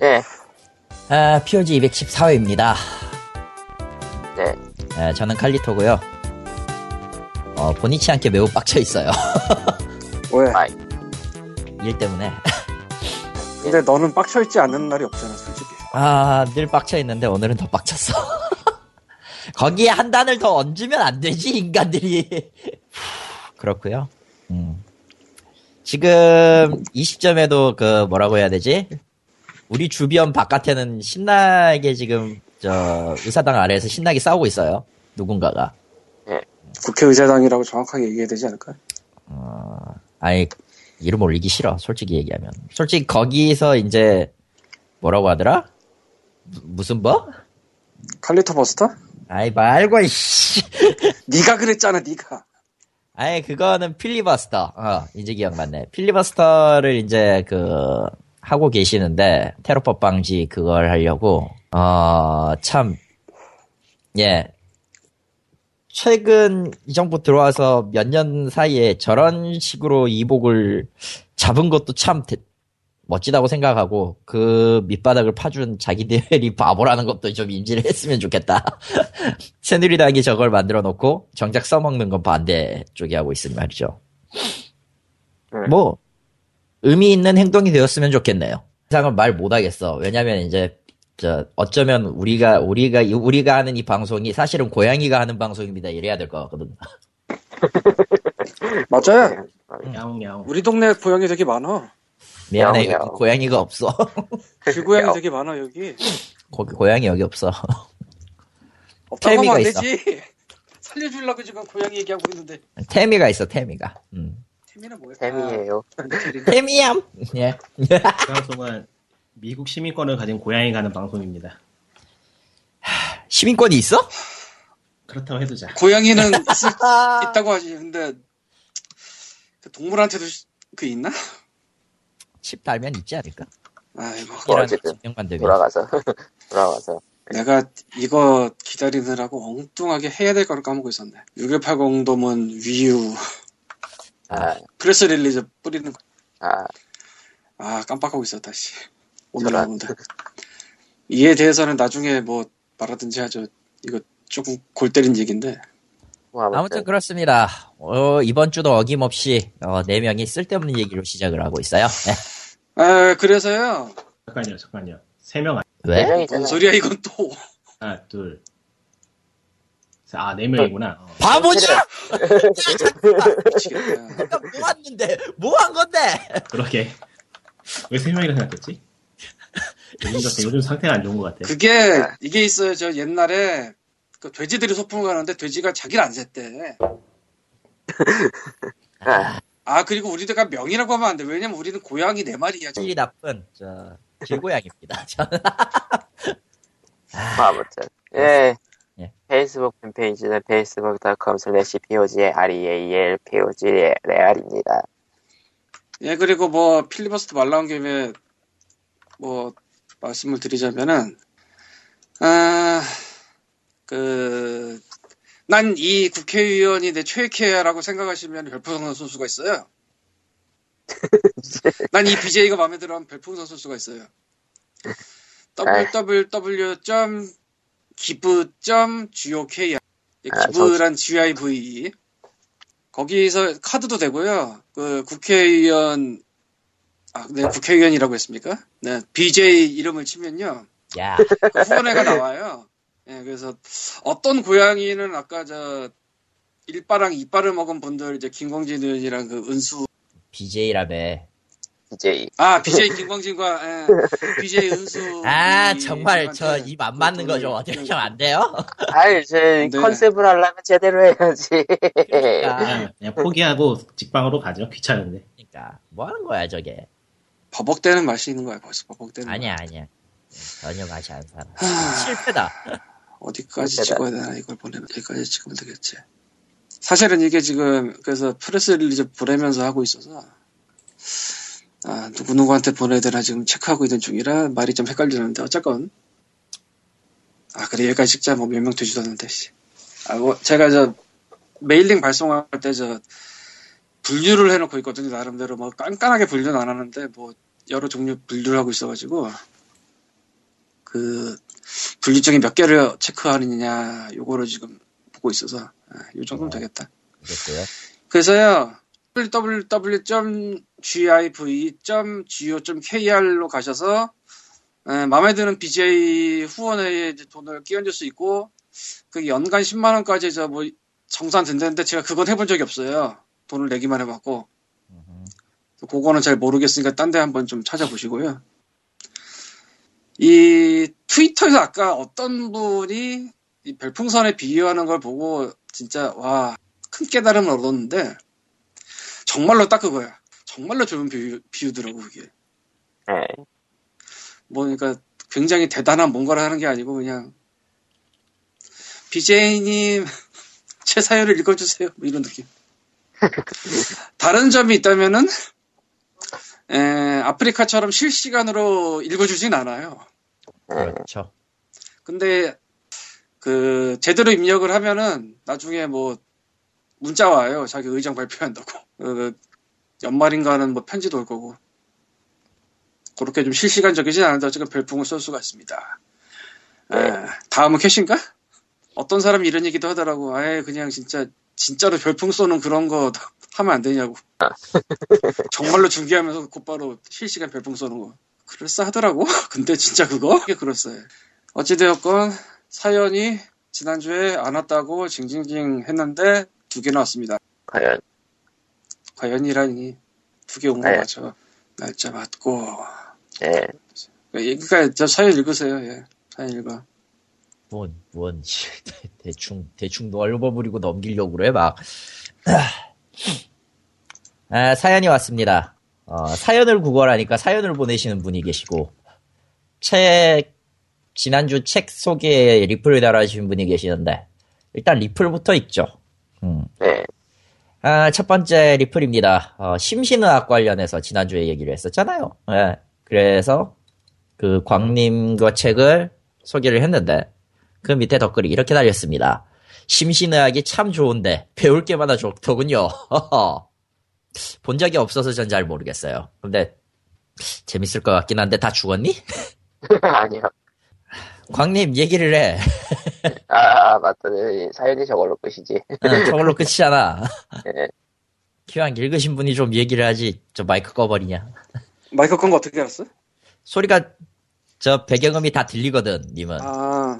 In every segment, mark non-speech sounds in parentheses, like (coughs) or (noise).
네. 아, POG 214회입니다. 네. 아, 저는 칼리토고요. 어, 본의치 않게 매우 빡쳐 있어요. (laughs) 왜? 아이. 일 때문에. 근데 너는 빡쳐 있지 않는 날이 없잖아, 솔직히. 아, 늘 빡쳐 있는데 오늘은 더 빡쳤어. (laughs) 거기에 한 단을 더 얹으면 안 되지, 인간들이. (laughs) 그렇고요 음. 지금 이 시점에도 그 뭐라고 해야 되지? 우리 주변 바깥에는 신나게 지금 저 의사당 아래에서 신나게 싸우고 있어요. 누군가가. 국회의사당이라고 정확하게 얘기해야 되지 않을까? 어, 아니 이름 올리기 싫어. 솔직히 얘기하면. 솔직히 거기서 이제 뭐라고 하더라? 무- 무슨 뭐? 칼리토 버스터? 아이 말고 이씨. (laughs) 네가 그랬잖아, 네가. 아예 그거는 필리버스터. 어, 이제 기억났네. 필리버스터를 이제 그 하고 계시는데 테러법 방지 그걸 하려고 어 참 예. 최근 이 정부 들어와서 몇 년 사이에 저런 식으로 이복을 잡은 것도 참 대- 멋지다고 생각하고 그 밑바닥을 파준 자기들이 (laughs) 바보라는 것도 좀 인지를 했으면 좋겠다. (laughs) 새누리당이 저걸 만들어 놓고 정작 써먹는 건 반대 쪽이 하고 있으니 말이죠. 음. 뭐 의미 있는 행동이 되었으면 좋겠네요. 이상은 말 못하겠어. 왜냐면 이제 저 어쩌면 우리가 우리가 이- 우리가 하는 이 방송이 사실은 고양이가 하는 방송입니다. 이래야 될 것 같거든. (laughs) 맞아요. 야옹야옹. 우리 동네 고양이 되게 많아. 미안해 야옹, 여기 야옹. 고양이가 없어. 길고양이 (laughs) 야. 되게 많아, 여기. 거기 고양이 여기 없어. (laughs) 없다고 하면 안 태미가 되지. 살려주려고 지금 고양이 얘기하고 있는데. 태미가 있어 태미가. 음. 셈이에요. 아, 미철이. 태미얌. 예. 이 (laughs) (laughs) 방송은 미국 시민권을 가진 고양이 가는 방송입니다. 시민권이 있어? 그렇다고 해두자. 고양이는 (laughs) 있을, 있다고 하지. 근데, 그 동물한테도 시- 그 있나? 칩 달면 있지 않을까? 아이고. 뭐 어쨌든. 돌아가서 돌아가서 내가 이거 기다리느라고 엉뚱하게 해야 될 거를 까먹고 있었네. 6180 돔은 위유. 아, press release 뿌리는 거. 아, 아, 깜빡하고 있었다, 씨. 오늘. 나오는데. 이에 대해서는 나중에 뭐 말하든지 하죠. 이거 조금 골 때린 얘기인데. 뭐 아무튼, 아무튼 그렇습니다. 어, 이번 주도 어김없이 어, 네 명이 쓸데없는 얘기로 시작을 하고 있어요. 네. 아, 그래서요. 잠깐요, 잠깐요. 세 명, 왜? 네. 뭔 소리야, 이건 또. 하나, 둘, 셋. 아, 네 명이구나. 어. 바보냐? 미치겠다. 뭐 왔는데? 뭐 한 건데? 그러게. 왜 세 명이라 생각했지? 요즘, 상태가 안 좋은 것 같아. 그게, 이게 있어요. 저 옛날에 그 돼지들이 소풍을 가는데 돼지가 자기를 안 셌대. 아, 아, 그리고 우리가 명이라고 하면 안 돼. 왜냐면 우리는 고양이 네 마리야. 질이 나쁜 저 길고양입니다. 저는 (laughs) 뭐 아무튼 예. 예. 페이스북 팬페이지는 facebook.com slash pog real pog real입니다. 예, 그리고 뭐, 필리버스터 말 나온 김에, 뭐, 말씀을 드리자면은, 아, 그, 난 이 국회의원이 내 최애캐라고 생각하시면 별풍선 선수가 있어요. (laughs) 난 이 BJ가 마음에 들어 하면 별풍선 선수가 있어요. www. 기부.gok 아, 기부란 GIV 거기서 카드도 되고요. 그 국회의원 아, 네, 국회의원이라고 했습니까? 네, BJ 이름을 치면요. 야 그 후원회가 나와요. 예, 그래서 어떤 고양이는 아까 저 일바랑 이빨을 먹은 분들 이제 김광진 의원이랑 그 은수 BJ라며. DJ 아 BJ 김광진과 예, (laughs) BJ 은수 아이 정말 저 입 안 맞는 거 좀 어떻게 하면 안 돼요? (laughs) 아이 저 네. 컨셉을 하려면 제대로 해야지 그러니까, 그냥, 그냥 포기하고 직방으로 가죠. 귀찮은데. 그러니까 뭐 하는 거야 저게? 버벅대는 맛이 있는 거야 벌써 버벅대는 아니야 아니야. 전혀 맛이 안 살아. 하, 실패다. 어디까지 대단. 찍어야 되나 이걸 보내면 여기까지 찍으면 되겠지 사실은 이게 지금 그래서 press release 보내면서 하고 있어서 아 누구누구한테 보내야 되나 지금 체크하고 있는 중이라 말이 좀 헷갈리는데 어쨌건 아 그래 여기까지 찍자 뭐 몇 명 되지도 않는데 씨. 아, 뭐 제가 저 mailing 발송할 때 저 분류를 해놓고 있거든요 나름대로 뭐 깐깐하게 분류는 안 하는데 뭐 여러 종류 분류를 하고 있어가지고 그 분리적인 몇 개를 체크하느냐 요거를 지금 보고 있어서 아, 요 정도면 되겠다. 됐고요. 그래서요 www.giv.go.kr로 가셔서 에, 마음에 드는 BJ 후원에 돈을 끼얹을 수 있고 그 연간 10만 원까지 저 뭐 정산 된다는데 제가 그건 해본 적이 없어요. 돈을 내기만 해봤고. 그거는 잘 모르겠으니까 딴 데 한번 좀 찾아보시고요. 이 트위터에서 아까 어떤 분이 이 별풍선에 비유하는 걸 보고 진짜 와 큰 깨달음을 얻었는데 정말로 딱 그거야. 정말로 좋은 비유, 비유더라고 그게. 네. 뭐 그러니까 굉장히 대단한 뭔가를 하는 게 아니고 그냥 BJ님 (laughs) 제 사연을 읽어주세요. 뭐 이런 느낌. (laughs) 다른 점이 있다면은 에, 아프리카처럼 실시간으로 읽어주진 않아요. 네. 그렇죠. 근데 그 제대로 입력을 하면은 나중에 뭐 문자 와요. 자기 의장 발표한다고. 그 연말인가는 뭐 편지도 올 거고. 그렇게 좀 실시간적이진 않은데 어쨌든 별풍을 쏠 수가 있습니다. 아, 다음은 캐시인가? 어떤 사람이 이런 얘기도 하더라고. 아예 그냥 진짜 진짜로 별풍 쏘는 그런 거 (laughs) 하면 안 되냐고. (laughs) 정말로 중계하면서 곧바로 실시간 별풍 쏘는 거. 그럴싸하더라고. (laughs) 근데 진짜 그거? 그게 그럴싸해. 어찌되었건 사연이 지난주에 안 왔다고 징징징 했는데 두 개 나왔습니다. 과연 과연이라니 두 개 온거 네. 맞죠? 날짜 맞고. 네. 그러니까 저 사연 읽으세요. 예. 사연 읽어. 뭔, 뭔, (laughs) 씨, 대충, 대충 넓어버리고 넘기려고 그래, 막. 아, 사연이 왔습니다. 어, 사연을 구걸하니까 사연을 보내시는 분이 계시고, 책, 지난주 책 소개에 리플을 달아주신 분이 계시는데, 일단 리플부터 있죠. 음. 네. 아, 첫 번째 리플입니다. 어, 심신의학 관련해서 지난주에 얘기를 했었잖아요. 예. 그래서 그 광님과 책을 소개를 했는데 그 밑에 댓글이 이렇게 달렸습니다. 심신의학이 참 좋은데 배울 게 많아 좋더군요. (laughs) 본 적이 없어서 전 잘 모르겠어요. 근데 재밌을 것 같긴 한데 다 죽었니? (laughs) 아니요. 광님 얘기를 해. 아, 아, 맞다. 네, 사연이 저걸로 끝이지. 응, 저걸로 끝이잖아. (laughs) 네. 기왕 읽으신 분이 좀 얘기를 하지. 저 마이크 꺼버리냐. 마이크 건거 어떻게 알았어? 소리가 저 배경음이 다 들리거든, 님은. 아,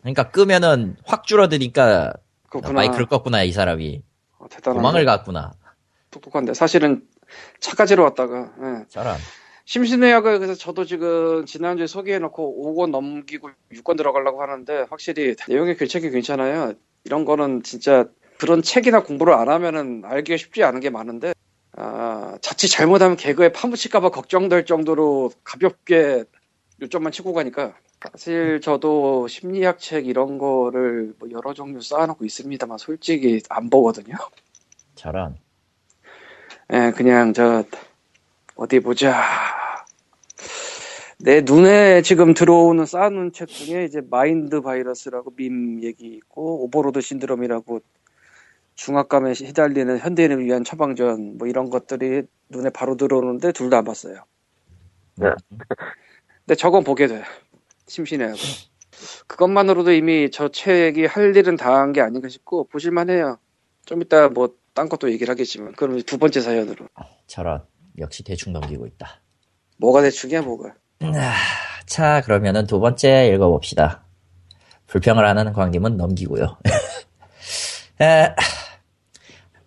그러니까 끄면은 확 줄어드니까 그렇구나. 마이크를 껐구나 이 사람이 어, 대단하네. 도망을 갔구나. 똑똑한데 사실은 차가지러 왔다가 예. 저런. 심신의학을 그래서 저도 지금 지난주에 소개해놓고 5권 넘기고 6권 들어가려고 하는데 확실히 내용의 결책이 괜찮아요. 이런 거는 진짜 그런 책이나 공부를 안 하면은 알기가 쉽지 않은 게 많은데 아, 자칫 잘못하면 개그에 파묻힐까봐 걱정될 정도로 가볍게 요점만 치고 가니까 사실 저도 심리학 책 이런 거를 뭐 여러 종류 쌓아놓고 있습니다만 솔직히 안 보거든요. 저런. 예, 그냥 저 어디 보자. 내 눈에 지금 들어오는 쌓아놓은 책 중에 이제 마인드 바이러스라고 밈 얘기 있고 overload syndrome이라고 중압감에 시달리는 현대인을 위한 처방전 뭐 이런 것들이 눈에 바로 들어오는데 둘 다 안 봤어요. 네. 근데 저건 보게 돼. 심신해요. 그것만으로도 이미 저 책이 할 일은 다 한 게 아닌가 싶고 보실만해요. 좀 이따 뭐 딴 것도 얘기를 하겠지만 그럼 두 번째 사연으로 저런. 역시 대충 넘기고 있다. 뭐가 대충이야 뭐가 아, 자, 그러면은 두 번째 읽어봅시다. 불평을 하는 광님은 넘기고요. (laughs) 에,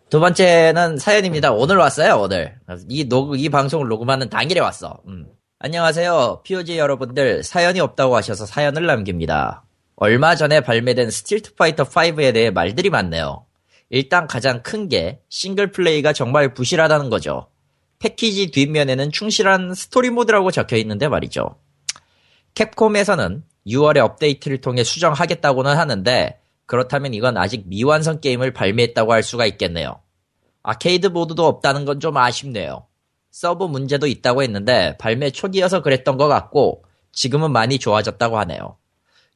두 번째는 사연입니다. 오늘 왔어요, 오늘. 이 녹, 이 방송을 녹음하는 당일에 왔어. 음. 안녕하세요. POG 여러분들, 사연이 없다고 하셔서 사연을 남깁니다. 얼마 전에 발매된 Street Fighter 5에 대해 말들이 많네요. 일단 가장 큰 게 single play가 정말 부실하다는 거죠. 패키지 뒷면에는 충실한 story mode라고 적혀 있는데 말이죠. Capcom에서는 6월에 업데이트를 통해 수정하겠다고는 하는데 그렇다면 이건 아직 미완성 게임을 발매했다고 할 수가 있겠네요. arcade mode도 없다는 건 좀 아쉽네요. 서버 문제도 있다고 했는데 발매 초기여서 그랬던 것 같고 지금은 많이 좋아졌다고 하네요.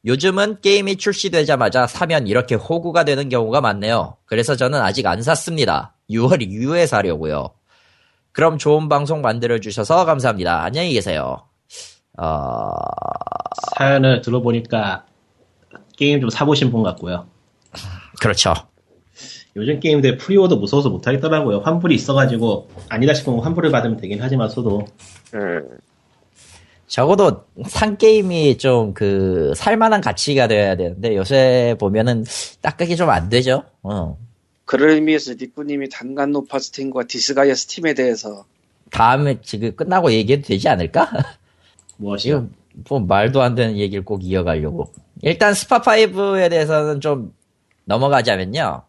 요즘은 게임이 출시되자마자 사면 이렇게 호구가 되는 경우가 많네요. 그래서 저는 아직 안 샀습니다. 6월 이후에 사려고요. 그럼 좋은 방송 만들어주셔서 감사합니다. 안녕히 계세요. 어... 사연을 들어보니까 게임 좀 사보신 분 같고요. 그렇죠. 요즘 게임들 preorder 무서워서 못하겠더라고요. 환불이 있어가지고 아니다 싶으면 환불을 받으면 되긴 하지만서도 음, 적어도 산 게임이 좀 그 살만한 가치가 돼야 되는데 요새 보면은 딱 그게 좀 안 되죠. 어. 그런 의미에서 니꾸님이 단간론파 Steam과 Disgaea Steam에 대해서 다음에 지금 끝나고 얘기해도 되지 않을까? (laughs) 무엇이요? 이거 뭐 말도 안 되는 얘기를 꼭 이어가려고. 일단 스파5에 대해서는 좀 넘어가자면요.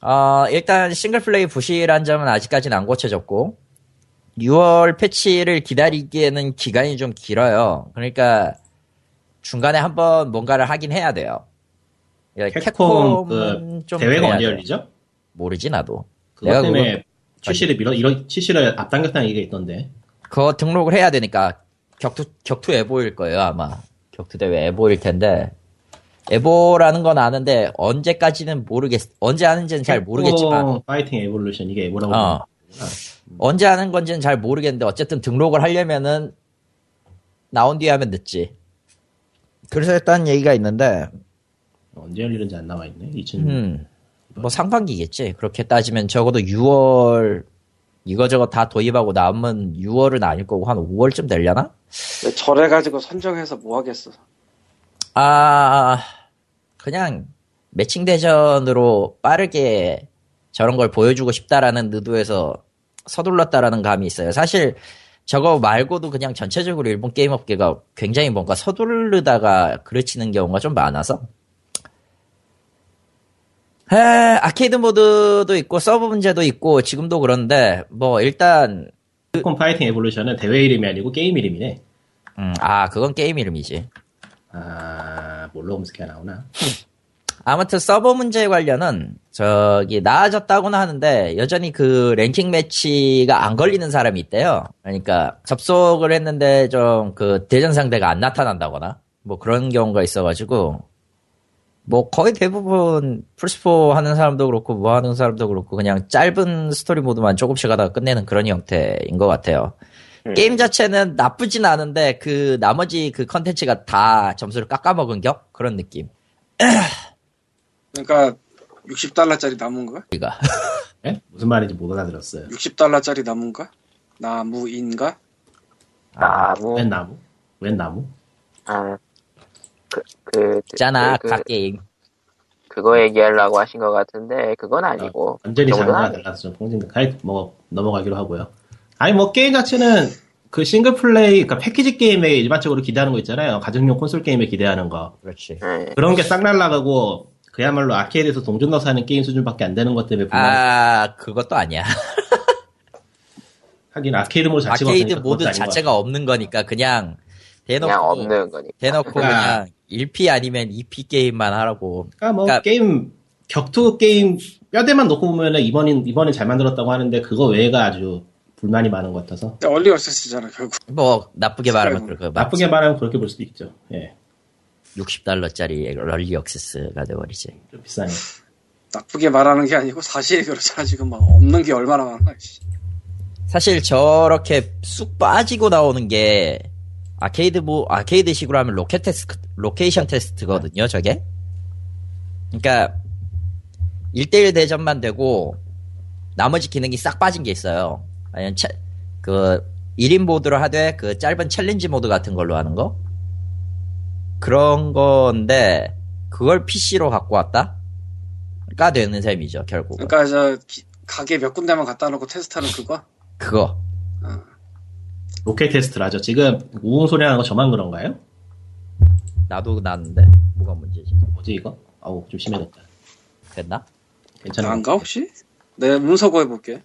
어, 일단 single play 부실한 점은 아직까지는 안 고쳐졌고, 6월 패치를 기다리기에는 기간이 좀 길어요. 그러니까 중간에 한번 뭔가를 하긴 해야 돼요. 그러니까 캡콤 그좀 대회가 언제 돼. 열리죠? 모르지 나도. 그것 내가 때문에 그거- 출시를 밀어 이런 출시를 앞당겼다는 얘기가 있던데. 그거 등록을 해야 되니까 격투 격투 EVO일 거예요 아마 격투 대회 EVO일 텐데 EVO라는 건 아는데 언제까지는 모르겠 언제 하는지는 잘 모르겠지만 Fighting Evolution 이게 EVO라고. 어. 언제 하는 건지는 잘 모르겠는데 어쨌든 등록을 하려면은 나온 뒤에 하면 늦지 그래서 했다는 얘기가 있는데 언제 열리는지 안 나와 있네. 2000. 음, 뭐 상반기겠지 그렇게 따지면 적어도 6월 이거저거 다 도입하고 남은 6월은 아닐 거고 한 5월쯤 되려나? 저래 가지고 선정해서 뭐 하겠어. 아, 그냥 매칭 대전으로 빠르게 저런 걸 보여주고 싶다라는 의도에서 서둘렀다라는 감이 있어요. 사실 저거 말고도 그냥 전체적으로 일본 게임 업계가 굉장히 뭔가 서두르다가 그르치는 경우가 좀 많아서. 에, arcade mode도 있고 서버 문제도 있고 지금도 그런데 뭐 일단 Capcom Fighting Evolution은 대회 이름이 아니고 게임 이름이네. 음, 아 그건 게임 이름이지. 아 뭘로 검색해 나오나? 아무튼 서버 문제 관련은 저기 나아졌다고는 하는데 여전히 그 ranking match가 안 걸리는 사람이 있대요. 그러니까 접속을 했는데 좀 그 대전 상대가 안 나타난다거나 뭐 그런 경우가 있어가지고 뭐 거의 대부분 플스4 하는 사람도 그렇고 뭐 하는 사람도 그렇고 그냥 짧은 story mode만 조금씩 하다가 끝내는 그런 형태인 것 같아요. 음. 게임 자체는 나쁘진 않은데 그 나머지 그 컨텐츠가 다 점수를 깎아먹은 격 그런 느낌. 그러니까 60달러짜리 나무인가? 우리가 예? 무슨 말인지 못 알아들었어요. 60달러짜리 나무인가? 나무인가? 나무, 웬 나무? 웬 나무? 아, 그, 그, 있잖아 그, 각 게임 그거 얘기하려고 하신 것 같은데, 그건 아니고. 완전히 그 정도는 장르가. 달라서 좀 통증. 가이 뭐 넘어가기로 하고요. 아니 뭐 게임 자체는 그 single play, 그러니까 패키지 게임에 일반적으로 기대하는 거 있잖아요. 가정용 콘솔 게임에 기대하는 거. 그렇지 예. 그런 게 싹 날라가고 그야말로 arcade에서 동전 넣어서 하는 게임 수준밖에 안 되는 것 때문에 불만. 아 그것도 아니야 하긴 arcade mode 자체가 arcade 없으니까 모드 자체가 없는 거니까 그냥 대놓고 그냥 없는 거니까. 대놓고 그러니까. 그냥 1P 아니면 2P 게임만 하라고 그러니까 뭐 그러니까- 게임 격투 게임 뼈대만 놓고 보면은 이번엔 이번엔 잘 만들었다고 하는데 그거 외에가 아주 불만이 많은 것 같아서 early access잖아 결국. 뭐 나쁘게 말하면. 그렇게 나쁘게 말하면 그렇게 볼 수도 있죠. 예, 60달러짜리 early access가 돼버리지 좀 비싸네. 나쁘게 말하는 게 아니고 사실이 그렇잖아 지금 막 없는 게 얼마나 많아. 씨. 사실 저렇게 쑥 빠지고 나오는 게 아케이드 뭐 아케이드식으로 하면 로케 테스트 로케이션 테스트거든요 저게. 그러니까 1대1 대전만 되고 나머지 기능이 싹 빠진 게 있어요. 아니면 차- 그 1인 모드로 하되 그 짧은 challenge 모드 같은 걸로 하는 거? 그런 건데 그걸 PC로 갖고 왔다? 가 되는 셈이죠 결국은. 그러니까 저 기- 가게 몇 군데만 갖다 놓고 테스트하는 그거. 그거 로케 테스트라죠. 지금 우웅 소리 나는 거 저만 그런가요? 나도 나는데 뭐가 문제지? 뭐지 이거? 아우 좀 심해졌다. 됐나? 괜찮아. 나인가 혹시? 내가 음소거 해볼게.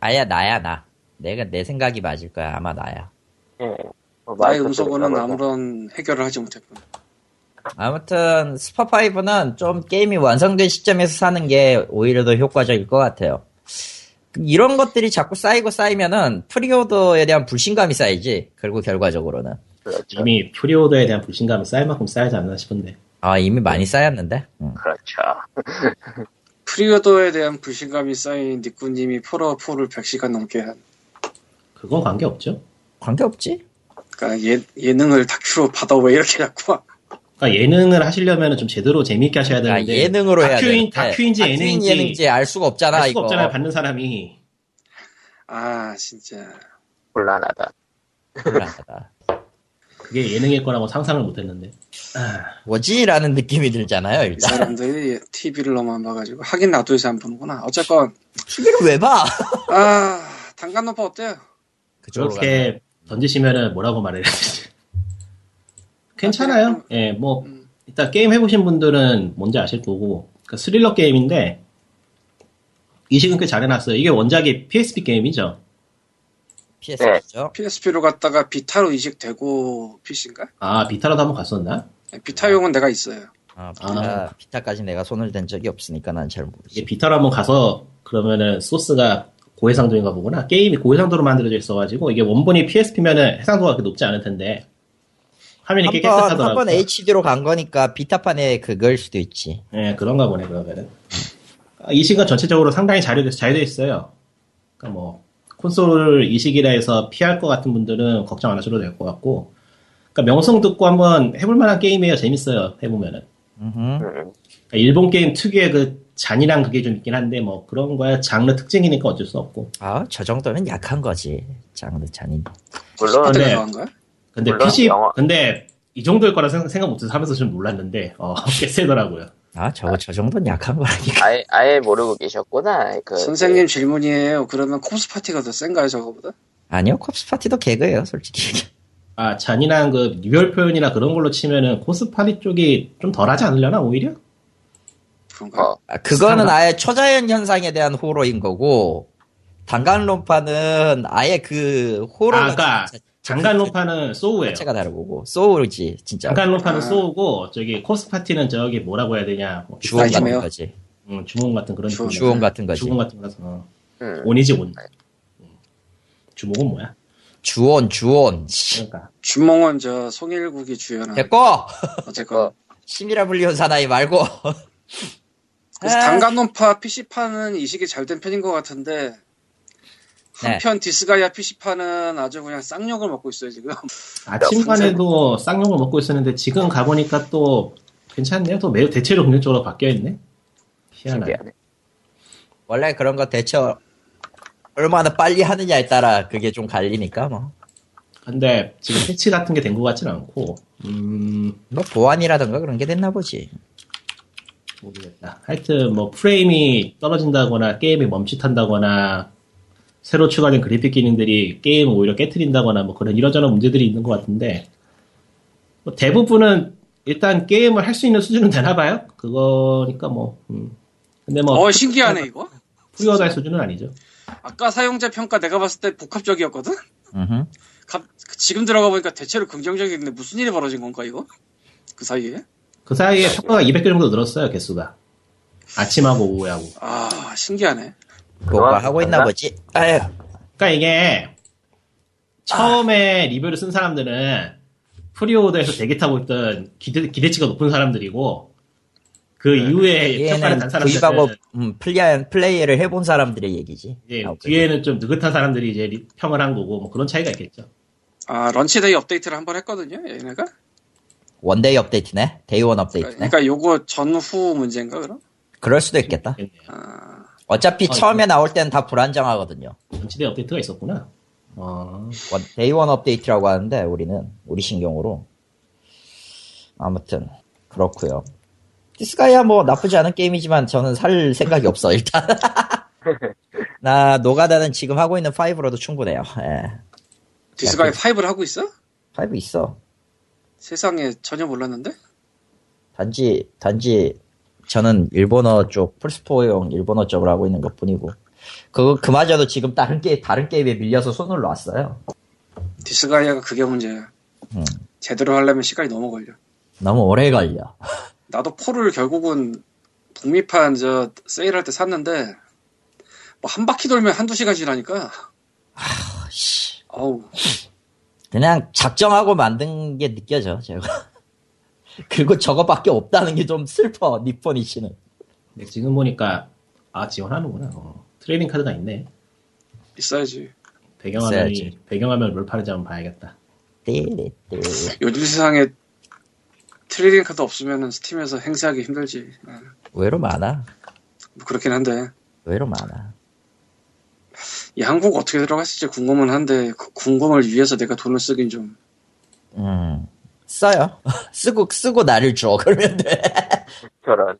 아야 나야 나. 내가 내 생각이 맞을 거야 아마 나야. 예. 뭐 나의 음소거는. 아무런 해결을 하지 못했군. 아무튼 스파5는 좀 게임이 완성된 시점에서 사는 게 오히려 더 효과적일 것 같아요. 이런 것들이 자꾸 쌓이고 쌓이면은 pre-order에 대한 불신감이 쌓이지. 그리고 결과적으로는 그렇죠. 이미 pre-order에 대한 불신감이 쌓일 만큼 쌓이지 않나 싶은데. 아 이미 많이 쌓였는데. 음. 그렇죠. (laughs) pre-order에 대한 불신감이 쌓인 니꾸님이 폴아웃4를 100시간 넘게 한. 그건 관계 없죠. 관계 없지. 그러니까 예, 예능을 다큐로 받아 왜 이렇게 자꾸 그러니까 예능을 하시려면 좀 제대로 재밌게 하셔야 그러니까 되는데 예능으로 해야 다큐인, 돼. 다큐인지 다큐인 예능인지 예능인지 알 수가 없잖아 알 수가 이거. 없잖아요. 받는 사람이 아 진짜 곤란하다. 불안하다. 그게 예능일 거라고 상상을 못했는데. 아, 뭐지라는 느낌이 들잖아요 이 일단. 사람들이 TV를 너무 안 봐가지고 하긴 나도 요새 안 보는구나. 어쨌건 TV를 왜 봐? 아 단간노파 어때요? 그쪽으로 가네. 그렇게 던지시면은 뭐라고 말해야 되지? 괜찮아요. 예, 뭐 음. 일단 게임 해보신 분들은 뭔지 아실 거고 그 스릴러 게임인데 이식은 꽤 잘해놨어요. 이게 원작이 PSP 게임이죠. PSP죠. PSP로 갔다가 비타로 이식되고 PC인가? 아 비타라도 한번 갔었나? 비타용은 내가 있어요. 아, 비타, 비타까지 내가 손을 댄 적이 없으니까 난 잘 모르지. 비타로 한번 가서 그러면은 소스가 고해상도인가 보구나. 게임이 고해상도로 만들어져 있어가지고 이게 원본이 PSP면은 해상도가 그렇게 높지 않을 텐데 화면이 꽤 한번 깨끗하더라고요. 한번 HD로 간 거니까 비타판에 그걸 수도 있지. 예, 그런가 보네, 그러면은. 아, 이식은 전체적으로 상당히 잘, 돼- 잘 되어 있어요. 그러니까 뭐, 콘솔 이식이라 해서 피할 것 같은 분들은 걱정 안 하셔도 될 것 같고, 그러니까 명성 듣고 한번 해볼 만한 게임이에요. 재밌어요. 해보면은. 그러니까 일본 게임 특유의 그 잔인한 그게 좀 있긴 한데, 뭐, 그런 거야. 장르 특징이니까 어쩔 수 없고. 아, 저 정도는 약한 거지. 장르 잔인. 물론 네. 근데 PC, 영화- 근데 이 정도일 거라 생각, 생각 못해서 하면서 좀 놀랐는데, 어, (laughs) 꽤 세더라고요. 아, 저거 저 정도는 약한 거라니까. 아예 아예 모르고 계셨구나. 그 선생님 질문이에요. 그러면 콥스 파티가 더 센가요 저거보다? 아니요, 콥스 파티도 개그예요, 솔직히. 아, 잔인한 그 유별 표현이나 그런 걸로 치면은 코스파리 쪽이 좀 덜하지 않으려나, 오히려? 그런가? 어, 아, 그거는? 아예 초자연 현상에 대한 호러인 거고, 단간론파는 아예 그 호러 아, 아까 장간론파는 소우예요. 자체가 다르고 소울이지 진짜 장간론파는 아. 소우고 저기 코스파티는 저기 뭐라고 해야 되냐? 뭐 주원 같은? 거지 음, 주몽 같은 그런 주몽. 느낌이라. 주원 같은 거지 주몽 같은 거라서 어. 음. 온이지 온. 음. 주몽은 뭐야? 주원 주원 씨. 그러니까 주몽은 저 송일국이 주연한 됐고 어쨌건 (laughs) 심이라 불리운 사나이 말고 그래서 아. 단간론파 PC판은 이식이 잘 된 편인 것 같은데 네. 한편 디스가이아 PC판은 아주 그냥 쌍욕을 먹고 있어요 지금 아침반에도 (laughs) 쌍욕을 먹고 있었는데 지금 가보니까 또 괜찮네요. 또 매우 대체로 긍정적으로 바뀌어 있네. 희한하네. 원래 그런 거 대체 얼마나 빨리 하느냐에 따라 그게 좀 갈리니까 뭐. 근데 지금 패치 같은 게 된 것 같지는 않고 음 뭐 보안이라든가 그런 게 됐나 보지. 모르겠다. 하여튼 뭐 프레임이 떨어진다거나 게임이 멈칫한다거나 새로 추가된 그래픽 기능들이 게임을 오히려 깨트린다거나 뭐 그런 이러저런 문제들이 있는 것 같은데 뭐 대부분은 일단 게임을 할 수 있는 수준은 되나 봐요. 그거니까 뭐 음. 근데 뭐 어 신기하네 이거 pre-order 할 수준은 아니죠. 아까 사용자 평가 내가 봤을 때 복합적이었거든. 갑- 지금 들어가 보니까 대체로 긍정적인데 무슨 일이 벌어진 건가 이거 그 사이에 그 사이에 평가가 200개 정도 늘었어요 개수가 아침하고 오후하고. 아 신기하네 뭔가 그건 하고 있나 맞나? 보지. 아유. 그러니까 이게 처음에 리뷰를 쓴 사람들은 pre-order에서 대기 타고 있던 기대, 기대치가 높은 사람들이고 그 이후에 평가를 얘는 단 사람들은 구입하고 음, 플레이, 플레이를 해본 사람들의 얘기지. 이제 아, 그래. 뒤에는 좀 느긋한 사람들이 이제 리- 평을 한 거고 뭐 그런 차이가 있겠죠. 아 launch day 업데이트를 한 번 했거든요 얘네가 one day 업데이트네. day one 업데이트네. 그러니까 요거 전후 문제인가 그럼 그럴 수도 있겠다. 있겠네요. 아, 어차피 어, 처음에 나올 때는 다 불안정하거든요. launch day 업데이트가 있었구나. 어, 원- day one 업데이트라고 하는데 우리는 우리 신경으로 아무튼 그렇고요. 디스가이아 뭐 나쁘지 않은 게임이지만 저는 살 생각이 없어 일단. (laughs) 나 노가다는 지금 하고 있는 5로도 충분해요. 예. 디스가이 그- 5를 하고 있어? 5 있어. 세상에 전혀 몰랐는데 단지 단지 저는 일본어 쪽 플스포용 일본어 쪽을 하고 있는 것 뿐이고. 그 그마저도 지금 다른 게 다른 게임에 밀려서 손을 놨어요. 디스가이아가 그게 문제야 음, 제대로 하려면 시간이 너무 걸려. 너무 오래 걸려. 나도 포를 결국은 북미판 저 세일할 때 샀는데 뭐 한 바퀴 돌면 한두 시간 지나니까. 씨, 어우. 그냥 작정하고 만든 게 느껴져 제가. 그리고 저거밖에 없다는 게 좀 슬퍼 니폰이치는. 근데 지금 보니까 아 지원하는구나. 어, trading 카드가 있네. 있어야지 배경화면이. 배경화면 롤파는지 한번 봐야겠다. 띠리띠. 요즘 세상에 trading 카드 없으면 스팀에서 행사하기 힘들지. 예. 의외로 많아. 뭐 그렇긴 한데 의외로 많아. 이 한국 어떻게 들어갔을지 궁금은 한데 그 궁금을 위해서 내가 돈을 쓰긴 좀 음. 써요. 쓰고, 쓰고 나를 줘. (laughs) 그러면 돼. 저런.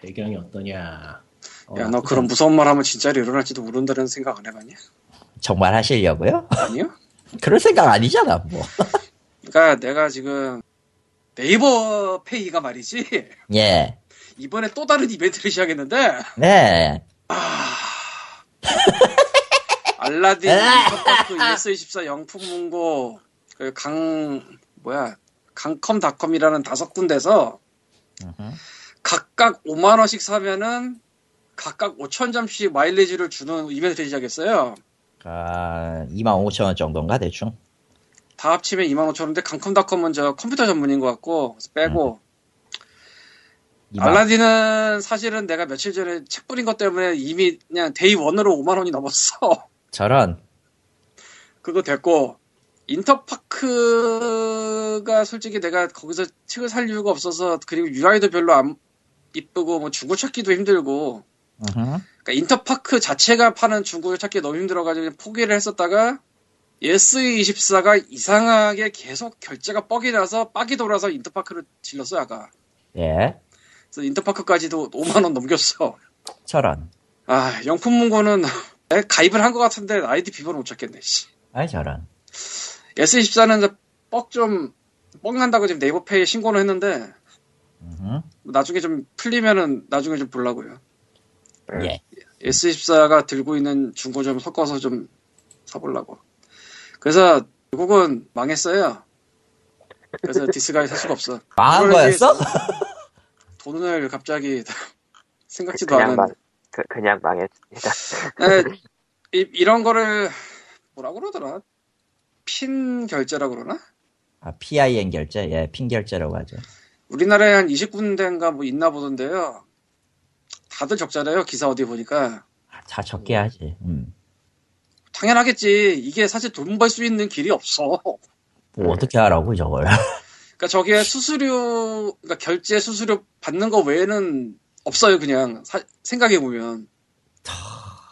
배경이 어떠냐. 어, 야, 너 그런 무서운 말 하면 진짜로 일어날지도 모른다는 생각 안 해봤냐? 정말 하시려고요? 아니요? (laughs) 그럴 생각 아니잖아, 뭐. (laughs) 그러니까 내가 지금 네이버 페이가 말이지 예. 이번에 또 다른 이벤트를 시작했는데 네. 알라딘, 아! 인터파크, ES24, 영풍문고, 그강 뭐야 강컴닷컴이라는 다섯 군데서. 각각 5만 원씩 사면은 각각 5천 점씩 마일리지를 주는 이벤트를 시작했어요. 아, 25,000원 정도인가, 대충? 다 합치면 2만 5천 원인데 강컴닷컴은 저 컴퓨터 전문인 것 같고 빼고 2만 알라딘은 사실은 내가 며칠 전에 책 뿌린 것 때문에 이미 그냥 day one으로 5만 원이 넘었어. (laughs) 저런. 그거 됐고 인터파크가 솔직히 내가 거기서 책을 살 이유가 없어서 그리고 UI도 별로 안 이쁘고 뭐 중고 찾기도 힘들고. 그러니까 인터파크 자체가 파는 중고를 찾기 너무 힘들어가지고 포기를 했었다가 예스24가 이상하게 계속 결제가 뻑이 나서 빡이 돌아서 인터파크를 질렀어 아까 예. 그래서 인터파크까지도 5만원 넘겼어 저런. 아 영풍문고는 내가 (laughs) 가입을 한 것 같은데 아이디 비번을 못 찾겠네 씨. 아이, 저런. 예스24는 뻑 좀, 뻑 난다고 지금 네이버페이에 신고는 했는데, 음흠. 나중에 좀 풀리면은 나중에 좀 보려고요. 예. S24가 들고 있는 중고 좀 섞어서 좀 사보려고. 그래서 결국은 망했어요. 그래서 (laughs) 디스가이 살 수가 없어. 망한 거였어? (laughs) 돈을 갑자기 (laughs) 생각지도 않은. 망, 그, 그냥 망했습니다. 에, 이, 이런 거를 뭐라 그러더라? 핀 결제라 그러나? 아, PIN 결제? 예, 핀 결제라고 하죠. 우리나라에 한 20군데인가 뭐 있나 보던데요. 다들 적잖아요. 기사 어디 보니까. 다 적게 하지. 음. 당연하겠지. 이게 사실 돈 벌 수 있는 길이 없어. 뭐 어떻게 하라고, 저걸. (laughs) 그러니까 저게 수수료, 그러니까 결제 수수료 받는 거 외에는 없어요. 그냥 생각해 보면.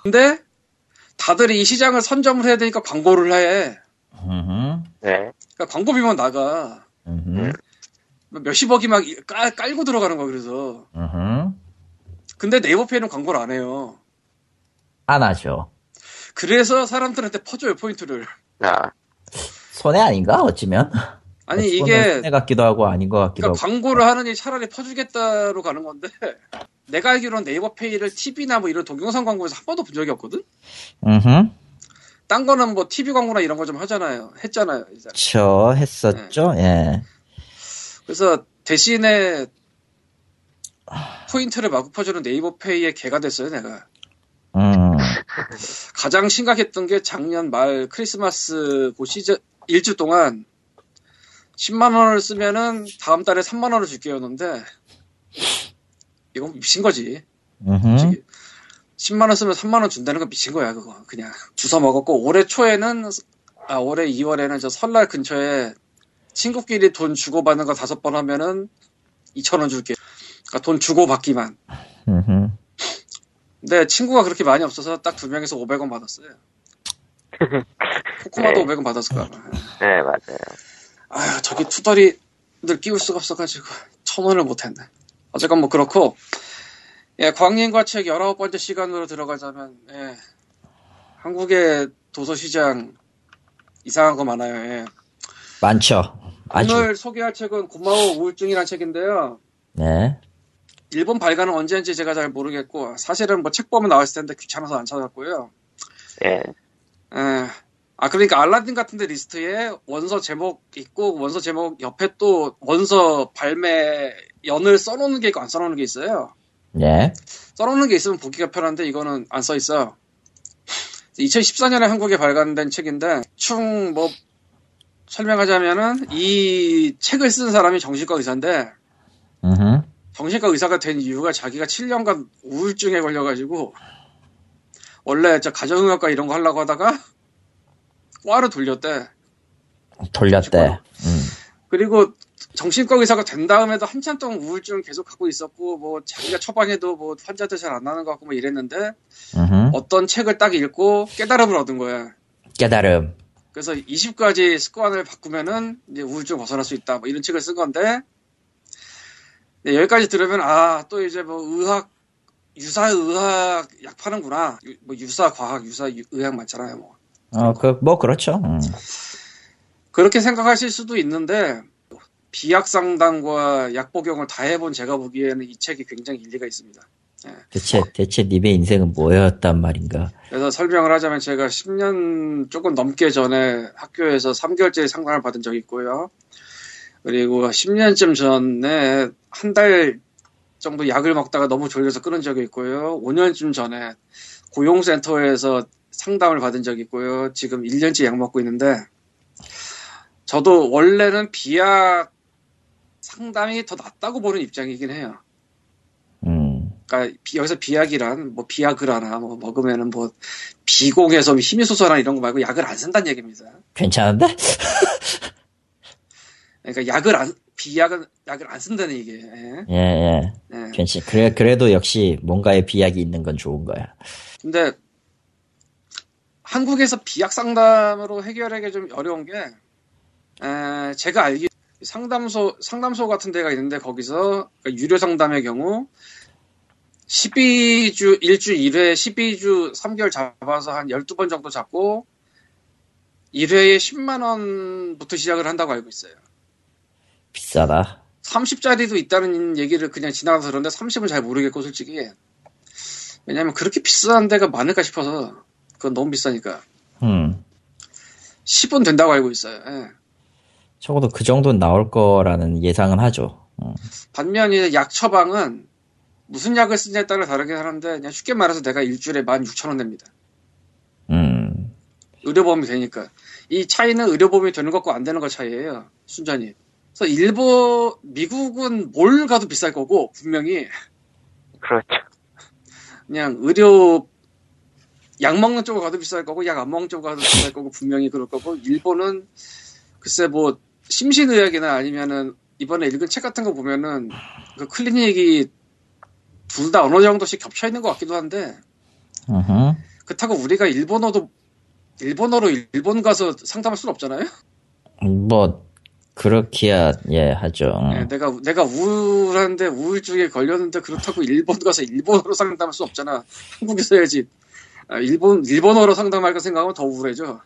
근데 다들 이 시장을 선점을 해야 되니까 광고를 해. 음흠. 네. 그러니까 광고비만 나가. 음흠. 몇십억이 막 깔, 깔고 들어가는 거야. 그래서. 음흠. 근데 네이버페이는 광고를 안 해요. 안 하죠. 그래서 사람들한테 퍼줘요 포인트를. 아, 손해 아닌가? 어찌면? 아니 이게 손해 같기도 하고 아닌 것 같기도 그러니까 하고. 광고를 하느니 차라리 퍼주겠다로 가는 건데 내가 알기로는 네이버페이를 TV나 뭐 이런 동영상 광고에서 한 번도 본 적이 없거든. 음흠. 딴 거는 뭐 TV 광고나 이런 거 좀 하잖아요. 했잖아요. 이제. 저 했었죠. 네. 예. 그래서 대신에 포인트를 마구 퍼주는 네이버페이의 개가 됐어요. 내가 음. (laughs) 가장 심각했던 게 작년 말 크리스마스 그 시즌 일주 동안 10만 원을 쓰면은 다음 달에 3만 원을 줄게였는데 이건 미친 거지. 음흠. 솔직히 10만 원 쓰면 3만 원 준다는 건 미친 거야 그거 그냥 주워 먹었고 올해 초에는 아 올해 2월에는 저 설날 근처에 친구끼리 돈 주고 받는 거 다섯 번 하면은 2천 원 줄게. 그러니까 돈 주고 받기만. 음흠. 근데 친구가 그렇게 많이 없어서 딱 두 명에서 500원 받았어요. (laughs) 코코마도 네. 500원 받았을 거야. 네, 맞아요. 아휴 저기 투덜이들 끼울 수가 없어가지고 천 원을 못했네. 어쨌건 뭐 그렇고 예 광인과 책 19번째 시간으로 들어가자면 예 한국의 도서시장 이상한 거 많아요. 예. 많죠. 아주. 오늘 소개할 책은 고마워 우울증이라는 책인데요. 네. 일본 발간은 언제인지 제가 잘 모르겠고 사실은 뭐 책 보면 나왔을 텐데 귀찮아서 안 찾았고요. 예. 에, 아 그러니까 알라딘 같은 데 리스트에 원서 제목 있고 원서 제목 옆에 또 원서 발매 연을 써놓는 게 있고 안 써놓는 게 있어요. 네. 써놓는 게 있으면 보기가 편한데 이거는 안 써 있어. 2014년에 한국에 발간된 책인데 충 뭐 설명하자면은 이 책을 쓴 사람이 정신과 의사인데 음흠. 정신과 의사가 된 이유가 자기가 7년간 우울증에 걸려가지고 원래 저 가정의학과 이런 거 하려고 하다가 과를 돌렸대. 돌렸대. 음. 그리고 정신과 의사가 된 다음에도 한참 동안 우울증 계속 갖고 있었고 뭐 자기가 처방해도 뭐 환자들 잘 안 나는 것 같고 뭐 이랬는데 음흠. 어떤 책을 딱 읽고 깨달음을 얻은 거야. 깨달음. 그래서 20가지 습관을 바꾸면은 이제 우울증 벗어날 수 있다. 뭐 이런 책을 쓴 건데 네, 여기까지 들으면 아 또 이제 뭐 의학 유사 의학 약 파는구나. 유- 뭐 유사 과학, 유사 유- 의학 맞잖아요. 뭐 어, 그, 뭐, 그렇죠. 음. 그렇게 생각하실 수도 있는데 비약 상담과 약 복용을 다 해본 제가 보기에는 이 책이 굉장히 일리가 있습니다. 대체, 대체 님의 인생은 뭐였단 말인가. 그래서 설명을 하자면 제가 10년 조금 넘게 전에 학교에서 3개월째 상담을 받은 적이 있고요. 그리고 10년쯤 전에 한 달 정도 약을 먹다가 너무 졸려서 끊은 적이 있고요. 5년쯤 전에 고용센터에서 상담을 받은 적이 있고요. 지금 1년째 약 먹고 있는데 저도 원래는 비약 상담이 더 낫다고 보는 입장이긴 해요. 음. 그러니까 비- 여기서 비약이란 뭐 비아그라나 뭐 먹으면은 뭐 비공해서 힘이 솟아나 이런 거 말고 약을 안 쓴다는 얘기입니다. 괜찮은데? (laughs) 그러니까 약을 안 비약은 약을 안 쓴다는 얘기예요. 예. 예, 예. 예. 괜찮. 그래, 그래도 역시 뭔가의 비약이 있는 건 좋은 거야. 근데 한국에서 비약 상담으로 해결하기 좀 어려운 게 에, 제가 알기 상담소 상담소 같은 데가 있는데 거기서 그러니까 유료 상담의 경우 12주 1주 1회 12주 3개월 잡아서 한 12번 정도 잡고 1회에 10만 원부터 시작을 한다고 알고 있어요. 비싸다. 30짜리도 있다는 얘기를 그냥 지나가서 그런데 30은 잘 모르겠고 솔직히 왜냐면 그렇게 비싼 데가 많을까 싶어서 그건 너무 비싸니까 음. 10은 된다고 알고 있어요. 예. 적어도 그 정도는 나올 거라는 예상은 하죠. 음. 반면 이제 약 처방은 무슨 약을 쓰냐에 따라 다르긴 하는데 그냥 쉽게 말해서 내가 일주일에 16,000원 냅니다. 음. 의료보험이 되니까 이 차이는 의료보험이 되는 것과 안 되는 것 차이예요. 순전히. 그래서 일본 미국은 뭘 가도 비쌀 거고 분명히 그렇죠. 그냥 의료 약 먹는 쪽으로 가도 비쌀 거고 약 안 먹는 쪽으로 가도 비쌀 거고 분명히 그럴 거고 일본은 글쎄 뭐 심신의학이나 아니면은 이번에 읽은 책 같은 거 보면은 그 클리닉이 둘 다 어느 정도씩 겹쳐 있는 것 같기도 한데 음흠. 그렇다고 우리가 일본어도 일본어로 일본 가서 상담할 수는 없잖아요. 뭐, 그렇기야, 예, 하죠. 음. 예, 내가 내가 우울한데 우울증에 걸렸는데 그렇다고 일본 가서 일본어로 상담할 수 없잖아. 한국에서 해야지. 아, 일본 일본어로 상담할까 생각하면 더 우울해져.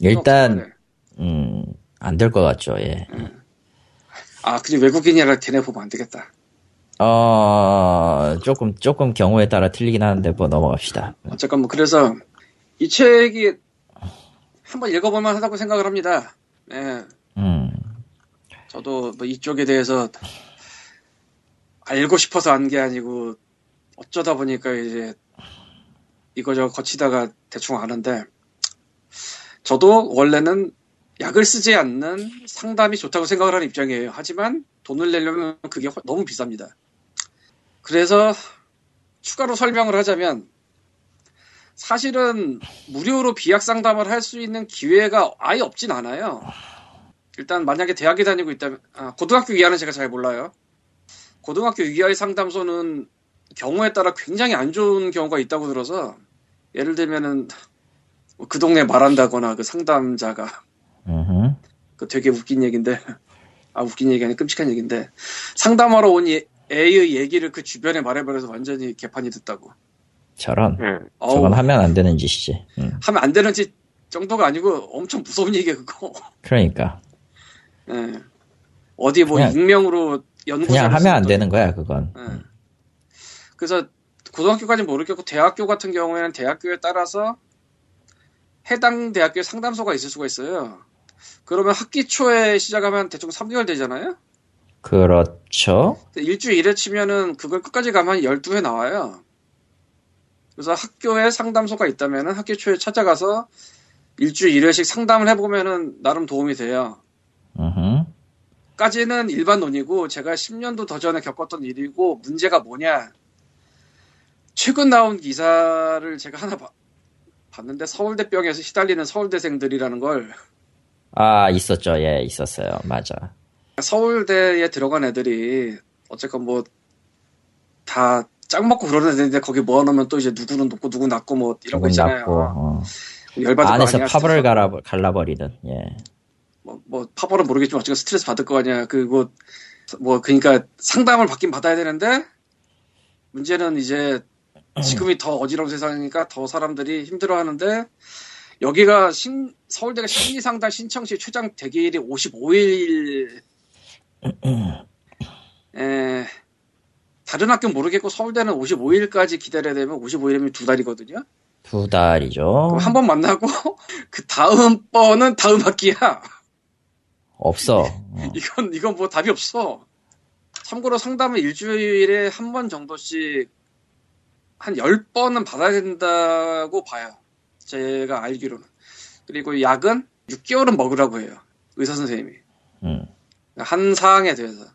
일단, 음, 안 될 것 같죠, 예. 아 그냥 외국인이라 걔네 보면 안 되겠다. 어, 조금, 조금 경우에 따라 틀리긴 하는데, 뭐, 넘어갑시다. 어쨌건 뭐 그래서 이 책이 한번 읽어볼만 하다고 생각을 합니다. 예, 음, 저도 뭐 이쪽에 대해서 알고 싶어서 안 게 아니고 어쩌다 보니까 이제 이거저거 거치다가 대충 아는데 저도 원래는 약을 쓰지 않는 상담이 좋다고 생각을 하는 입장이에요. 하지만 돈을 내려면 그게 훨- 너무 비쌉니다. 그래서 추가로 설명을 하자면 사실은 무료로 비약 상담을 할 수 있는 기회가 아예 없진 않아요. 일단 만약에 대학에 다니고 있다면 아, 고등학교 이하는 제가 잘 몰라요. 고등학교 이하의 상담소는 경우에 따라 굉장히 안 좋은 경우가 있다고 들어서 예를 들면은 뭐그 동네 말한다거나 그 상담자가 그 되게 웃긴 얘기인데 (laughs) 아 웃긴 얘기 아니 끔찍한 얘기인데 상담하러 온 예- 애의 얘기를 그 주변에 말해버려서 완전히 개판이 됐다고. 저런. 음. 어우, 저건 하면 안 되는 짓이지. 음, 하면 안 되는 짓 정도가 아니고 엄청 무서운 얘기야 그거. (laughs) 그러니까. 예. 어디 뭐 그냥- 익명으로 연구 그냥 하면 안 되는 거야, 그건. 예. 그래서 고등학교까지는 모르겠고 대학교 같은 경우에는 대학교에 따라서 해당 대학교에 상담소가 있을 수가 있어요. 그러면 학기 초에 시작하면 대충 3개월 되잖아요. 그렇죠. 일주 일에 치면은 그걸 끝까지 가면 12회 나와요. 그래서 학교에 상담소가 있다면은 학기 초에 찾아가서 일주 일회씩 상담을 해보면은 나름 도움이 돼요. 음흠. 까지는 일반 논이고 제가 10년도 더 전에 겪었던 일이고 문제가 뭐냐 최근 나온 기사를 제가 하나 봐- 봤는데 서울대병에서 시달리는 서울대생들이라는 걸 아, 있었죠. 예, 있었어요. 맞아. 서울대에 들어간 애들이 어쨌건 뭐 다 짝 먹고 그러는 애들인데 거기 모아놓으면 또 이제 누구는 높고 누구 낮고 뭐 이런 거 있잖아요. 낮고, 어. 열받을 거 안에서 스트레스 갈아, 갈라버리는, 예. 뭐, 뭐 파벌은 모르겠지만 어쨌든 스트레스 받을 거 아니야. 그뭐 뭐 그러니까 상담을 받긴 받아야 되는데 문제는 이제 (clears throat) 지금이 더 어지러운 세상이니까 더 사람들이 힘들어하는데 여기가 신, 서울대가 심리상담 신청시 최장 대기일이 55일 (clears throat) 에, 다른 학교 는 모르겠고 서울대는 55일까지 기다려야 되면 55일이면 두 달이거든요. 두 달이죠. 그럼 한번 만나고 (laughs) 그 다음 번은 다음 학기야. 없어. 어. (laughs) 이건 이건 뭐 답이 없어. 참고로 상담은 일주일에 한 번 정도씩 한 10번은 받아야 된다고 봐요. 제가 알기로는. 그리고 약은 6개월은 먹으라고 해요. 의사 선생님이. 음. 한 사항에 대해서.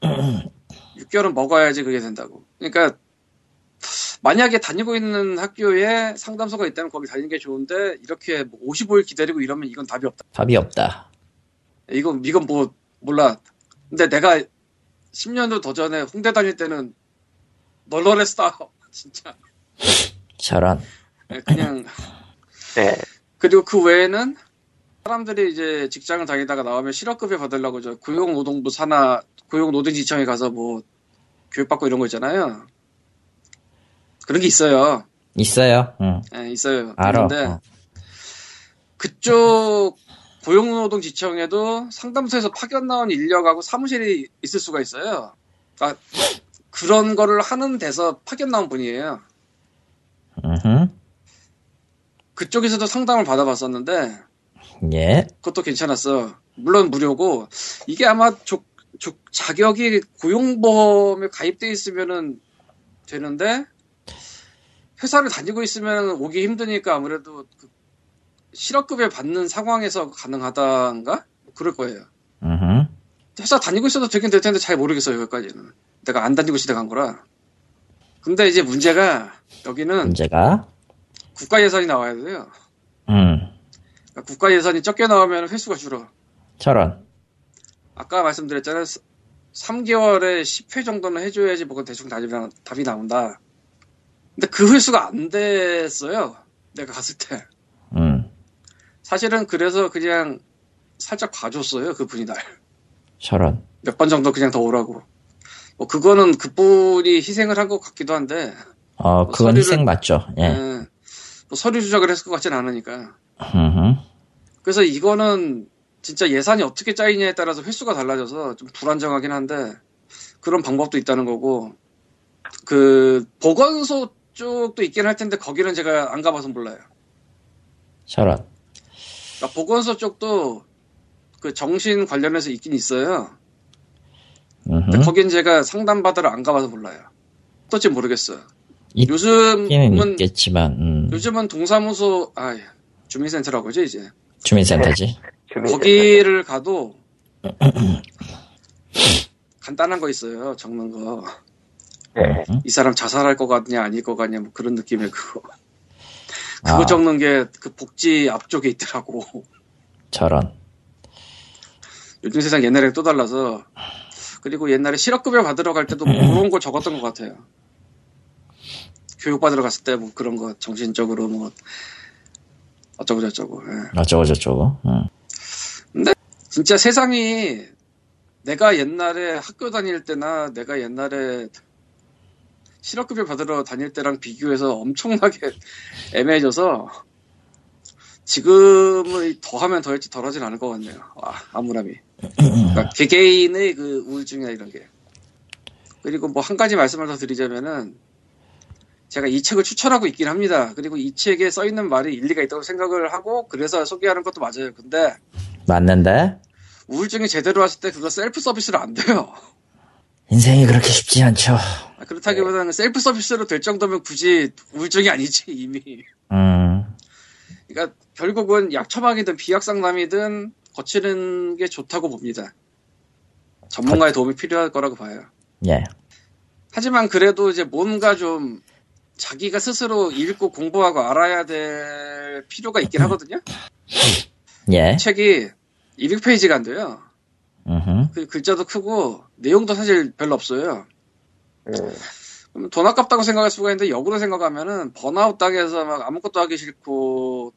(clears throat) 6개월은 먹어야지 그게 된다고. 그러니까 만약에 다니고 있는 학교에 상담소가 있다면 거기 다니는 게 좋은데 이렇게 뭐 55일 기다리고 이러면 이건 답이 없다. 답이 없다. 이건 이건 뭐 몰라. 근데 내가 10년도 더 전에 홍대 다닐 때는 널널했어. (laughs) 진짜. 저런. 그냥 네. 그리고 그 외에는 사람들이 이제 직장을 다니다가 나오면 실업급여 받으려고 저 고용노동부 산하 고용노동지청에 가서 뭐 교육받고 이런 거 있잖아요. 그런 게 있어요. 있어요. 응. 예, 있어요. 알아. 그런데 어. 그쪽 고용노동지청에도 상담소에서 파견 나온 인력하고 사무실이 있을 수가 있어요. 그러니까 그런 거를 하는 데서 파견 나온 분이에요. 음흠. 그쪽에서도 상담을 받아봤었는데 예. 그것도 괜찮았어. 물론 무료고 이게 아마 조, 조- 자격이 고용보험에 가입돼 있으면은 되는데 회사를 다니고 있으면 오기 힘드니까 아무래도 그 실업급여 받는 상황에서 가능하다인가? 그럴 거예요. 음흠. 회사 다니고 있어도 되긴 될 텐데 잘 모르겠어요, 여기까지는. 내가 안 다니고 시작한 거라. 근데 이제 문제가 여기는 문제가 국가 예산이 나와야 돼요. 음. 그러니까 국가 예산이 적게 나오면 횟수가 줄어. 저런. 아까 말씀드렸잖아요. 3개월에 10회 정도는 해줘야지 뭐가 대충 답이, 나, 답이 나온다. 근데 그 횟수가 안 됐어요. 내가 갔을 때. 음. 사실은 그래서 그냥 살짝 봐줬어요. 그분이 날. 저런. 몇 번 정도 그냥 더 오라고. 뭐 그거는 그분이 희생을 한 것 같기도 한데 어, 그건 서류를- 희생 맞죠. 예. 예, 뭐 서류 조작을 했을 것 같진 않으니까. 그래서 이거는 진짜 예산이 어떻게 짜이냐에 따라서 횟수가 달라져서 좀 불안정하긴 한데 그런 방법도 있다는 거고 그 보건소 쪽도 있긴 할 텐데 거기는 제가 안 가봐서 몰라요. 저런. 그러니까 보건소 쪽도 그 정신 관련해서 있긴 있어요. 근데. 거긴 제가 상담 받으러 안 가봐서 몰라요. 어떨지 모르겠어요. 요즘은 있겠지만, 음. 요즘은 동사무소 아 주민센터라고 하죠 이제 주민센터지. 주민 거기를 가도 (laughs) 간단한 거 있어요 적는 거이 네. 사람 자살할 것 같냐 아닐 것 같냐 뭐 그런 느낌의 그거 (laughs) 그거 아. 적는 게 그 복지 앞쪽에 있더라고 저런. 요즘 세상 옛날에 또 달라서 그리고 옛날에 실업급여 받으러 갈 때도 뭐 그런 거 적었던 것 같아요 교육 받으러 갔을 때 뭐 그런 거 정신적으로 뭐 어쩌고 저쩌고 예. 어쩌고 저쩌고. 음. 진짜 세상이 내가 옛날에 학교 다닐 때나 내가 옛날에 실업급여 받으러 다닐 때랑 비교해서 엄청나게 (laughs) 애매해져서 지금의 더하면 더했지 덜하진 않을 것 같네요. 아, 암울함이. 그러니까 개개인의 그 우울증이나 이런 게. 그리고 뭐 한 가지 말씀을 더 드리자면은 제가 이 책을 추천하고 있긴 합니다. 그리고 이 책에 써 있는 말이 일리가 있다고 생각을 하고 그래서 소개하는 것도 맞아요. 근데 맞는데? 우울증이 제대로 왔을 때 그거 셀프 서비스로 안 돼요. 인생이 그렇게 쉽지 않죠. 아, 그렇다기보다는 셀프 서비스로 될 정도면 굳이 우울증이 아니지 이미. 음. 그러니까 결국은 약 처방이든 비약 상담이든 거치는 게 좋다고 봅니다. 전문가의 도움이 필요할 거라고 봐요. 예. 하지만 그래도 이제 뭔가 좀 자기가 스스로 읽고 공부하고 알아야 될 필요가 있긴 하거든요. 예. 책이 200페이지가 안 돼요. 그 글자도 크고 내용도 사실 별로 없어요. 음, 돈 아깝다고 생각할 수가 있는데 역으로 생각하면은 번아웃 당해서 막 아무것도 하기 싫고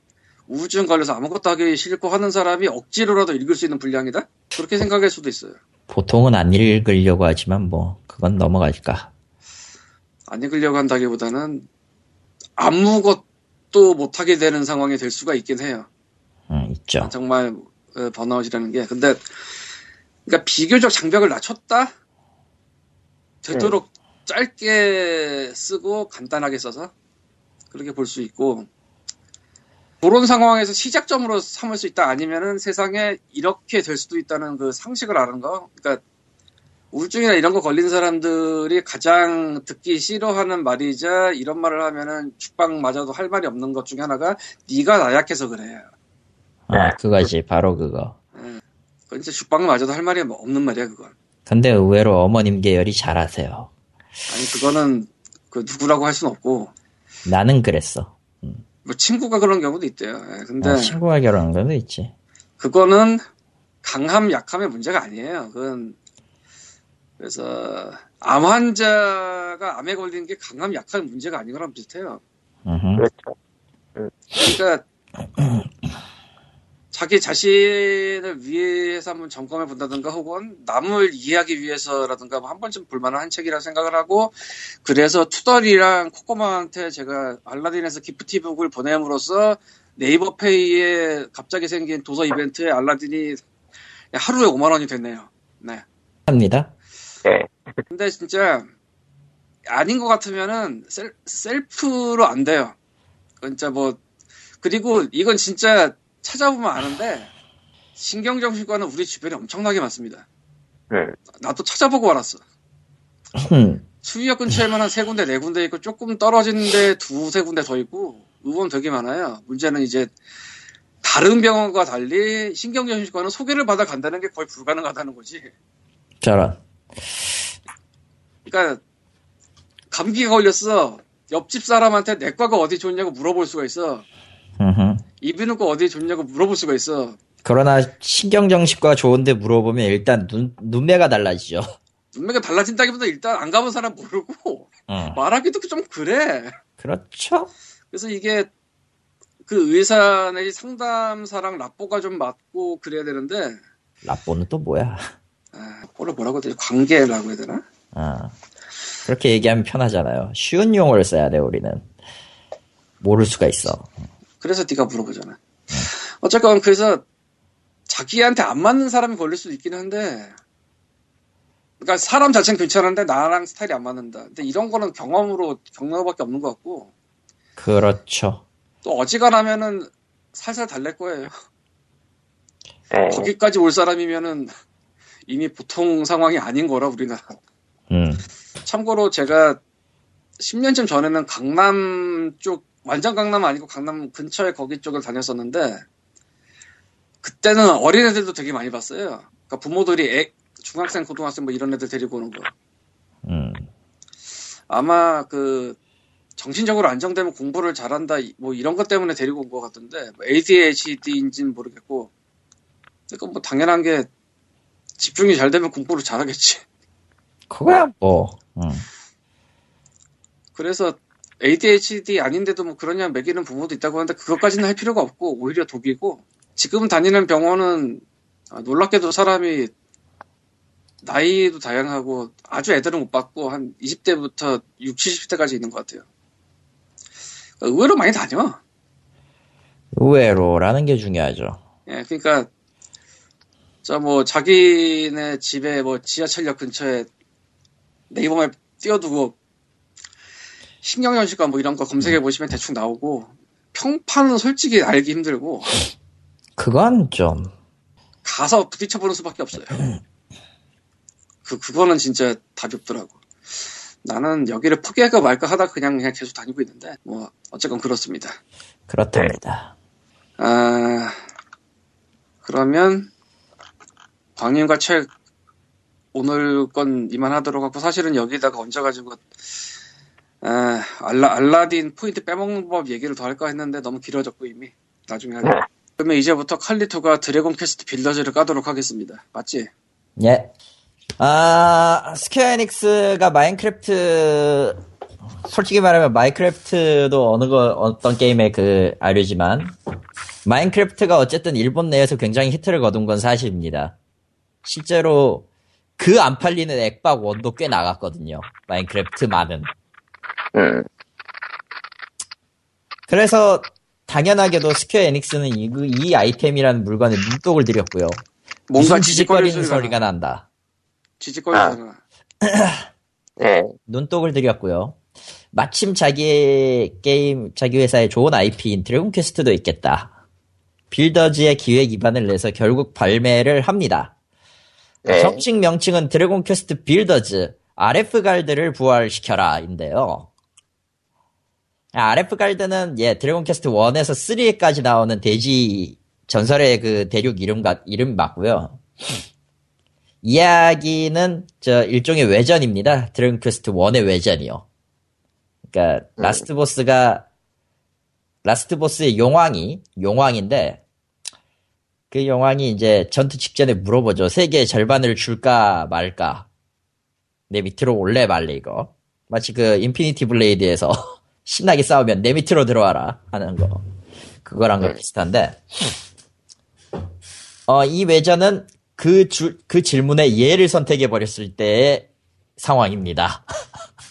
우울증 걸려서 아무것도 하기 싫고 하는 사람이 억지로라도 읽을 수 있는 분량이다? 그렇게 생각할 수도 있어요. 보통은 안 읽으려고 하지만 뭐 그건 넘어갈까. 안 읽으려고 한다기보다는 아무것도 못하게 되는 상황이 될 수가 있긴 해요. 음, 있죠. 정말 어, 번아웃이라는 게. 근데 그러니까 비교적 장벽을 낮췄다? 되도록 짧게 쓰고 간단하게 써서 그렇게 볼 수 있고 그런 상황에서 시작점으로 삼을 수 있다 아니면은 세상에 이렇게 될 수도 있다는 그 상식을 아는 거 그러니까 우울증이나 이런 거 걸린 사람들이 가장 듣기 싫어하는 말이자 이런 말을 하면은 죽방 맞아도 할 말이 없는 것 중에 하나가 네가 나약해서 그래 아, 그거지. 바로 그거. 그건 진짜 죽방 맞아도 할 말이 없는 말이야 그건 근데 의외로 어머님 계열이 잘하세요. 아니 그거는 그 누구라고 할 수는 없고 나는 그랬어. 뭐 친구가 그런 경우도 있대요 예, 근데 어, 친구가 결혼한 것도 있지. 그거는 강함 약함의 문제가 아니에요 그건 그래서 암 환자가 암에 걸리는 게 강함 약함 문제가 아닌 거랑 비슷해요. 그렇죠. 그러니까 자기 자신을 위해서 한번 점검해 본다든가 혹은 남을 이해하기 위해서라든가 뭐한 번쯤 볼만한 한 책이라 생각을 하고 그래서 투덜이랑 코코마한테 제가 알라딘에서 기프티북을 보냄으로써 네이버 페이에 갑자기 생긴 도서 이벤트에 알라딘이 하루에 5만 원이 됐네요. 네. 합니다. 네. 근데 진짜 아닌 것 같으면은 셀, 셀프로 안 돼요. 진짜 뭐 그리고 이건 진짜 찾아보면 아는데 신경정신과는 우리 주변에 엄청나게 많습니다. 음, 나도 찾아보고 알았어. 흠. 수유역 근처에만 한 세 군데, 네 군데 있고 조금 떨어진데 두세 군데 더 있고 의원 되게 많아요. 문제는 이제 다른 병원과 달리 신경정신과는 소개를 받아 간다는 게 거의 불가능하다는 거지. 저런. 그러니까 감기가 걸렸어. 옆집 사람한테 내과가 어디 좋냐고 물어볼 수가 있어. 음흠. 이비인후과 어디 좋냐고 물어볼 수가 있어. 그러나 신경정신과 좋은데 물어보면 일단 눈, 눈매가 달라지죠. 눈매가 달라진다기보다 일단 안 가본 사람 모르고 음. 말하기도 좀 그래. 그렇죠. 그래서 이게 그 의사 내지 상담사랑 라뽀가 좀 맞고 그래야 되는데 라뽀는 또 뭐야? 아, 뭐를 뭐라고 해야 되지? 관계라고 해야 되나? 아, 그렇게 얘기하면 편하잖아요. 쉬운 용어를 써야 돼, 우리는. 모를 수가 있어. 그래서 네가 물어보잖아. 어쨌건 그래서 자기한테 안 맞는 사람이 걸릴 수도 있긴 한데 그러니까 사람 자체는 괜찮은데 나랑 스타일이 안 맞는다. 근데 이런 거는 경험으로 경험밖에 없는 것 같고 그렇죠. 또 어지간하면은 살살 달랠 거예요. 네. 거기까지 올 사람이면은 이미 보통 상황이 아닌 거라 우리나라. 음. 참고로 제가 10년쯤 전에는 강남 쪽 완전 강남 아니고 강남 근처에 거기 쪽을 다녔었는데 그때는 어린애들도 되게 많이 봤어요. 그러니까 부모들이 애, 중학생, 고등학생 뭐 이런 애들 데리고 오는 거. 음. 아마 그 정신적으로 안정되면 공부를 잘한다 뭐 이런 것 때문에 데리고 온 것 같던데 뭐 ADHD인지는 모르겠고 그러니까 뭐 당연한 게 집중이 잘 되면 공부를 잘하겠지. 그거야, 뭐. 음. 그래서 ADHD 아닌데도 뭐 그러냐 매기는 부모도 있다고 하는데 그것까지는 할 필요가 없고 오히려 독이고 지금 다니는 병원은 아, 놀랍게도 사람이 나이도 다양하고 아주 애들은 못 받고 한 20대부터 60, 70대까지 있는 것 같아요. 의외로 많이 다녀. 의외로라는 게 중요하죠. 예, 그러니까 저 뭐 자기네 집에 뭐 지하철역 근처에 네이버맵 띄워두고 신경전식과 뭐 이런 거 검색해 보시면 대충 나오고 평판은 솔직히 알기 힘들고 그건 좀, 가서 부딪혀보는 수밖에 없어요. (clears throat) 그 그거는 진짜 답이 없더라고. 나는 여기를 포기할까 말까 하다 그냥 그냥 계속 다니고 있는데 뭐 어쨌건 그렇습니다. 그렇답니다. 아, 그러면, 광인과 책, 오늘 건 이만하도록 하고, 사실은 여기다가 얹어가지고, 아, 알라, 알라딘 포인트 빼먹는 법 얘기를 더 할까 했는데 너무 길어졌고, 이미. 나중에 하자. 그러면 이제부터 칼리토가 드래곤 퀘스트 빌더즈를 까도록 하겠습니다. 맞지? 예. 아, 스퀘어 에닉스가 마인크래프트, 솔직히 말하면 마인크래프트도 어느 거, 어떤 게임의 그 아류지만, 마인크래프트가 어쨌든 일본 내에서 굉장히 히트를 거둔 건 사실입니다. 실제로 그 안 팔리는 액박 원도 꽤 나갔거든요. 마인크래프트만은. 음, 그래서 당연하게도 스퀘어 에닉스는 이, 그- 이 아이템이라는 물건에 눈독을 들였고요. 뭔가 무슨 지직거리는 지직거리는 소리가 난다. 지직거리잖아. (clears throat) 네. 눈독을 들였고요. 마침 자기 게임, 자기 회사에 좋은 IP인 드래곤 퀘스트도 있겠다. 빌더즈의 기획 기반을 내서 결국 발매를 합니다. 네. 정식 명칭은 드래곤 퀘스트 빌더즈, 아레프갈드를 부활시켜라, 인데요. 아레프갈드는, 예, 드래곤 퀘스트 1에서 3까지 나오는 대지 전설의 그 대륙 이름, 가 이름 맞고요. 이야기는 저 일종의 외전입니다. 드래곤 퀘스트 1의 외전이요. 그러니까 last boss가 last boss의 용왕이 용왕인데 그 용왕이 이제 전투 직전에 물어보죠. 세계의 절반을 줄까 말까. 내 밑으로 올래 말래 이거. 마치 그 인피니티 블레이드에서 (laughs) 신나게 싸우면 내 밑으로 들어와라 하는 거. 그거랑 거 비슷한데 어, 이 외전은 그, 주, 그 질문에 예를 선택해 버렸을 때의 상황입니다.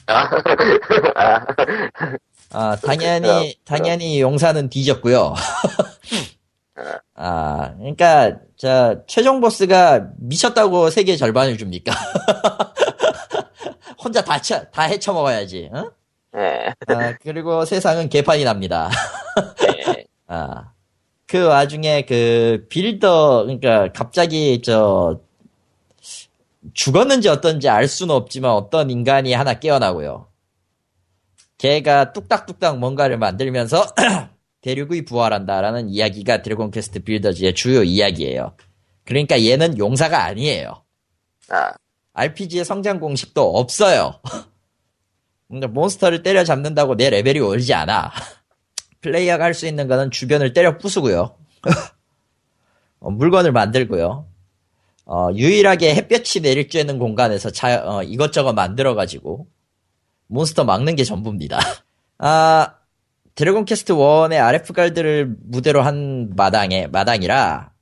아, (laughs) 아, 당연히, 당연히 용사는 뒤졌고요. (laughs) 아, 그러니까, 저, 최종 보스가 미쳤다고 세계 절반을 줍니까? (laughs) 혼자 다, 쳐, 다 헤쳐먹어야지, 응? 네. 아, 그리고 세상은 개판이 납니다. 네. (laughs) 아, 그 와중에 그 builder, 그러니까 갑자기 저, 죽었는지 어떤지 알 수는 없지만 어떤 인간이 하나 깨어나고요. 걔가 뚝딱뚝딱 뭔가를 만들면서 (clears throat) 대륙이 부활한다라는 이야기가 드래곤 퀘스트 빌더즈의 주요 이야기예요. 그러니까 얘는 용사가 아니에요. 아, RPG의 성장 공식도 없어요. 몬스터를 때려 잡는다고 내 레벨이 오르지 않아. 플레이어가 할 수 있는 거는 주변을 때려 부수고요. (laughs) 어, 물건을 만들고요. 어, 유일하게 햇볕이 내리쬐는 공간에서 자, 어, 이것저것 만들어가지고 몬스터 막는 게 전부입니다. (laughs) 아, 드래곤 퀘스트 1의 아레프갈드를 무대로 한 마당에, 마당이라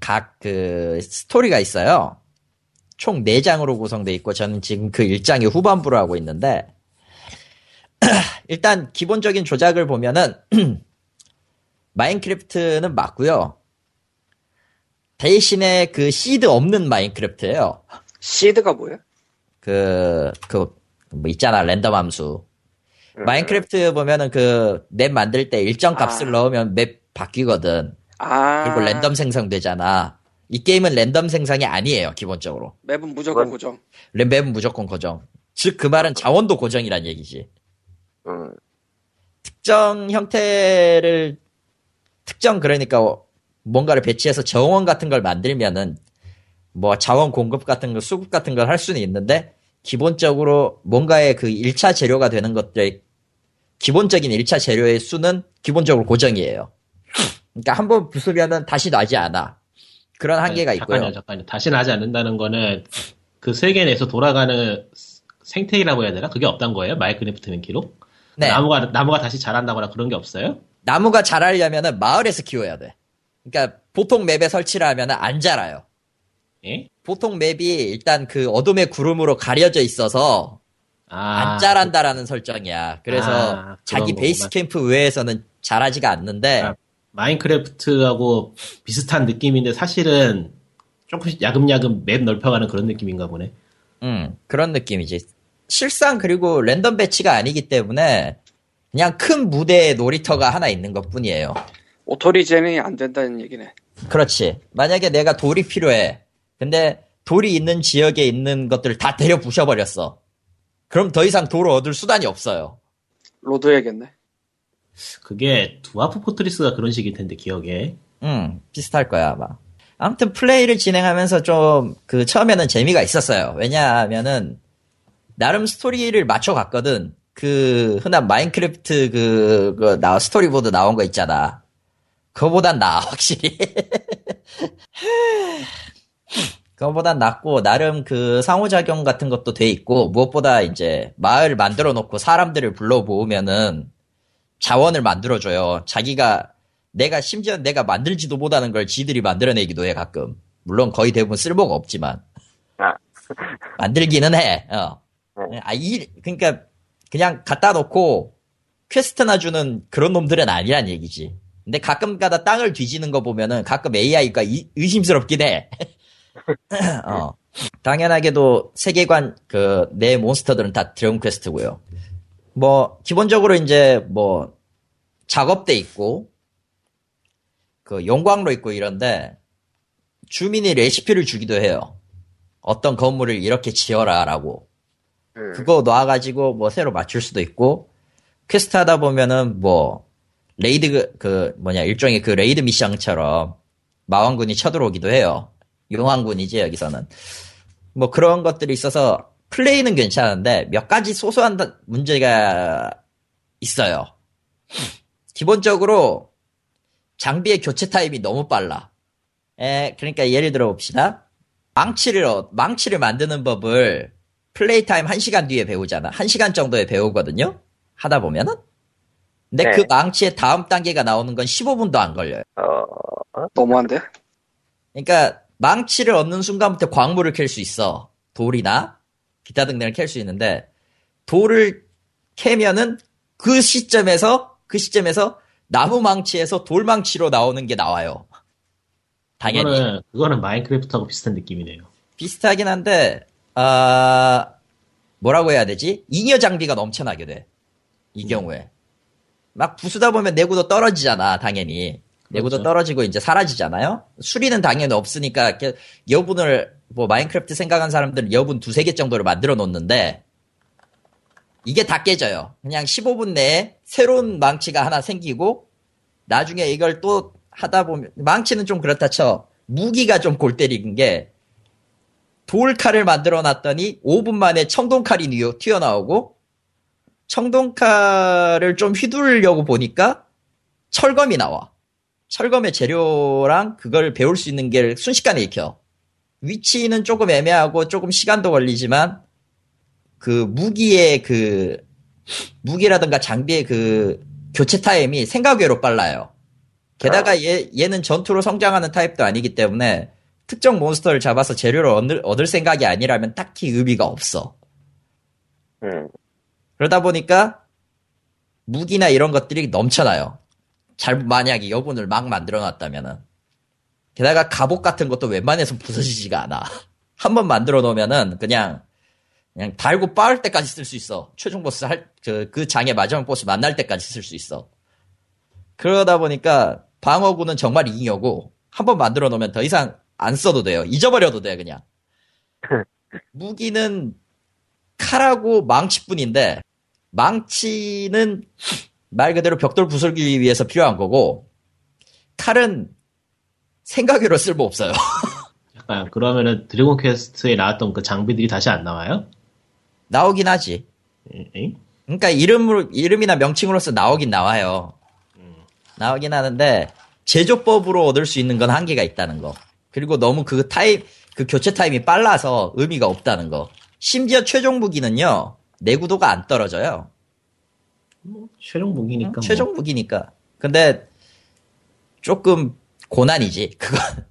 각 그 스토리가 있어요. 총 4장으로 구성되어 있고 저는 지금 그 1장의 후반부를 하고 있는데 (clears throat) 일단 기본적인 조작을 보면은 (clears throat) 마인크래프트는 맞고요. 대신에 그 시드 없는 마인크래프트예요. seed가 뭐야? 그, 그, 뭐 있잖아, 랜덤 함수. 마인크래프트 보면은 그 맵 만들 때 일정 값을 아. 넣으면 맵 바뀌거든. 아. 그리고 랜덤 생성되잖아. 이 게임은 랜덤 생성이 아니에요, 기본적으로. 맵은 무조건 고정. 맵은 무조건 고정. 즉, 그 말은 자원도 고정이란 얘기지. 음, 특정 형태를, 특정 그러니까 뭔가를 배치해서 정원 같은 걸 만들면은 뭐 자원 공급 같은 거, 수급 같은 걸 할 수는 있는데 기본적으로 뭔가의 그 1차 재료가 되는 것들의 기본적인 1차 재료의 수는 기본적으로 고정이에요. 그러니까 한 번 부수면은 다시 나지 않아. 그런 한계가 아니, 있고요. 잠깐요, 잠깐요. 다시 나지 않는다는 거는 그 세계 내에서 돌아가는 생태계라고 해야 되나? 그게 없단 거예요? 마인크래프트 맨키로? 네. 나무가 나무가 다시 자란다거나 그런 게 없어요? 나무가 자라려면은 마을에서 키워야 돼. 그러니까 보통 맵에 설치를 하면은 안 자라요. 예? 보통 맵이 일단 그 어둠의 구름으로 가려져 있어서 아, 안 자란다라는 설정이야. 그래서 아, 자기 베이스 캠프 외에서는 자라지가 않는데 아, 마인크래프트하고 비슷한 느낌인데 사실은 조금씩 야금야금 맵 넓혀가는 그런 느낌인가 보네. 음, 그런 느낌이지. 실상 그리고 랜덤 배치가 아니기 때문에 그냥 큰 무대에 놀이터가 하나 있는 것 뿐이에요. auto regen이 안 된다는 얘기네. 그렇지. 만약에 내가 돌이 필요해. 근데 돌이 있는 지역에 있는 것들을 다 때려 부셔버렸어. 그럼 더 이상 돌을 얻을 수단이 없어요. load 해야겠네. 그게 Dwarf Fortress가 그런 식일 텐데 기억에. 음, 비슷할 거야, 아마. 아무튼 플레이를 진행하면서 좀, 그, 처음에는 재미가 있었어요. 왜냐하면은, 나름 스토리를 맞춰갔거든. 그, 흔한 Minecraft 그, 그, 나, 스토리보드 나온 거 있잖아. 그거보단 나아, 확실히. (laughs) 그거보단 낫고, 나름 그 상호작용 같은 것도 돼 있고, 무엇보다 이제 마을 만들어 놓고 사람들을 불러 모으면은 자원을 만들어줘요. 자기가, 내가 심지어 내가 만들지도 못하는 걸 지들이 만들어내기도 해, 가끔. 물론 거의 대부분 쓸모가 없지만. 아. (laughs) 만들기는 해, 어. 네. 아, 이, 그니까, 그냥 갖다 놓고 quest나 주는 그런 놈들은 아니란 얘기지. 근데 가끔 가다 땅을 뒤지는 거 보면은 가끔 AI가 의심스럽긴 해. (laughs) (laughs) 어. 당연하게도 세계관 그 내 monster들은 다 Dragon Quest고요. 뭐 기본적으로 이제 뭐 작업대 있고 그 용광로 있고 이런데 주민이 레시피를 주기도 해요. 어떤 건물을 이렇게 지어라라고. 음. 그거 놔가지고 뭐 새로 맞출 수도 있고 퀘스트 하다 보면은 뭐 raid 그- 그 뭐냐 일종의 그 raid 미션처럼 마왕군이 쳐들어오기도 해요. 용왕군이지 여기서는 뭐 그런 것들이 있어서 플레이는 괜찮은데 몇 가지 소소한 다- 문제가 있어요. 기본적으로 장비의 교체 타임이 너무 빨라. 에, 그러니까 예를 들어 봅시다. 망치를 어- 망치를 만드는 법을 플레이 타임 1시간 뒤에 배우잖아. 1시간 정도에 배우거든요. 하다 보면은. 근데 네. 그 망치의 다음 단계가 나오는 건 15분도 안 걸려요. 어, 너무한데? 그러니까 망치를 얻는 순간부터 광물을 캘 수 있어. 돌이나 기타 등등을 캘 수 있는데 돌을 캐면은 그 시점에서 그 시점에서 나무 망치에서 돌 망치로 나오는 게 나와요. 당연히 그거는, 그거는 마인크래프트하고 비슷한 느낌이네요. 비슷하긴 한데 아 뭐라고 해야 되지? 잉여 장비가 넘쳐나게 돼. 이 경우에 막 부수다 보면 내구도 떨어지잖아, 당연히. 내구도 그렇죠. 떨어지고 이제 사라지잖아요. 수리는 당연히 없으니까 여분을 뭐 마인크래프트 생각한 사람들은 여분 두세 개 정도를 만들어 놓는데 이게 다 깨져요. 그냥 15분 내에 새로운 망치가 하나 생기고 나중에 이걸 또 하다 보면 망치는 좀 그렇다 쳐. 무기가 좀 골 때리는 게 돌칼을 만들어 놨더니 5분 만에 청동칼이 튀어나오고 청동칼을 좀 휘두르려고 보니까 철검이 나와. 철검의 재료랑 그걸 배울 수 있는 게 순식간에 익혀. 위치는 조금 애매하고 조금 시간도 걸리지만 그 무기의 그 무기라든가 장비의 그 교체 타임이 생각 외로 빨라요. 게다가 얘, 얘는 전투로 성장하는 타입도 아니기 때문에 특정 몬스터를 잡아서 재료를 얻을, 얻을 생각이 아니라면 딱히 의미가 없어. 음. 그러다 보니까 무기나 이런 것들이 넘쳐나요. 잘 만약에 여분을 막 만들어 놨다면은 게다가 갑옷 같은 것도 웬만해서 부서지지가 않아. (laughs) 한 번 만들어 놓으면은 그냥 그냥 달고 빠을 때까지 쓸 수 있어. 최종 보스 할 그 그 장의 마지막 보스 만날 때까지 쓸 수 있어. 그러다 보니까 방어구는 정말 잉여고 한 번 만들어 놓으면 더 이상 안 써도 돼요. 잊어버려도 돼 그냥. (laughs) 무기는 칼하고 망치뿐인데 망치는 말 그대로 벽돌 부술기 위해서 필요한 거고 칼은 생각외로 쓸모 없어요. (laughs) 약간 그러면은 Dragon Quest에 나왔던 그 장비들이 다시 안 나와요? 나오긴 하지. 에- 에잉? 그러니까 이름으로 이름이나 명칭으로서 나오긴 나와요. 나오긴 하는데 제조법으로 얻을 수 있는 건 한계가 있다는 거. 그리고 너무 그 타임 그 교체 타임이 빨라서 의미가 없다는 거. 심지어 최종 무기는요 내구도가 안 떨어져요. 최종 무기니까 뭐. 최종 무기니까. 근데 조금 고난이지. 그건 (laughs)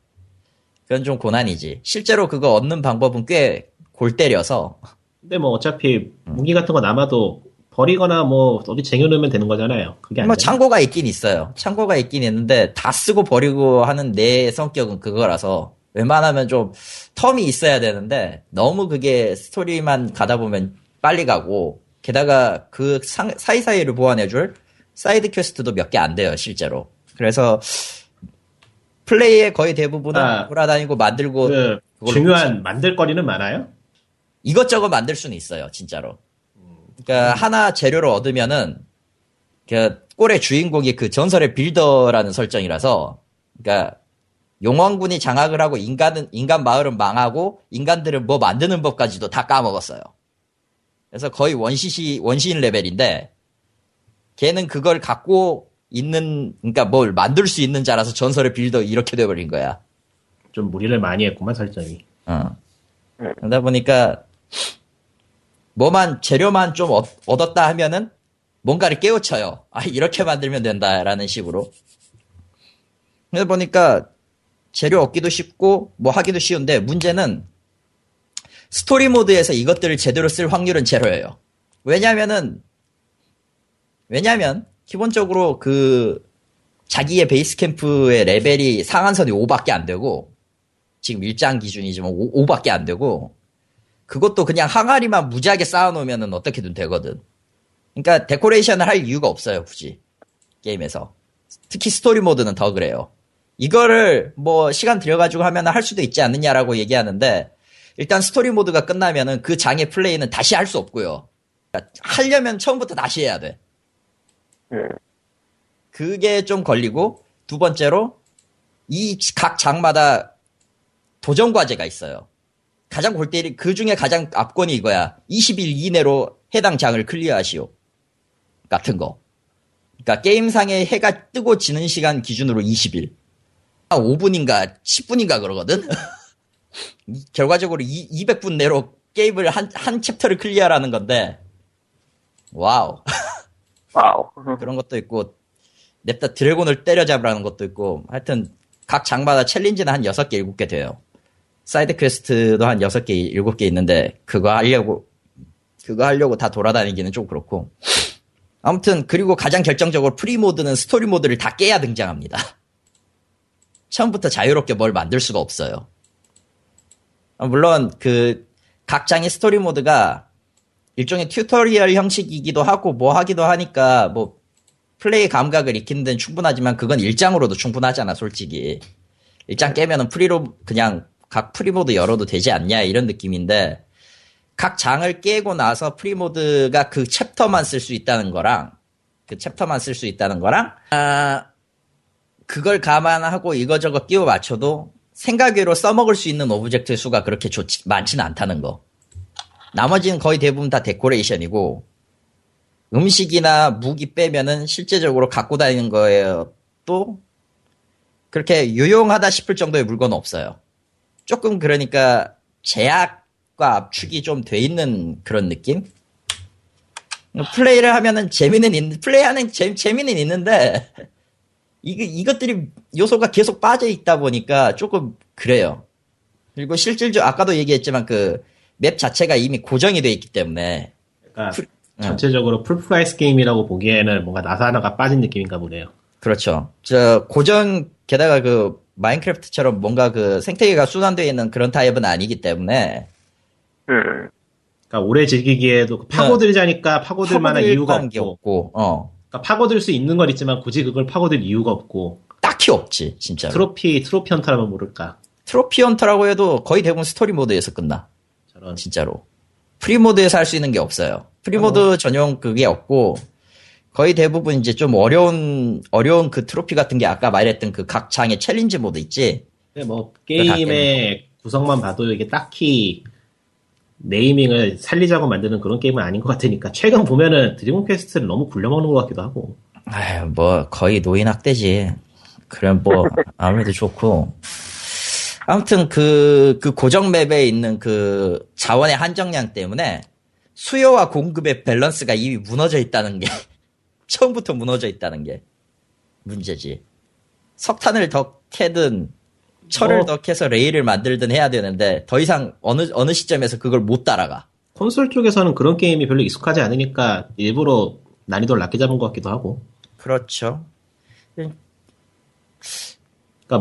그건 좀 고난이지. 실제로 그거 얻는 방법은 꽤 골 때려서 근데 뭐 어차피 음. 무기 같은 거 남아도 버리거나 뭐 어디 쟁여놓으면 되는 거잖아요. 그게 안 뭐? 창고가 있긴 있어요. 창고가 있긴 있는데 다 쓰고 버리고 하는 내 성격은 그거라서 웬만하면 좀 term이 있어야 되는데 너무 그게 스토리만 가다 보면 빨리 가고 게다가 그 상- 사이사이를 보완해줄 side quest도 몇 개 안 돼요 실제로. 그래서 플레이의 거의 대부분은 아, 돌아다니고 만들고 그 중요한 만들 거리는 많아요? 이것저것 만들 수는 있어요, 진짜로. 그러니까 하나 재료를 얻으면은 그 꼴의 주인공이 그 전설의 builder라는 설정이라서 그러니까 용왕군이 장악을 하고 인간은 인간 마을은 망하고 인간들은 뭐 만드는 법까지도 다 까먹었어요. 그래서 거의 원시시 원시인 레벨인데 걔는 그걸 갖고 있는 그러니까 뭘 만들 수 있는 자라서 전설의 빌더 이렇게 돼버린 거야. 좀 무리를 많이 했구만 설정이. 어. 그러다 보니까 뭐만 재료만 좀 얻, 얻었다 하면은 뭔가를 깨우쳐요. 아 이렇게 만들면 된다 라는 식으로. 그러다 보니까 재료 얻기도 쉽고 뭐 하기도 쉬운데 문제는 스토리 모드에서 이것들을 제대로 쓸 확률은 제로예요. 왜냐면은 왜냐면 기본적으로 그 자기의 베이스 캠프의 레벨이 상한선이 5밖에 안 되고 지금 일장 기준이지만 5, 밖에안 되고 그것도 그냥 항아리만 무지하게 쌓아놓으면 어떻게든 되거든. 그러니까 데코레이션을 할 이유가 없어요 굳이 게임에서. 특히 스토리 모드는 더 그래요. 이거를 뭐 시간 들여가지고 하면 할 수도 있지 않느냐라고 얘기하는데 일단 스토리 모드가 끝나면은 그 장의 플레이는 다시 할 수 없고요. 그러니까 하려면 처음부터 다시 해야 돼. 음. 그게 좀 걸리고 두 번째로 이 각 장마다 도전 과제가 있어요. 가장 골 때리 그 중에 가장 압권이 이거야. 20일 이내로 해당 장을 clear하시오. 같은 거. 그러니까 게임상에 해가 뜨고 지는 시간 기준으로 20일. 한 5분인가 10분인가 그러거든. (laughs) 결과적으로 200분 내로 게임을 한, 한 chapter를 clear라는 건데, Wow. Wow. (laughs) 그런 것도 있고, 냅다 드래곤을 때려잡으라는 것도 있고, 하여튼, 각 장마다 challenge는 한 6개, 7개 돼요. side quest도 한 6개, 7개 있는데, 그거 하려고, 그거 하려고 다 돌아다니기는 좀 그렇고. 아무튼, 그리고 가장 결정적으로 free 모드는 스토리 모드를 다 깨야 등장합니다. 처음부터 자유롭게 뭘 만들 수가 없어요. 아, 물론 그 각 장의 스토리 모드가 일종의 tutorial 형식이기도 하고 뭐 하기도 하니까 뭐 플레이 감각을 익히는 데는 충분하지만 그건 일장으로도 충분하잖아 솔직히. 일장 깨면은 free로 그냥 각 free 모드 열어도 되지 않냐 이런 느낌인데 각 장을 깨고 나서 free 모드가 그 chapter만 쓸 수 있다는 거랑 그 chapter만 쓸 수 있다는 거랑 아 그걸 감안하고 이거저거 끼워 맞춰도 생각외로 써먹을 수 있는 object 수가 그렇게 좋지, 많지는 않다는 거. 나머지는 거의 대부분 다 데코레이션이고, 음식이나 무기 빼면은 실제적으로 갖고 다니는 거에요. 또, 그렇게 유용하다 싶을 정도의 물건은 없어요. 조금 그러니까 제약과 압축이 좀 돼 있는 그런 느낌? 플레이를 하면은 재미는 있는, 플레이하는 재, 재미는 있는데, 이, 이것들이 요소가 계속 빠져 있다 보니까 조금 그래요. 그리고 실질적으로 아까도 얘기했지만 그 map 자체가 이미 고정이 돼 있기 때문에 그러니까 전체적으로 full price 게임이라고 보기에는 뭔가 나사 하나가 빠진 느낌인가 보네요. 그렇죠. 저 고정 게다가 그 Minecraft처럼 뭔가 그 생태계가 순환되어 있는 그런 타입은 아니기 때문에 음. 그러니까 오래 즐기기에도 파고들자니까 파고들 만한 이유가 파고들 게 없고, 없고, 어 그러니까 파고들 수 있는 건 있지만 굳이 그걸 파고들 이유가 없고 딱히 없지 진짜. 로 트로피 트로피 hunter라면 모를까 트로피 hunter라고 해도 거의 대부분 스토리 모드에서 끝나. 저런 진짜로. free 모드에서 할 수 있는 게 없어요. free 모드 전용 그게 없고 거의 대부분 이제 좀 어려운 어려운 그 트로피 같은 게 아까 말했던 그 각 장의 challenge 모드 있지. 근데 뭐다 게임의 구성만 봐도 이게 딱히 naming을 살리자고 만드는 그런 게임은 아닌 것 같으니까 최근 보면은 Dragon Quest를 너무 굴려먹는 것 같기도 하고 아유 뭐 거의 노인 학대지. 그럼 뭐 아무래도 좋고. 아무튼 그, 그 고정 맵에 있는 그 자원의 한정량 때문에 수요와 공급의 밸런스가 이미 무너져 있다는 게, (laughs) 처음부터 무너져 있다는 게 문제지. 석탄을 더 캐든, 철을 뭐. 더 캐서 레일을 만들든 해야 되는데, 더 이상 어느, 어느 시점에서 그걸 못 따라가. 콘솔 쪽에서는 그런 게임이 별로 익숙하지 않으니까 일부러 난이도를 낮게 잡은 것 같기도 하고 그렇죠. 그러니까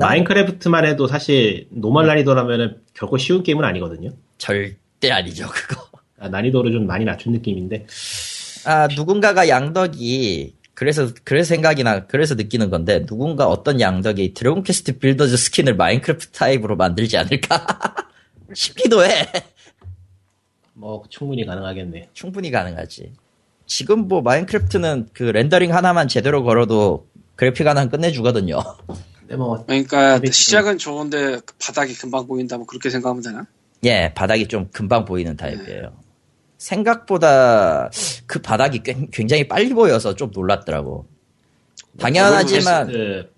마인크래프트만 해도 사실 normal 난이도라면은 결코 쉬운 게임은 아니거든요 절대 아니죠, 그거. 아, 난이도를 좀 많이 낮춘 느낌인데 아, 누군가가 양덕이, 그래서, 그래서 생각이 나, 그래서 느끼는 건데, 누군가 어떤 양덕이 드래곤 퀘스트 빌더즈 스킨을 마인크래프트 타입으로 만들지 않을까? (laughs) 싶기도 해. 뭐 충분히 가능하겠네 충분히 가능하지. 지금 뭐 마인크래프트는 그 렌더링 하나만 제대로 걸어도 그래픽 하나는 끝내주거든요. 근데 뭐 그러니까. 시작은 좋은데 그 바닥이 금방 보인다 뭐 그렇게 생각하면 되나? 예, 바닥이 좀 금방 보이는 타입이에요. 생각보다 그 바닥이 꽤- 굉장히 빨리 보여서 좀 놀랐더라고. 당연하지만 그,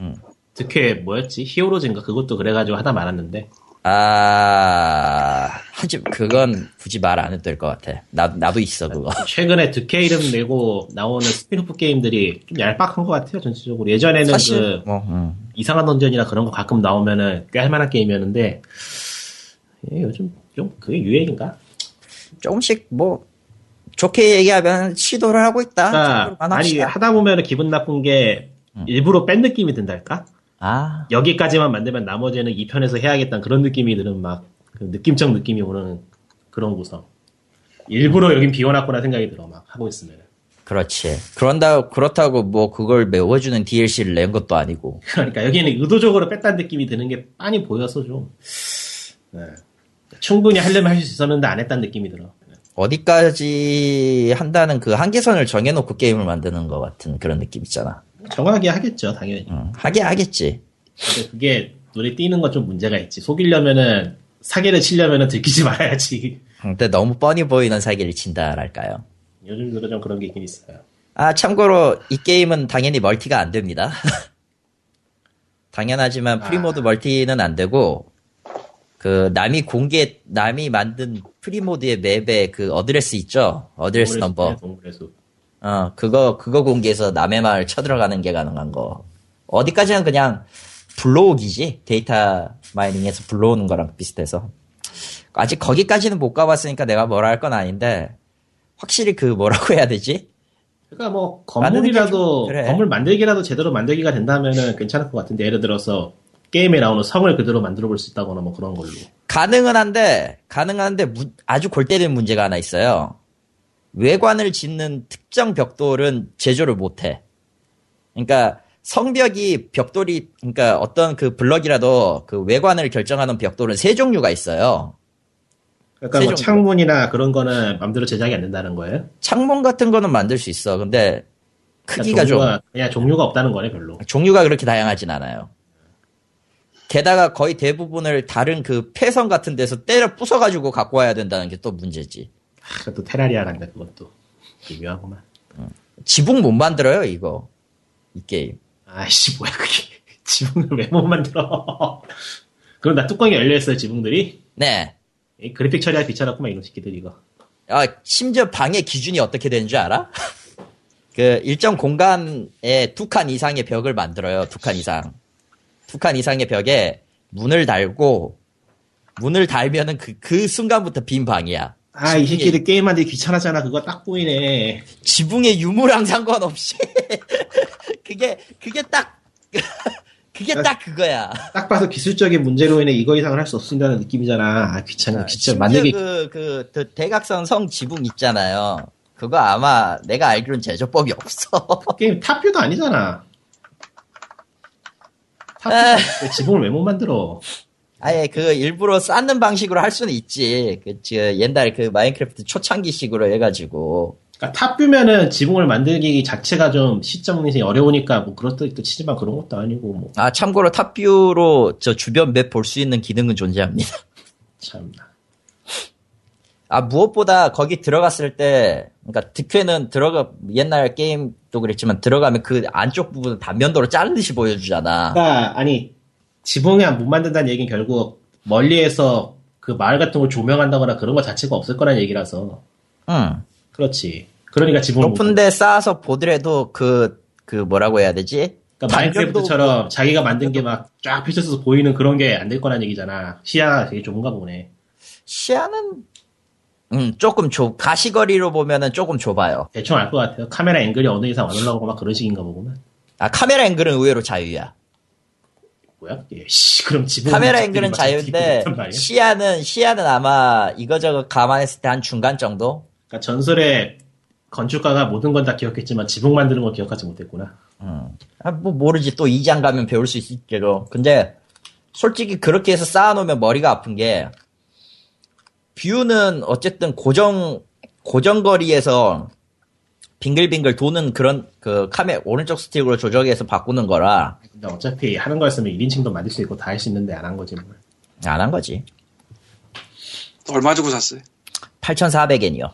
음. 득회 뭐였지? 히어로즈인가? 그것도 그래가지고 하다 말았는데. 아 하지 그건 굳이 말 안 해도 될 것 같아. 나 나도 있어 그거. (laughs) 최근에 드퀘 이름 내고 나오는 스피노프 게임들이 좀 얄팍한 것 같아요, 전체적으로. 예전에는 사실 그뭐 음. 이상한 던전이나 그런 거 가끔 나오면은 꽤 할만한 게임이었는데, 예, 요즘 좀 그게 유행인가? 조금씩 뭐 좋게 얘기하면 시도를 하고 있다. 그러니까 아니. 하다 보면은 기분 나쁜 게 음. 일부러 뺀 느낌이 든달까? 아 여기까지만 만들면 나머지는 2편에서 해야겠다는 그런 느낌이 드는 막 그 느낌적 느낌이 오는 그런 구성. 일부러 여긴 비워놨구나 생각이 들어 막 하고 있으면. 그렇지. 그런다 그렇다고 뭐 그걸 메워주는 DLC를 낸 것도 아니고. 그러니까 여기는 의도적으로 뺐다는 느낌이 드는 게 빤히 보여서 좀 네. 충분히 하려면 할 수 있었는데 안 했다는 느낌이 들어. 네. 어디까지 한다는 그 한계선을 정해놓고 게임을 만드는 것 같은 그런 느낌 있잖아. 정확하게 하겠죠 당연히. 응, 하게 하겠지. 근데 그게 눈에 띄는 건 좀 문제가 있지. 속이려면은 사기를 치려면은 들키지 (laughs) 말아야지. 근데 너무 뻔히 보이는 사기를 친다랄까요. 요즘 들어 좀 그런 게 있긴 있어요. 아, 참고로 이 게임은 당연히 멀티가 안 됩니다. (laughs) 당연하지만 free mode 멀티는 안 되고 그 남이 공개 남이 만든 free mode의 맵의 그 어드레스 있죠? 어드레스 넘버. 숲. 어, 그거 그거 공개해서 남의 마을 쳐들어가는 게 가능한 거. 어디까지는 그냥 불러오기지. 데이터 마이닝해서 불러오는 거랑 비슷해서. 아직 거기까지는 못 가봤으니까 내가 뭐라 할 건 아닌데 확실히 그 뭐라고 해야 되지? 그러니까 뭐 건물이라도 좀- 그래. 건물 만들기라도 제대로 만들기가 된다면은 괜찮을 것 같은데 예를 들어서 게임에 나오는 성을 그대로 만들어 볼 수 있다거나 뭐 그런 걸로. 가능은 한데 가능한데 무- 아주 골 때리는 문제가 하나 있어요. 외관을 짓는 특정 벽돌은 제조를 못 해. 그러니까 성벽이 벽돌이 그러니까 어떤 그 블럭이라도 그 외관을 결정하는 벽돌은 세 종류가 있어요. 그러니까 뭐. 창문이나 그런 거는 마음대로 제작이 안 된다는 거예요. 창문 같은 거는 만들 수 있어. 근데 크기가 그러니까 좀 종류가, 그냥 종류가 없다는 거네 별로. 종류가 그렇게 다양하진 않아요. 게다가 거의 대부분을 다른 그 폐성 같은 데서 때려 부숴가지고 갖고 와야 된다는 게 또 문제지. 아, 그것도 테라리아란다 그것도 미묘하구만. 지붕 못 만들어요, 이거. 이 게임. 아이씨 뭐야 그게 (laughs) 지붕을 왜 못 만들어? (laughs) 그럼 나 뚜껑이 열려 있어요 지붕들이. 네. 이 그래픽 처리할 귀찮았구만 이런 새끼들 이거. 아, 심지어 방의 기준이 어떻게 되는 줄 알아? (laughs) 그 일정 공간에 두 칸 이상의 벽을 만들어요. 두 칸 이상. 두 칸 이상의 벽에 문을 달고 문을 달면은 그, 그 순간부터 빈 방이야. 아 이 새끼들 게임 만들기 귀찮아잖아 그거 딱 보이네. 지붕의 유무랑 상관없이 (laughs) 그게 그게 딱 (laughs) 그게 딱 그거야. 딱 봐도 기술적인 문제로 인해 이거 이상을 할 수 없습니다는 느낌이잖아. 아 귀찮아 진짜 심지어 만들기 그, 그, 그 대각선 성 지붕 있잖아요. 그거 아마 내가 알기로는 제조법이 없어. 게임 탑뷰도 아니잖아. 에. top view 지붕을 왜 못 만들어? 아예 그 일부러 쌓는 방식으로 할 수는 있지. 그, 저, 옛날 그 마인크래프트 초창기식으로 해가지고. 그러니까 top view면은 지붕을 만들기 자체가 좀 시점이 어려우니까 뭐 그렇다 또 치지만 그런 것도 아니고 뭐 아, 참고로 top view로 저 주변 맵 볼 수 있는 기능은 존재합니다. 참나. 아, 무엇보다 거기 들어갔을 때, 그러니까 드퀘는 들어가, 옛날 게임도 그랬지만 들어가면 그 안쪽 부분을 단면도로 자르듯이 보여주잖아. 그러니까 아니 지붕에 못 만든다는 얘기는 결국 멀리에서 그 마을 같은 걸 조명한다거나 그런 것 자체가 없을 거란 얘기라서 응. 그렇지. 그러니까 지붕을 못 높은데 쌓아서 보더라도 그, 그 뭐라고 해야 되지? 그러니까 마인크래프트처럼 자기가 만든 게 막 쫙 펼쳐서 보이는 그런 게 안 될 거란 얘기잖아. 시야가 되게 좁은가 보네. 시야는, 음, 조금 좁, 가시거리로 보면은 조금 좁아요. 대충 알 것 같아요. 카메라 앵글이 어느 이상 안 올라오고 막 그런 식인가 보구만. 아, 카메라 앵글은 의외로 자유야. 뭐야? 예, 씨, 그럼 지붕 카메라 앵글은 자유인데, 시야는, 시야는 아마 이거저거 감안했을 때 한 중간 정도? 그러니까 전설의 건축가가 모든 건 다 기억했지만 지붕 만드는 건 기억하지 못했구나. 음. 아, 뭐 모르지. 또 이장 가면 배울 수 있겠죠. 근데 솔직히 그렇게 해서 쌓아놓으면 머리가 아픈 게 뷰는 어쨌든 고정 고정 거리에서 빙글빙글 도는 그런 그 카메 오른쪽 스틱으로 조정해서 바꾸는 거라 근데 어차피 하는 거였으면 1인칭도 만들 수 있고 다 할 수 있는데 안 한 거지 뭘. 안한 거지. 얼마 주고 샀어요? 8,400엔이요.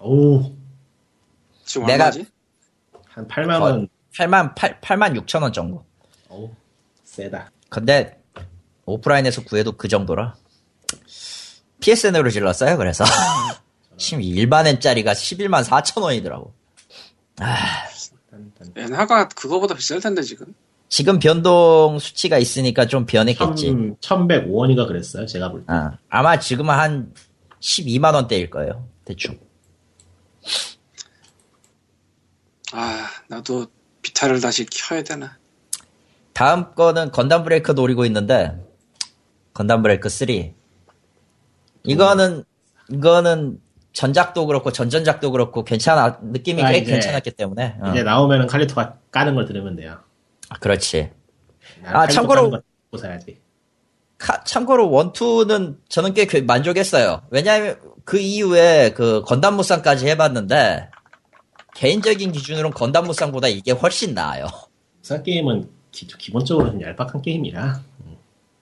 오, 지금 내가- 얼마지? 한 8만 원 8만 8, 8만 6천 원 정도. 어우, 세다. 근데 오프라인에서 구해도 그 정도라. PSN으로 질렀어요. 그래서 (laughs) 지금 일반 엔짜리가 11만 4천 원이더라고. 단, 단. 엔화가 그거보다 비쌀 텐데 지금. 지금 변동 수치가 있으니까 좀 변했겠지. 1105원인가 그랬어요, 제가 볼 때. 아, 아마 지금은 한 12만 원대일 거예요. 대충. 아 나도 비타를 다시 켜야 되나. 다음 거는 건담 브레이커 노리고 있는데 건담 브레이커 3. 이거는 이거는 전작도 그렇고 전전작도 그렇고 괜찮아 느낌이 아, 꽤 이제- 괜찮았기 때문에 어. 이제 나오면은 칼리토가 까는 걸 들으면 돼요. 아, 그렇지. 아, 참고로- 까는 거 듣고 사야지. 카- 참고로 원투는 저는 꽤 그- 만족했어요. 왜냐하면 그 이후에 그 건담 무쌍까지 해봤는데 개인적인 기준으로는 건담 무쌍보다 이게 훨씬 나아요. 무쌍 게임은 기, 본적으로좀 얄팍한 게임이라.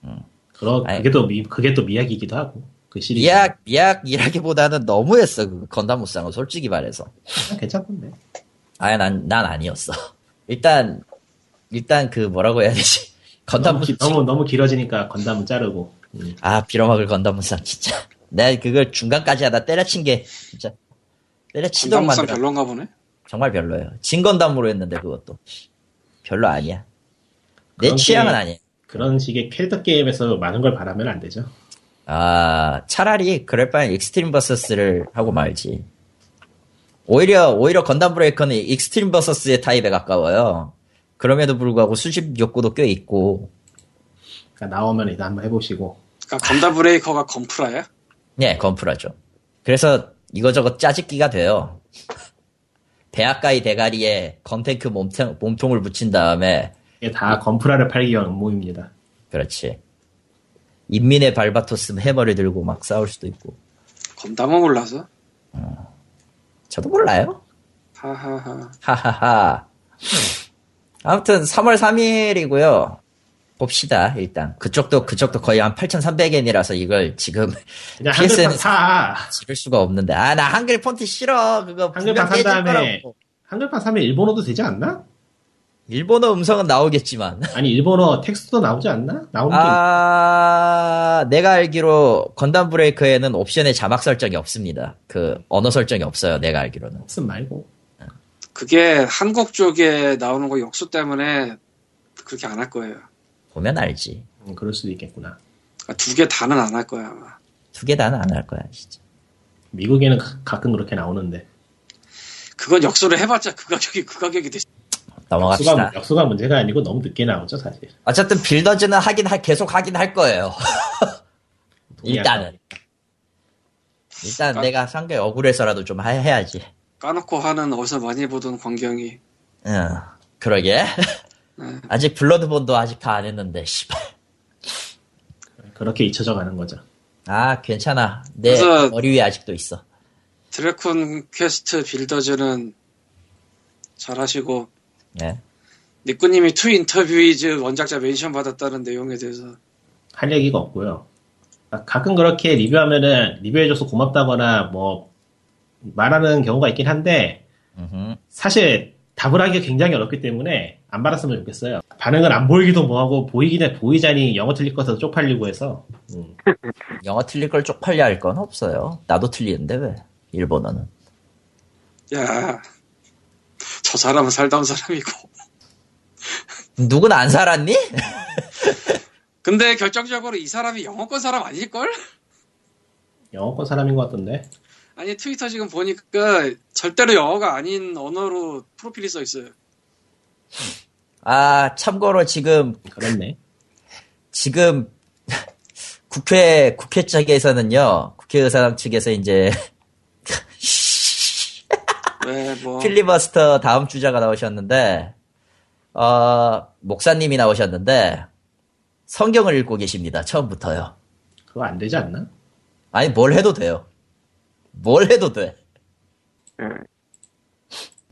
음. 그러, 아니. 그게 또 미, 그게 또 미약이기도 하고. 그 시리즈. 미약 미약이라기보다는 너무했어 그 건담 무쌍은 솔직히 말해서. 괜찮던데. 아예 난, 난 아니었어. 일단, 일단 그 뭐라고 해야 되지? 건담 (laughs) 너무, 기- 무쌍. 너무, 너무 길어지니까 건담은 자르고. 음. 아, 빌어먹을 건담 무쌍, 진짜. 내가 그걸 중간까지 하다 때려친 게, 진짜. 때려치도록 건담무쌍 만들어. 별론가 보네. 정말 별로예요. 진건담으로 했는데 그것도. 별로 아니야. 내 취향은 게- 아니야. 그런 식의 캐릭터 게임에서 많은 걸 바라면 안 되죠. 아, 차라리 그럴 바엔 익스트림 버서스를 하고 말지. 오히려, 오히려 건담 브레이커는 익스트림 버서스의 타입에 가까워요. 그럼에도 불구하고 수집 욕구도 꽤 있고, 그러니까 나오면 일단 한번 해보시고. 그러니까 건담 브레이커가 건프라야? 예, 건프라죠. 그래서 이거저거 짜집기가 돼요. 대학가의 대가리에 건탱크 몸통, 몸통을 붙인 다음에, 이게 다 건프라를 팔기 위한 음모입니다. 그렇지. 인민의 발바토스 해머를 들고 막 싸울 수도 있고. 건담은 몰라서. 저도 몰라요. 하하하. 하하하. 아무튼 3월 3일이고요. 봅시다, 일단. 그쪽도, 그쪽도 거의 한 8,300엔이라서 이걸 지금 PSN 사! 지를 수가 없는데. 아, 나 한글 폰트 싫어. 그거 한글판 산 다음에 거라고. 한글판 사면 일본어도 되지 않나? 일본어 음성은 나오겠지만. (laughs) 아니 일본어 텍스트도 나오지 않나? 나오는 게 아, 내가 알기로 건담 브레이크에는 옵션에 자막 설정이 없습니다. 그 언어 설정이 없어요. 내가 알기로는. 없음 말고 그게 한국 쪽에 나오는 거 역수 때문에 그렇게 안 할 거예요. 보면 알지. 음, 그럴 수도 있겠구나. 그러니까 두개 다는 안 할 거야 아마. 두 개 다는 안 할 거야, 진짜. 미국에는 가- 가끔 그렇게 나오는데 그건 역수를 해봤자 그 가격이 그 가격이 돼. 넘어갑시다. 역수가, 역수가 문제가 아니고 너무 늦게 나오죠 사실. 어쨌든 빌더즈는 하긴 할 계속 하긴 할 거예요. (laughs) 일단은 일단 까- 내가 상당히 억울해서라도 좀 하- 해야지. 까놓고 하는 어디서 많이 보던 광경이 응, 그러게. 네. (laughs) 아직 블러드본도 아직 다 안 했는데, 씨발. 그렇게 잊혀져 가는 거죠. 아, 괜찮아. 내 머리 위에 아직도 있어. 드래곤 퀘스트 빌더즈는 잘하시고 네. 니꾸님이 투 인터뷰이즈 원작자 mention 받았다는 내용에 대해서 할 얘기가 없고요. 아, 가끔 그렇게 리뷰하면은 리뷰해줘서 고맙다거나 뭐 말하는 경우가 있긴 한데. 사실 답을 하기가 굉장히 어렵기 때문에 안 받았으면 좋겠어요. 반응은 안 보이기도 뭐하고 보이긴 해 보이자니 영어 틀릴 것에서 쪽팔리고 해서 음. (laughs) 영어 틀릴 걸 쪽팔려 할 건 없어요. 나도 틀리는데 왜? 일본어는. 야 저 사람은 살다 온 사람이고 누군 안 살았니? (laughs) 근데 결정적으로 이 사람이 영어권 사람 아닐걸? 영어권 사람인 것 같던데 아니 트위터 지금 보니까 절대로 영어가 아닌 언어로 프로필이 써 있어요 아, 참고로 지금, 그렇네. 지금, (laughs) 국회, 국회 측에서는요, 국회 의사당 측에서 이제, 왜뭐 필리버스터 다음 주자가 나오셨는데, 어, 목사님이 나오셨는데, 성경을 읽고 계십니다. 처음부터요. 그거 안 되지 않나? 아니, 뭘 해도 돼요. 뭘 해도 돼.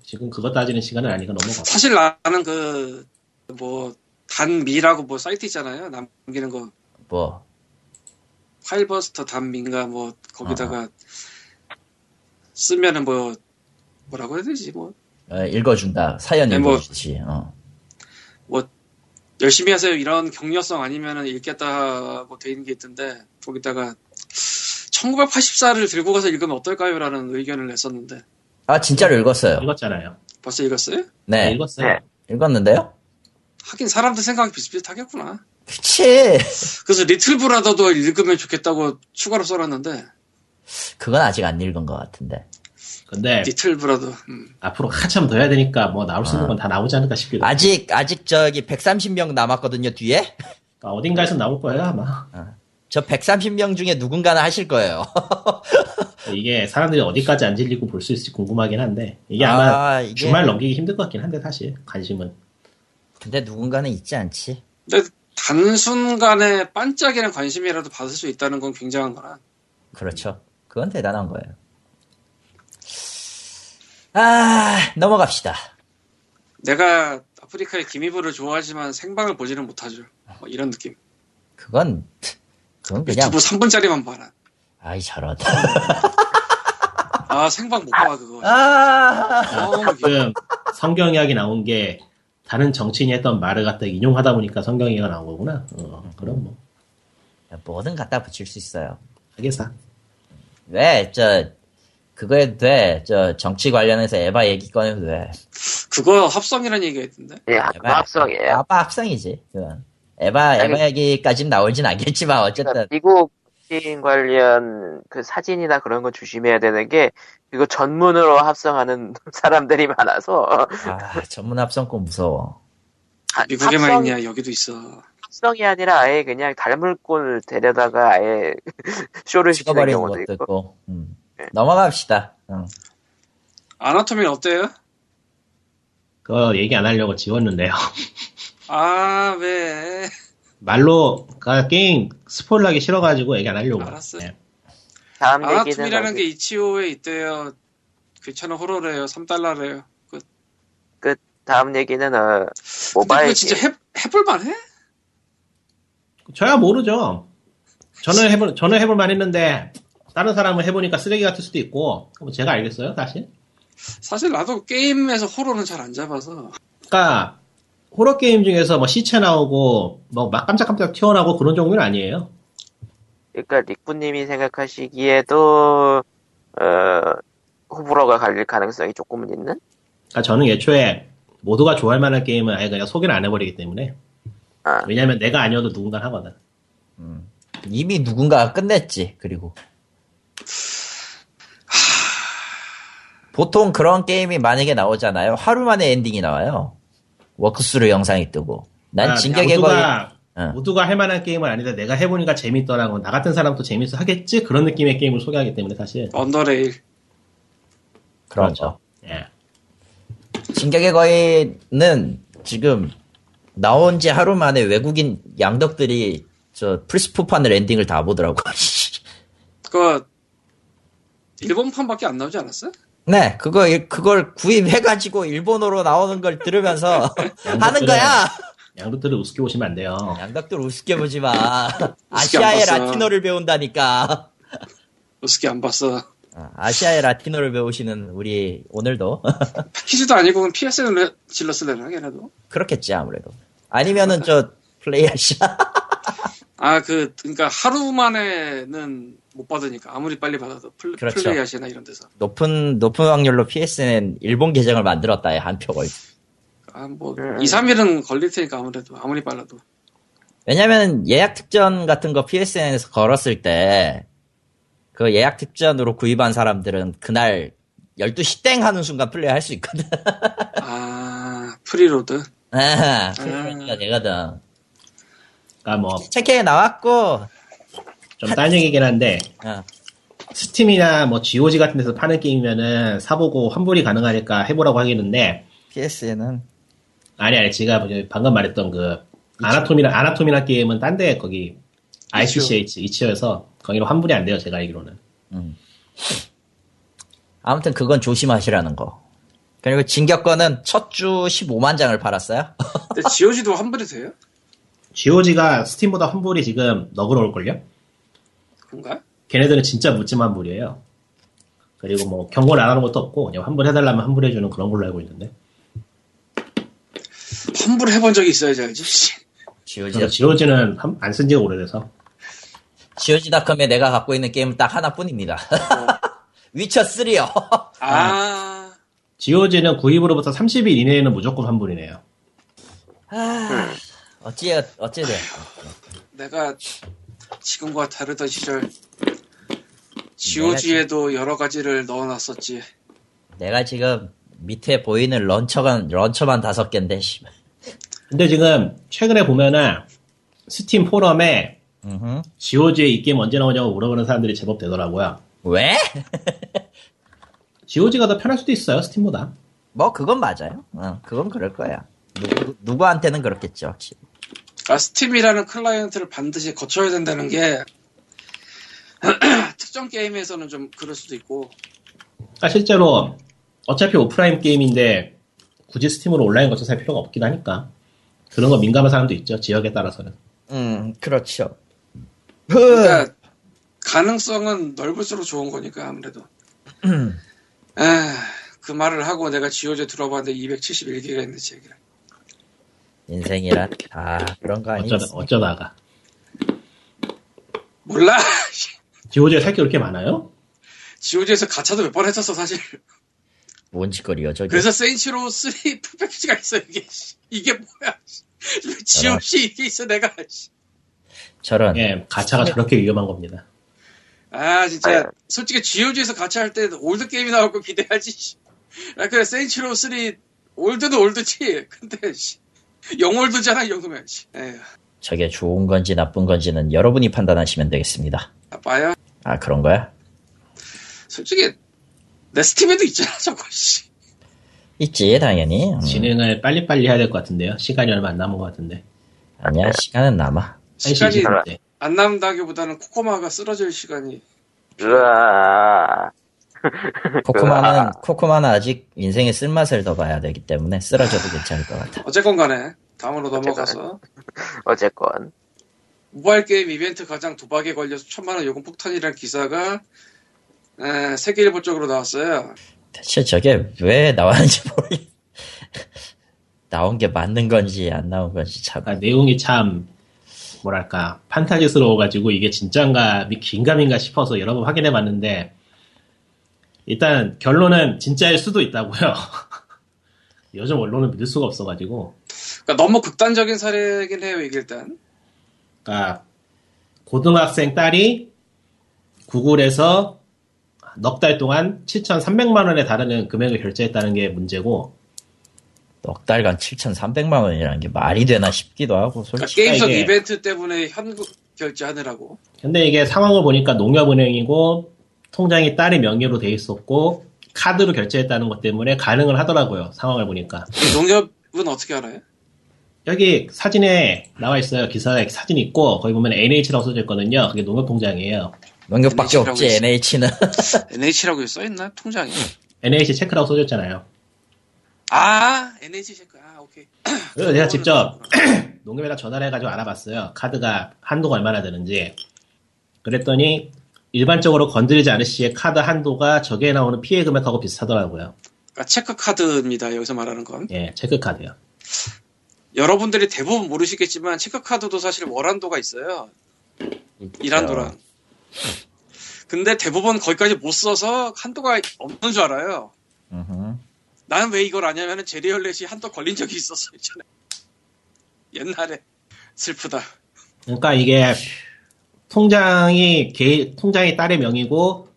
지금 그거 따지는 시간은 아니가 넘어가. 사실 나는 그 뭐 단미라고 뭐 사이트 있잖아요 남기는 거 뭐, 파일버스터 단미인가 뭐 거기다가 쓰면은 뭐 뭐라고 해야 되지 뭐 어, 읽어준다. 사연 네, 뭐- 읽어주지. 어. 뭐 열심히 하세요 이런 격려성 아니면은 읽겠다고 돼 있는 게 있던데 거기다가 1984를 들고 가서 읽으면 어떨까요라는 의견을 냈었는데 아 진짜로 읽었어요. 읽었잖아요. 벌써 읽었어요? 네, 읽었어요. 네. 읽었는데요. 하긴 사람들 생각이 비슷비슷하겠구나. 그치. 그래서 리틀 브라더도 읽으면 좋겠다고 추가로 써놨는데 그건 아직 안 읽은 것 같은데. 근데 리틀 브라더 음. 앞으로 한참 더 해야 되니까 뭐 나올 수 있는 아. 건다 나오지 않을까 싶기도 하고. 아직 아직 저기 130명 남았거든요 뒤에. 그러니까 어딘가에서 나올 거예요 아마. 저 130명 중에 누군가는 하실 거예요. (laughs) 이게 사람들이 어디까지 안 질리고 볼 수 있을지 궁금하긴 한데 이게 아마 아, 이게- 주말 넘기기 힘들 것 같긴 한데 사실 관심은 근데 누군가는 있지 않지. 근데 단순간에 반짝이는 관심이라도 받을 수 있다는 건 굉장한 거라. 그렇죠. 그건 대단한 거예요. 아 넘어갑시다. 내가 아프리카의 기미부를 좋아하지만 생방을 보지는 못하죠. 뭐 이런 느낌. 그건 그건 그냥 유튜브 3분짜리만 봐라. 아이 저런. (laughs) 아 생방 못 봐 그거. 아 지금 성경 이야기 나온 게 다른 정치인이 했던 말을 갖다 인용하다 보니까 성경 이야기가 나온 거구나. 어, 그럼 뭐 뭐든 갖다 붙일 수 있어요. 하겠사. 왜 저 그거에 돼. 저 정치 관련해서 에바 얘기 꺼내도 돼. 그거 합성이라는 얘기가 있던데. 예, 에바 합성이에요. 에바 합성이지. 그건. 에바 에바 아니- 얘기까지는 나올진 않겠지만 그러니까 어쨌든 미국 정치인 관련 그 사진이나 그런 거 조심해야 되는 게 이거 전문으로 합성하는 (laughs) 사람들이 많아서 아 전문 합성권 무서워. 아, 미국에만 합성, 있냐 여기도 있어. 합성이 아니라 아예 그냥 닮을 꼴 데려다가 아예 (laughs) 쇼를 시키는 경우도 것도 있고 있고. 음. 넘어갑시다. 응. 아나토미는 어때요? 그거 얘기 안 하려고 지웠는데요. (laughs) 아 왜? 말로 그러니까 게임 스포일 하기 싫어가지고 얘기 안 하려고. 알았어. 네. 다음 얘기는 아나토미라는 게 이치오에 있대요. 괜찮은 호러래요. 3달러래요. 끝. 다음 얘기는 어, 모바일 그거 진짜 해, 해볼만 해? 저야 모르죠. 저는 해볼 저는 해볼 만 했는데 다른 사람은 해보니까 쓰레기 같을 수도 있고 뭐 제가 알겠어요 사실. 사실 나도 게임에서 호러는 잘 안 잡아서. 그러니까 호러 게임 중에서 뭐 시체 나오고 뭐 막 깜짝깜짝 튀어나오고 그런 종류는 아니에요. 그러니까 릭부님이 생각하시기에도 어, 호불호가 갈릴 가능성이 조금은 있는 그러니까 저는 애초에 모두가 좋아할 만한 게임은 아예 그냥 소개를 안 해버리기 때문에 아. 왜냐면 내가 아니어도 누군가 하거든. 이미 누군가가 끝냈지. 그리고 보통 그런 게임이 만약에 나오잖아요. 하루 만에 엔딩이 나와요. walkthrough 영상이 뜨고. 난 아, 진격의 거의 모두가 응. 모두가 할 만한 게임은 아닌데 내가 해보니까 재밌더라고 나 같은 사람도 재밌어 하겠지 그런 느낌의 게임을 소개하기 때문에 사실 언더레일. 그런 거. 예. 진격의 거인은 지금 나온 지 하루 만에 외국인 양덕들이 저 플스포판을 엔딩을 다 보더라고. (laughs) 그거 일본판밖에 안 나오지 않았어? 네, 그거 그걸 구입해가지고 일본어로 나오는 걸 들으면서 (laughs) 하는 거야. 양도들을 우습게 보시면 안 돼요. 양덕들 우습게 보지 마. (laughs) 안 아시아의. 라틴어를 배운다니까. 어떻게 안 봤어? 아, 아시아의 라틴어를 배우시는 우리 오늘도 (laughs) 패키지도 아니고 PSN을 질렀을래나 걔네도. 그렇겠지 아무래도. 아니면은 저 플레이하시아. 아, 그, 그니까 하루 만에는 못 받으니까 아무리 빨리 받아도 플, 그렇죠. 플레이 하시나 이런 데서. 높은 높은 확률로 PSN 일본 계정을 만들었다에 한 표 걸. 아, 뭐, 음. 2, 3일은 걸릴 테니까 아무래도, 아무리 빨라도. 왜냐면 예약 특전 같은 거 PSN에서 걸었을 때 그 예약 특전으로 구입한 사람들은 그날 12시 땡 하는 순간 플레이 할 수 있거든. (laughs) 아, preload. 아, 플레이가 되거든. 그러니까 뭐 체크에 나왔고, 좀딴 얘기긴 한데 어, 스팀이나 뭐 GOG 같은 데서 파는 게임이면은 사보고 환불이 가능하니까 해보라고 하겠는데 PSN은 아니 아니 제가 뭐지, 방금 말했던 그 아나토미나 아나토미나 게임은 딴 데 거기 ICCH 이치어에서 거기로 환불이 안 돼요 제가 알기로는 아무튼 그건 조심하시라는 거. 그리고 진격권은 첫 주 15만 장을 팔았어요. 근데 GOG도 환불이 돼요? GOG가 스팀보다 환불이 지금 너그러울걸요? 그런가? 걔네들은 진짜 묻지만 환불이에요 그리고 뭐 경고를 안 하는 것도 없고 그냥 환불해달라면 환불해주는 그런 걸로 알고 있는데 환불 해본 적이 있어야지 알지. 씨. 지오지, 지오지는 안 쓴 지가 오래돼서 지오지닷컴에 내가 갖고 있는 게임은 딱 하나뿐입니다. (laughs) 위쳐 3요. 아, 지오지는 구입으로부터 30일 이내에는 무조건 환불이네요. 아, 어찌, 어찌 돼. 내가 지금과 다르던 시절 GOG에도 여러 가지를 넣어놨었지. 내가 지금 밑에 보이는 launcher가, launcher만 다섯 개인데, 씨. 근데 지금 최근에 보면은 스팀 포럼에 음흠. GOG에 이 게임 언제 나오냐고 물어보는 사람들이 제법 되더라고요. 왜? (laughs) GOG가 더 편할 수도 있어요, 스팀보다. 뭐, 그건 맞아요. 어, 그건 그럴 거야. 누구, 누구한테는 그렇겠죠. 확실히. 그러니까 스팀이라는 클라이언트를 반드시 거쳐야 된다는 게 (clears throat) 특정 게임에서는 좀 그럴 수도 있고 그러니까 실제로 어차피 오프라인 게임인데 굳이 스팀으로 온라인 거쳐서 할 필요가 없긴 하니까. 그런 거 민감한 사람도 있죠, 지역에 따라서는. 음, 그렇죠. 그러니까 가능성은 넓을수록 좋은 거니까 아무래도 아, 그 말을 하고 내가 GOG 들어봤는데 271기가 있는 지 얘기를 인생이란 다 그런 거 아니겠어? 어쩌다, 어쩌다 가. 몰라. GOG에 살게 그렇게 많아요? GOG에서 가차도 몇 번 했었어 사실. 뭔 짓거리요, 저기. 그래서 세인츠로우 3 full package가 있어 이게. 이게 뭐야? 왜 GOG 이게 있어 내가. 저런. 예, 가차가 저렇게 위험한 겁니다. 아 진짜. 솔직히 GOG에서 가차 할 때 old 게임이 나올 거 기대하지 아 그래 세인치로 3 올드도 올드지. 근데 씨, 영올드잖아 이 정도면 씨. 에휴 저게 좋은 건지 나쁜 건지는 여러분이 판단하시면 되겠습니다. 아빠야 아, 그런 거야? 솔직히 내 스팀에도 있잖아 저거 씨. 있지, 당연히. 음. 진행을 빨리빨리 해야 될 것 같은데요. 시간이 얼마 안 남은 것 같은데. 아니야, 시간은 남아. 1시 시간이 20분대. 안 남다기보다는 코코마가 쓰러질 시간이 으아. (laughs) 코코마는, 코코마는 아직 인생의 쓸맛을 더 봐야 되기 때문에 쓰러져도 괜찮을 것 같아. 어쨌건 간에 다음으로 넘어가서 (laughs) 어쨌건. 모바일 게임 이벤트 가장 도박에 걸려서 천만 원 요금 폭탄이라는 기사가 에, 세계 일보 쪽으로 나왔어요. 대체 저게 왜 나왔는지 모르겠 (laughs) 나온 게 맞는 건지 안 나온 건지 참. 그러니까 내용이 참 뭐랄까 판타지스러워가지고 이게 진짠가 긴가민가 싶어서 여러 번 확인해봤는데 일단 결론은 진짜일 수도 있다고요. (laughs) 요즘 언론은 믿을 수가 없어가지고 그러니까 너무 극단적인 사례긴 해요, 이게 일단. 그러니까 고등학생 딸이 구글에서 넉 달 동안 7,300만 원에 달하는 금액을 결제했다는 게 문제고 넉 달간 7,300만 원이라는 게 말이 되나 싶기도 하고 그러니까 솔직히 게임성 이게- 이벤트 때문에 현금 결제하느라고. 근데 이게 상황을 보니까 농협은행이고 통장이 딸의 명의로 돼 있었고 카드로 결제했다는 것 때문에 가능을 하더라고요. 상황을 보니까 이 농협은 어떻게 알아요? 여기 사진에 나와 있어요. 기사에 사진 있고 거기 보면 NH라고 써져 있거든요. 그게 농협 통장이에요. 농협밖에 NH라고 없지. NH는 (laughs) NH라고 써 있나? 통장에. NH 체크라고 써졌잖아요. 아, NH 체크. 아, 오케이. (clears throat) 그래서 제가 직접 (clears throat) 농협에다 전화를 해가지고 알아봤어요. 카드가 한도가 얼마나 되는지. 그랬더니 일반적으로 건드리지 않을 시에 카드 한도가 저기에 나오는 피해 금액하고 비슷하더라고요. 그러니까 체크카드입니다, 여기서 말하는 건. 예, 체크 카드요. 여러분들이 대부분 모르시겠지만, 체크카드도 사실 월한도가 있어요. 일한도랑. 근데 대부분 거기까지 못 써서 한도가 없는 줄 알아요. 나는 왜 이걸 아냐면은 제리얼렛이 한도 걸린 적이 있었어, 있잖아요. 옛날에. 슬프다. 그러니까 이게 통장이 개 통장이 딸의 명의고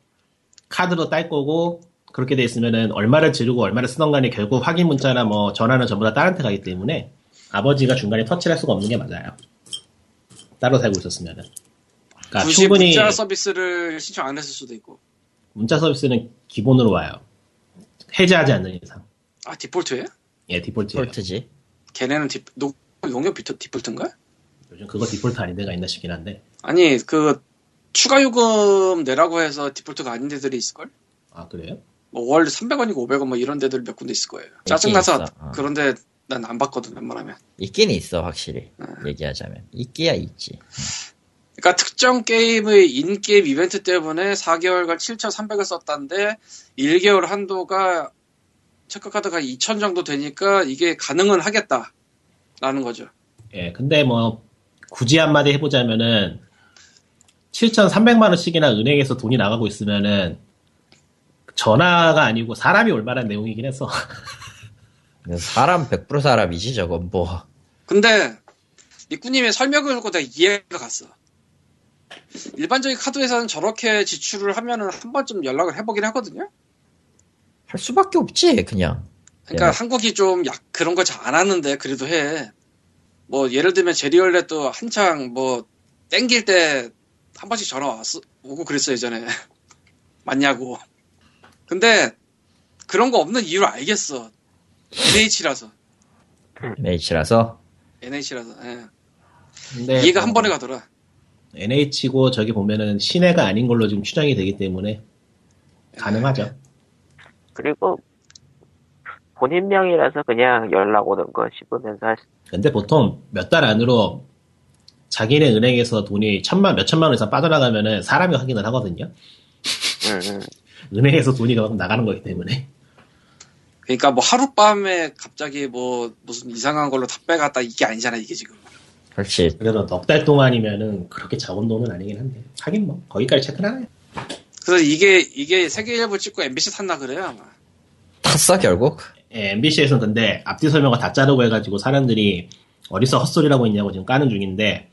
카드로 딸 거고 그렇게 돼 있으면은 얼마를 지르고 얼마를 쓰던 간에 결국 확인 문자나 뭐 전화는 전부 다 딸한테 가기 때문에 아버지가 중간에 터치를 할 수가 없는 게 맞아요. 따로 살고 있었으면은. 그러니까 굳이 충분히 문자 서비스를 신청 안 했을 수도 있고. 문자 서비스는 기본으로 와요. 해제하지 않는 이상. 아, 디폴트예요? 예, 디폴트예요. 폴트지 걔네는 디, 디, 디폴트인가? 요즘 그거 디폴트 아닌 데가 있나 싶긴 한데. 아니, 그, 추가 요금 내라고 해서 디폴트가 아닌 데들이 있을걸? 아, 그래요? 뭐, 월 300원이고 500원 뭐 이런 데들 몇 군데 있을 거예요. 짜증나서 어. 그런데 난안 봤거든, 웬만하면. 있긴 있어 확실히 음. 얘기하자면 있기야 있지 그러니까 특정 게임의 인게임 이벤트 때문에 4개월간 7,300을 썼다는데 1개월 한도가 체크카드가 2,000 정도 되니까 이게 가능은 하겠다라는 거죠. 예, 근데 뭐 굳이 한마디 해보자면은 7,300만 원씩이나 은행에서 돈이 나가고 있으면은 전화가 아니고 사람이 올 만한 내용이긴 했어. 사람 100% 사람이지 저건 뭐. 근데 니꾸님의 설명을 듣고 내가 이해가 갔어. 일반적인 카드 회사는 저렇게 지출을 하면은 한 번쯤 연락을 해보긴 하거든요. 할 수밖에 없지 그냥. 그러니까 예. 한국이 좀 약 그런 거 잘 안 하는데 그래도 해. 뭐 예를 들면 제리 얼렛도 한창 뭐 땡길 때 한 번씩 전화 왔 오고 그랬어 예전에 (laughs) 맞냐고. 근데 그런 거 없는 이유를 알겠어. NH라서 NH라서 NH라서 예. 근데 이해가 뭐한 번에 가더라. NH고 저기 보면은 시내가 아닌 걸로 지금 추정이 되기 때문에 가능하죠. 그리고 본인 명이라서 그냥 연락 오는 거 싶으면서 할 수- 근데 보통 몇 달 안으로 자기네 은행에서 돈이 천만 몇 천만 원 이상 빠져나가면은 사람이 확인을 하거든요. 음, 음. (laughs) 은행에서 돈이 그만큼 나가는 거기 때문에. 그러니까 뭐 하룻밤에 갑자기 뭐 무슨 이상한 걸로 다 빼갔다 이게 아니잖아 이게 지금. 그렇지. 그래도 넉 달 동안이면은 그렇게 적은 돈은 아니긴 한데. 하긴 뭐 거기까지 체크는 하나요. 그래서 이게 이게 세계일보 찍고 MBC 탔나 그래요 아마. 탔어 결국. 예, MBC에서는 근데 앞뒤 설명을 다 자르고 해가지고 사람들이 어디서 헛소리라고 있냐고 지금 까는 중인데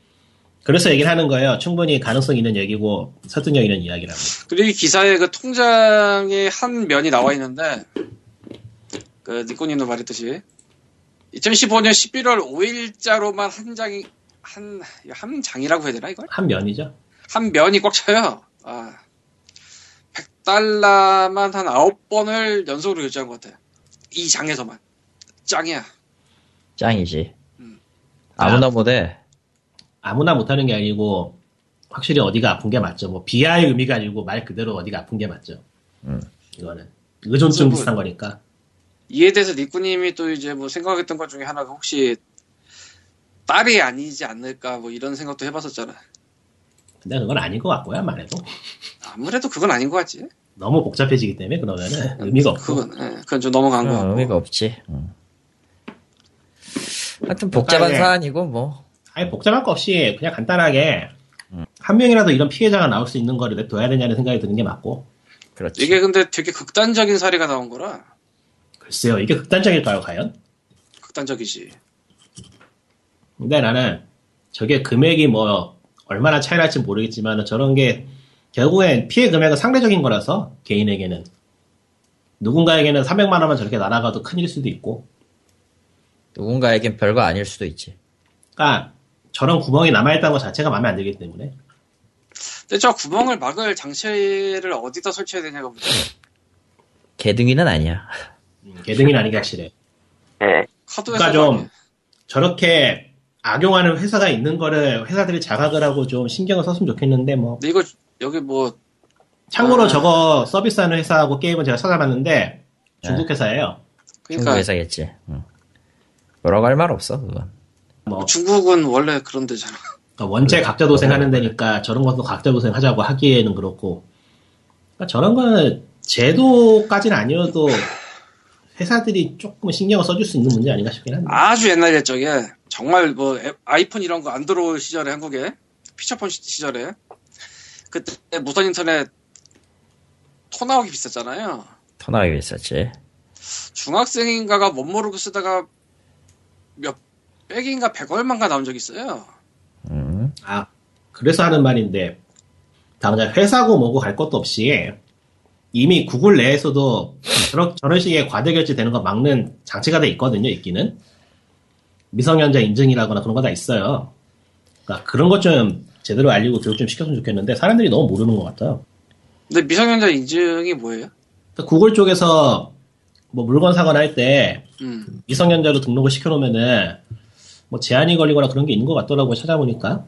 그래서 얘기를 하는 거예요. 충분히 가능성 있는 얘기고 설득력 있는 이야기라고. 그리고 이 기사에 그 통장의 한 면이 나와 있는데 그 니코님도 말했듯이 2015년 11월 5일자로만 한 장이 한, 한 장이라고 해야 되나 이걸? 한 면이죠. 한 면이 꽉 차요. 아, 100달러만 한 9번을 연속으로 결제한 것 같아. 이 장에서만. 짱이야. 짱이지. 음. 아무나 못해. 아무나 못하는 게 아니고 확실히 어디가 아픈 게 맞죠. 뭐 비하의 의미가 아니고 말 그대로 어디가 아픈 게 맞죠. 음. 이거는 의존증 그래서 비슷한 거니까. 이에 대해서 니꾸님이 또 이제 뭐 생각했던 것 중에 하나가 혹시 딸이 아니지 않을까 뭐 이런 생각도 해봤었잖아. 근데 그건 아닌 것 같고요. 말해도 아무래도 그건 아닌 것 같지. 너무 복잡해지기 때문에 그러면은 의미가 없고. 그건, 예, 그건 좀 넘어간 거 어, 같고. 의미가 없지. 응. 하여튼 복잡한 네. 사안이고 뭐. 아예 복잡한 거 없이 그냥 간단하게 음. 한 명이라도 이런 피해자가 나올 수 있는 거를 냅둬야 되냐는 생각이 드는 게 맞고. 그렇지. 이게 근데 되게 극단적인 사례가 나온 거라 글쎄요, 이게 극단적일까요, 과연? 극단적이지. 근데 나는 저게 금액이 뭐 얼마나 차이 날지 모르겠지만 저런 게 결국엔 피해 금액은 상대적인 거라서 개인에게는 누군가에게는 300만 원만 저렇게 날아가도 큰일 수도 있고 누군가에겐 별거 아닐 수도 있지. 그러니까 저런 구멍이 남아있다는 것 자체가 마음에 안 들기 때문에 근데 저 구멍을 막을 장치를 어디다 설치해야 되냐가 문제. 개등이는 아니야. 음, 개등이 아닌 게 확실해 (laughs) 예. 카드 그러니까 좀. 저렇게 악용하는 회사가 있는 거를 회사들이 자각을 하고 좀 신경을 썼으면 좋겠는데 뭐 근데 이거 여기 뭐 참고로 아. 저거 서비스하는 회사하고 게임은 제가 찾아봤는데 중국 회사예요 중국 그러니까 회사겠지. 응. 뭐라고 할 말 없어 그건. 뭐 중국은 원래 그런 데잖아. 그러니까 원체 각자 도생하는 데니까 저런 것도 각자 도생하자고 하기에는 그렇고 그러니까 저런 거는 제도까지는 아니어도 회사들이 조금 신경을 써줄 수 있는 문제 아닌가 싶긴 한데 아주 옛날 옛적에 정말 뭐 애- 아이폰 이런 거 안 들어올 시절에 한국에 피처폰 시- 시절에 그때 무선 인터넷 토 나오기 비쌌잖아요. 터나게 있었지. 중학생인가가 못 모르고 쓰다가 몇 백인가 백 얼마인가 나온 적 있어요. 음. 아 그래서 하는 말인데 당장 회사고 뭐고 갈 것도 없이 이미 구글 내에서도 저런, 저런 식의 과대 결제되는 거 막는 장치가 돼 있거든요 있기는 미성년자 인증이라거나 그런 거 다 있어요 그러니까 그런 것 좀 제대로 알리고 교육 좀 시켰으면 좋겠는데 사람들이 너무 모르는 것 같아요 근데 미성년자 인증이 뭐예요? 그러니까 구글 쪽에서 뭐 물건 사거나 할때 음. 미성년자로 등록을 시켜놓으면은 뭐 제한이 걸리거나 그런 게 있는 것 같더라고요 찾아보니까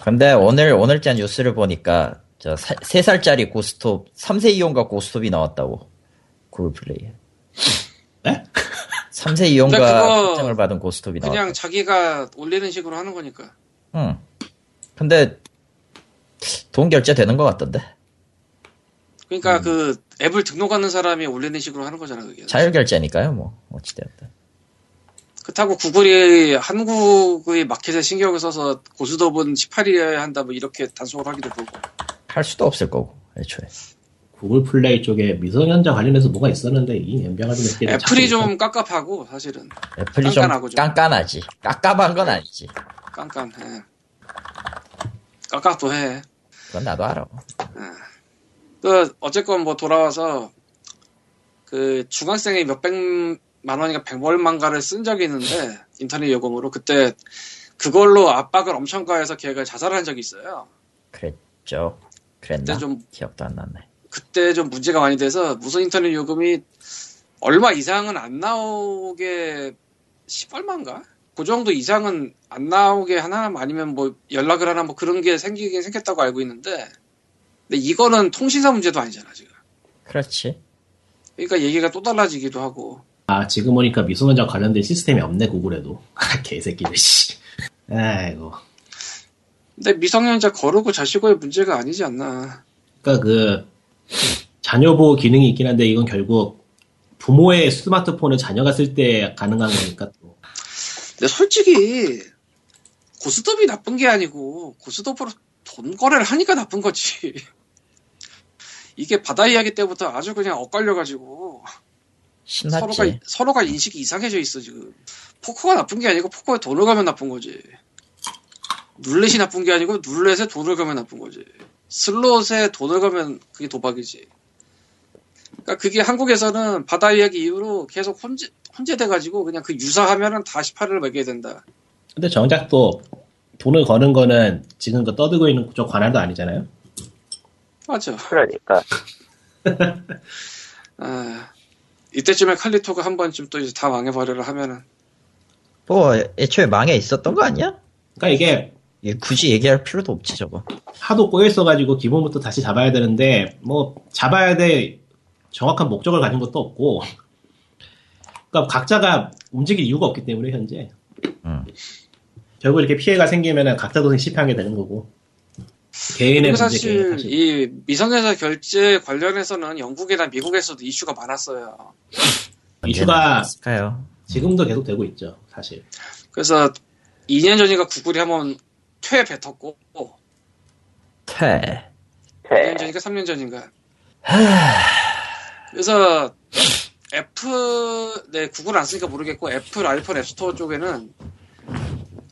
근데 오늘 오늘자 뉴스를 보니까 저 3살짜리 고스톱 3세 이용과 고스톱이 나왔다고. 구글 플레이에. 네? 3세 이용과 확정을 받은 고스톱이 나왔다. 그냥 자기가 올리는 식으로 하는 거니까. 응. 근데 돈 결제 되는 것 같던데. 그러니까 음. 그 앱을 등록하는 사람이 올리는 식으로 하는 거잖아 그게. 자율 결제니까요, 뭐 어찌되었든. 그렇다고 구글이 한국의 마켓에 신경을 써서 고수더분 18이어야 한다 뭐 이렇게 단속을 하기도 그렇고. 할 수도 없을 거고 애초에. 구글 플레이 쪽에 미성년자 관련해서 뭐가 있었는데 이 연병을 좀 했기 애플이 좀 깝깝하고 사실은 애플이 깐깐하고 좀 좀. 깐깐하지. 깝깝한 건 아니지. 깐깐해. 깝깝도 해. 그건 나도 알아. 그 어쨌건 뭐 돌아와서 그 중학생이 몇백만 원인가 백월만가를 쓴 적이 있는데 인터넷 요금으로 그때 그걸로 압박을 엄청 가해서 걔가 자살한 적이 있어요. 그랬죠. 그랬나? 그때 좀 기억도 안 나네. 그때 좀 문제가 많이 돼서 무선 인터넷 요금이 얼마 이상은 안 나오게 10얼마인가? 그 정도 이상은 안 나오게 하나? 아니면 뭐 연락을 하나? 뭐 그런 게 생기긴 생겼다고 알고 있는데. 근데 이거는 통신사 문제도 아니잖아 지금. 그렇지. 그러니까 얘기가 또 달라지기도 하고. 아 지금 보니까 미성년자 관련된 시스템이 없네 구글에도. 아 (laughs) 개새끼들 씨. 아이고. 근데 미성년자 거르고 자시고의 문제가 아니지 않나. 그러니까 그 자녀 보호 기능이 있긴 한데 이건 결국 부모의 스마트폰을 자녀가 쓸 때 가능한 거니까 또 근데 솔직히 고스톱이 나쁜 게 아니고 고스톱으로 돈 거래를 하니까 나쁜 거지 (laughs) 이게 바다 이야기 때부터 아주 그냥 엇갈려가지고 신났지. 서로가 서로가 인식이 이상해져 있어 지금. 포커가 나쁜 게 아니고 포커에 돈을 가면 나쁜 거지. 룰렛이 나쁜 게 아니고 룰렛에 돈을 가면 나쁜 거지. 슬롯에 돈을 가면 그게 도박이지. 그러니까 그게 한국에서는 바다 이야기 이후로 계속 혼재 혼재돼가지고 그냥 그 유사하면은 다 18을 매겨야 된다. 근데 정작 또 돈을 거는 거는 지금 그 떠들고 있는 쪽 관할도 아니잖아요 맞죠. 그러니까. (laughs) 아, 이때쯤에 칼리토가 한 번쯤 또 이제 다 망해버려라 하면은 뭐 애초에 망해 있었던 거 아니야? 그러니까 이게 이게 굳이 얘기할 필요도 없지 저거. 하도 꼬여 있어가지고 기본부터 다시 잡아야 되는데 뭐 잡아야 돼 정확한 목적을 가진 것도 없고 그러니까 각자가 움직일 이유가 없기 때문에 현재 음. 결국 이렇게 피해가 생기면은 각자 도생 실패하게 되는 거고 개인의 그리고 문제 사실 사실 이 미성년자 결제 관련해서는 영국이나 미국에서도 이슈가 많았어요. 이슈가 있을까요? 지금도 계속 되고 있죠 사실 그래서 2년 전인가 구글이 한번 퇴 뱉었고 퇴. 2년 전인가 3년 전인가 그래서 애플 네 구글 안 쓰니까 모르겠고 애플 아이폰 앱스토어 쪽에는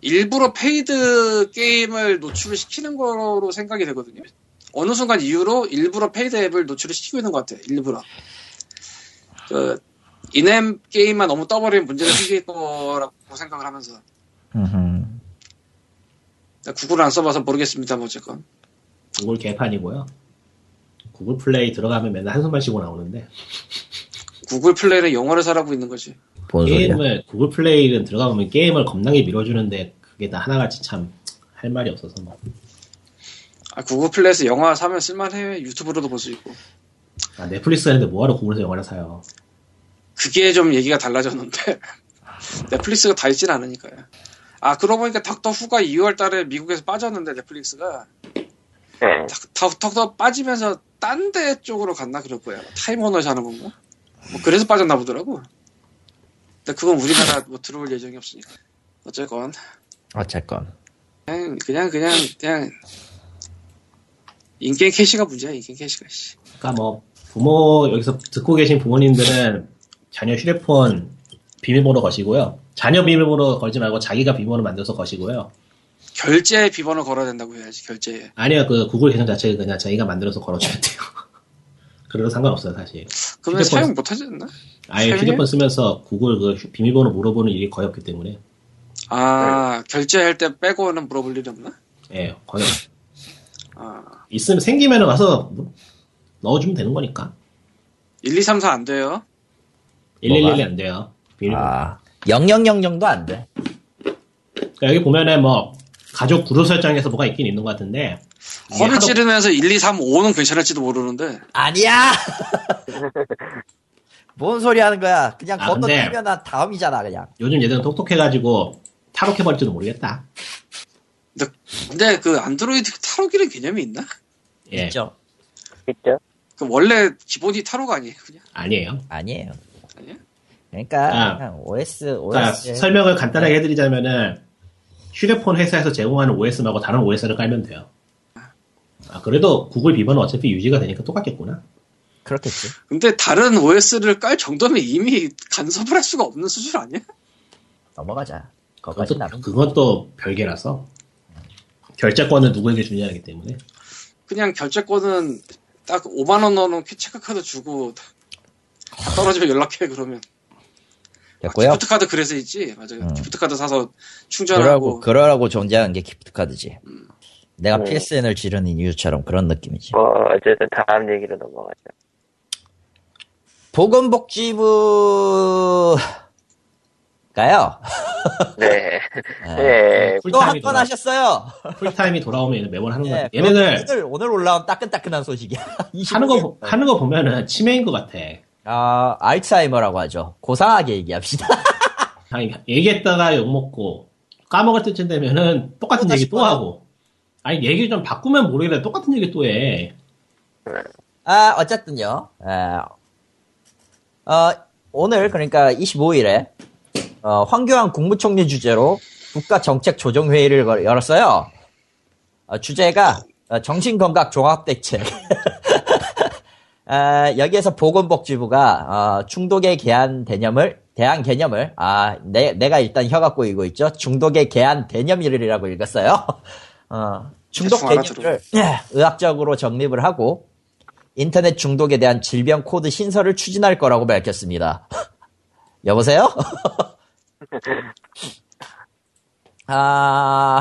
일부러 paid 게임을 노출을 시키는 거로 생각이 되거든요. 어느 순간 이후로 일부러 paid 앱을 노출을 시키고 있는 것 같아요. 일부러. 그 in-app 게임만 너무 떠버리면 문제가 생길 거라고 생각을 하면서. 구글 안 써봐서 모르겠습니다. 뭐 어쨌건 구글 개판이고요 구글 플레이 들어가면 맨날 한숨만 쉬고 나오는데 구글 플레이는 영어를 사라고 있는 거지. 게임을 구글 플레이는 들어가보면 게임을 겁나게 밀어주는데 그게 다 하나같이 참 할 말이 없어서 뭐 아, 구글 플레이에서 영화 사면 쓸만해. 유튜브로도 볼 수 있고. 아, 넷플릭스 하는데 뭐하러 구글에서 영화를 사요 그게 좀 얘기가 달라졌는데 (laughs) 넷플릭스가 다 있진 않으니까요. 아 그러고 보니까 닥터 후가 2월 달에 미국에서 빠졌는데 넷플릭스가 네. 닥- 닥터 빠지면서 딴 데 쪽으로 갔나 그럴 거야. 타임워너에서 하는 건가? 뭐 그래서 빠졌나 보더라고. 근데 그건 우리나라 뭐 들어올 예정이 없으니까. 어쨌건 어쨌건. 그냥 그냥 그냥 그냥 in-game cash가 문제야 in-game cash가 씨. 그러니까 뭐 부모 여기서 듣고 계신 부모님들은 자녀 휴대폰 비밀번호 거시고요. 자녀 비밀번호 걸지 말고 자기가 비밀번호 만들어서 거시고요. 결제에 비번을 걸어야 된다고 해야지 결제에. 아니요, 그 구글 계정 자체를 그냥 자기가 만들어서 걸어주면 돼요. (laughs) 그래도 상관없어요, 사실. 그러면 휴대폰- 사용 못 하지 않나? 아예? 휴대폰 쓰면서 구글 그 휴- 비밀번호 물어보는 일이 거의 없기 때문에. 아 결제할 때 빼고는 물어볼 일이 없나? 예, 거의 없- 아 있으면 생기면 와서 뭐 넣어주면 되는 거니까. 1, 2, 3, 4 안 돼요. 111이 안 돼요. 비밀번호. 아. 0000도 안 돼. 그러니까 여기 보면은 뭐 가족 구조 설정에서 뭐가 있긴 있는 것 같은데. 허를 하도- 찌르면서 1, 2, 3, 5는 괜찮을지도 모르는데 아니야! (laughs) 뭔 소리 하는 거야. 그냥 아, 건너뛰면 근데- 난 다음이잖아, 그냥. 요즘 얘들은 똑똑해가지고 탈옥해버릴지도 모르겠다. 근데 그 안드로이드 타로기는 개념이 있나? 예. 있죠? 있죠? 그럼 원래 기본이 타로가 아니에요, 그냥? 아니에요. 아니에요. 아니야? 그러니까 아. 그냥 OS 그러니까 OS 설명을 간단하게 해드리자면은 휴대폰 회사에서 제공하는 OS 말고 다른 OS를 깔면 돼요. 아, 그래도 구글 비번은 어차피 유지가 되니까 똑같겠구나. 그렇겠지. 근데 다른 OS를 깔 정도면 이미 간섭을 할 수가 없는 수준 아니야? 넘어가자. 그것도, 그건 또 별개라서. 결제권은 누구에게 주냐기 때문에. 그냥 결제권은 딱 5만원 넣어놓은 체크카드 주고 다 떨어지면 연락해, 그러면. 아, 됐고요. 기프트카드 그래서 있지. 맞아요. 음. 기프트카드 사서 그러라고 충전하고. 그러라고 존재하는 게 기프트 카드지. 내가 음. PSN을 지르는 이유처럼 그런 느낌이지. 뭐 어쨌든 다음 얘기로 넘어가죠. 보건복지부 가요. (laughs) 네. 네. 네. 또 풀타임이 한건 돌아, 하셨어요. 풀타임이 돌아오면 매번 하는 거야. 네, 얘네들 오늘, 오늘 올라온 따끈따끈한 소식이야. (laughs) 하는 거, 25일. 보- 하는 거 보면은 치매인 것 같아. 아, 알츠하이머라고 하죠. 고상하게 얘기합시다. (laughs) 아니, 얘기했다가 욕먹고, 까먹을 때쯤 되면은 똑같은 또 얘기 또. 하고. 아니, 얘기 좀 바꾸면 모르겠는데 똑같은 얘기 또 해. 아, 어쨌든요. 아, 어, 오늘 그러니까 25일에 어, 황교안 국무총리 주재로 국가정책조정회의를 걸- 열었어요. 어, 주제가 어, 정신건강 종합대책. (laughs) 아, 여기에서 보건복지부가 어, 중독에 대한 개념을 대한 개념을 아 내, 내가 일단 혀가 꼬이고 있죠. 중독에 대한 개념이라고 읽었어요. 어, 중독. 개념을 예, 의학적으로 정립을 하고 인터넷 중독에 대한 질병 코드 신설을 추진할 거라고 밝혔습니다. (laughs) 여보세요? (laughs) 아,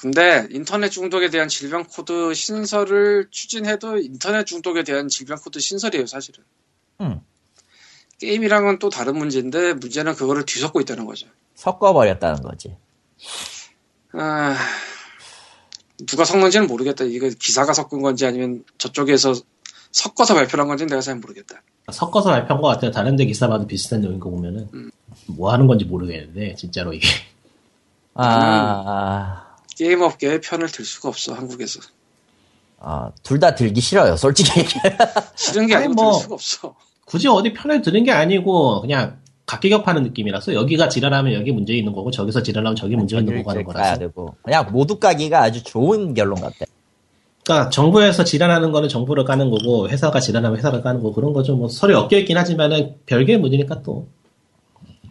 근데 인터넷 중독에 대한 질병 코드 신설을 추진해도 인터넷 중독에 대한 질병 코드 신설이에요, 사실은. 음, 게임이랑은 또 다른 문제인데 문제는 그거를 뒤섞고 있다는 거죠. 섞어버렸다는 거지. 아, 누가 섞는지는 모르겠다. 이거 기사가 섞은 건지 아니면 저쪽에서 섞어서 발표한 건지 는 내가 잘 모르겠다. 섞어서 발표한 것 같아요. 다른 데 기사 봐도 비슷한 내용인 거 보면은. 음. 뭐 하는 건지 모르겠는데, 진짜로 이게. 아, 아, 게임 업계의 편을 들 수가 없어 한국에서. 아, 둘 다 들기 싫어요, 솔직히. (laughs) 싫은 게 아니, 아니고 뭐. 들 수가 없어. 굳이 어디 편을 드는 게 아니고, 그냥 각기격파는 느낌이라서, 여기가 지랄하면 여기 문제 있는 거고, 저기서 지랄하면 저기 문제 있는 거고 하는 가야 거라서. 되고. 그냥 모두 까기가 아주 좋은 결론 같아. 그러니까 정부에서 지랄하는 거는 정부를 까는 거고, 회사가 지랄하면 회사를 까는 거고, 그런 거죠. 뭐 서로 엮여 있긴 하지만은, 별개의 문제니까 또.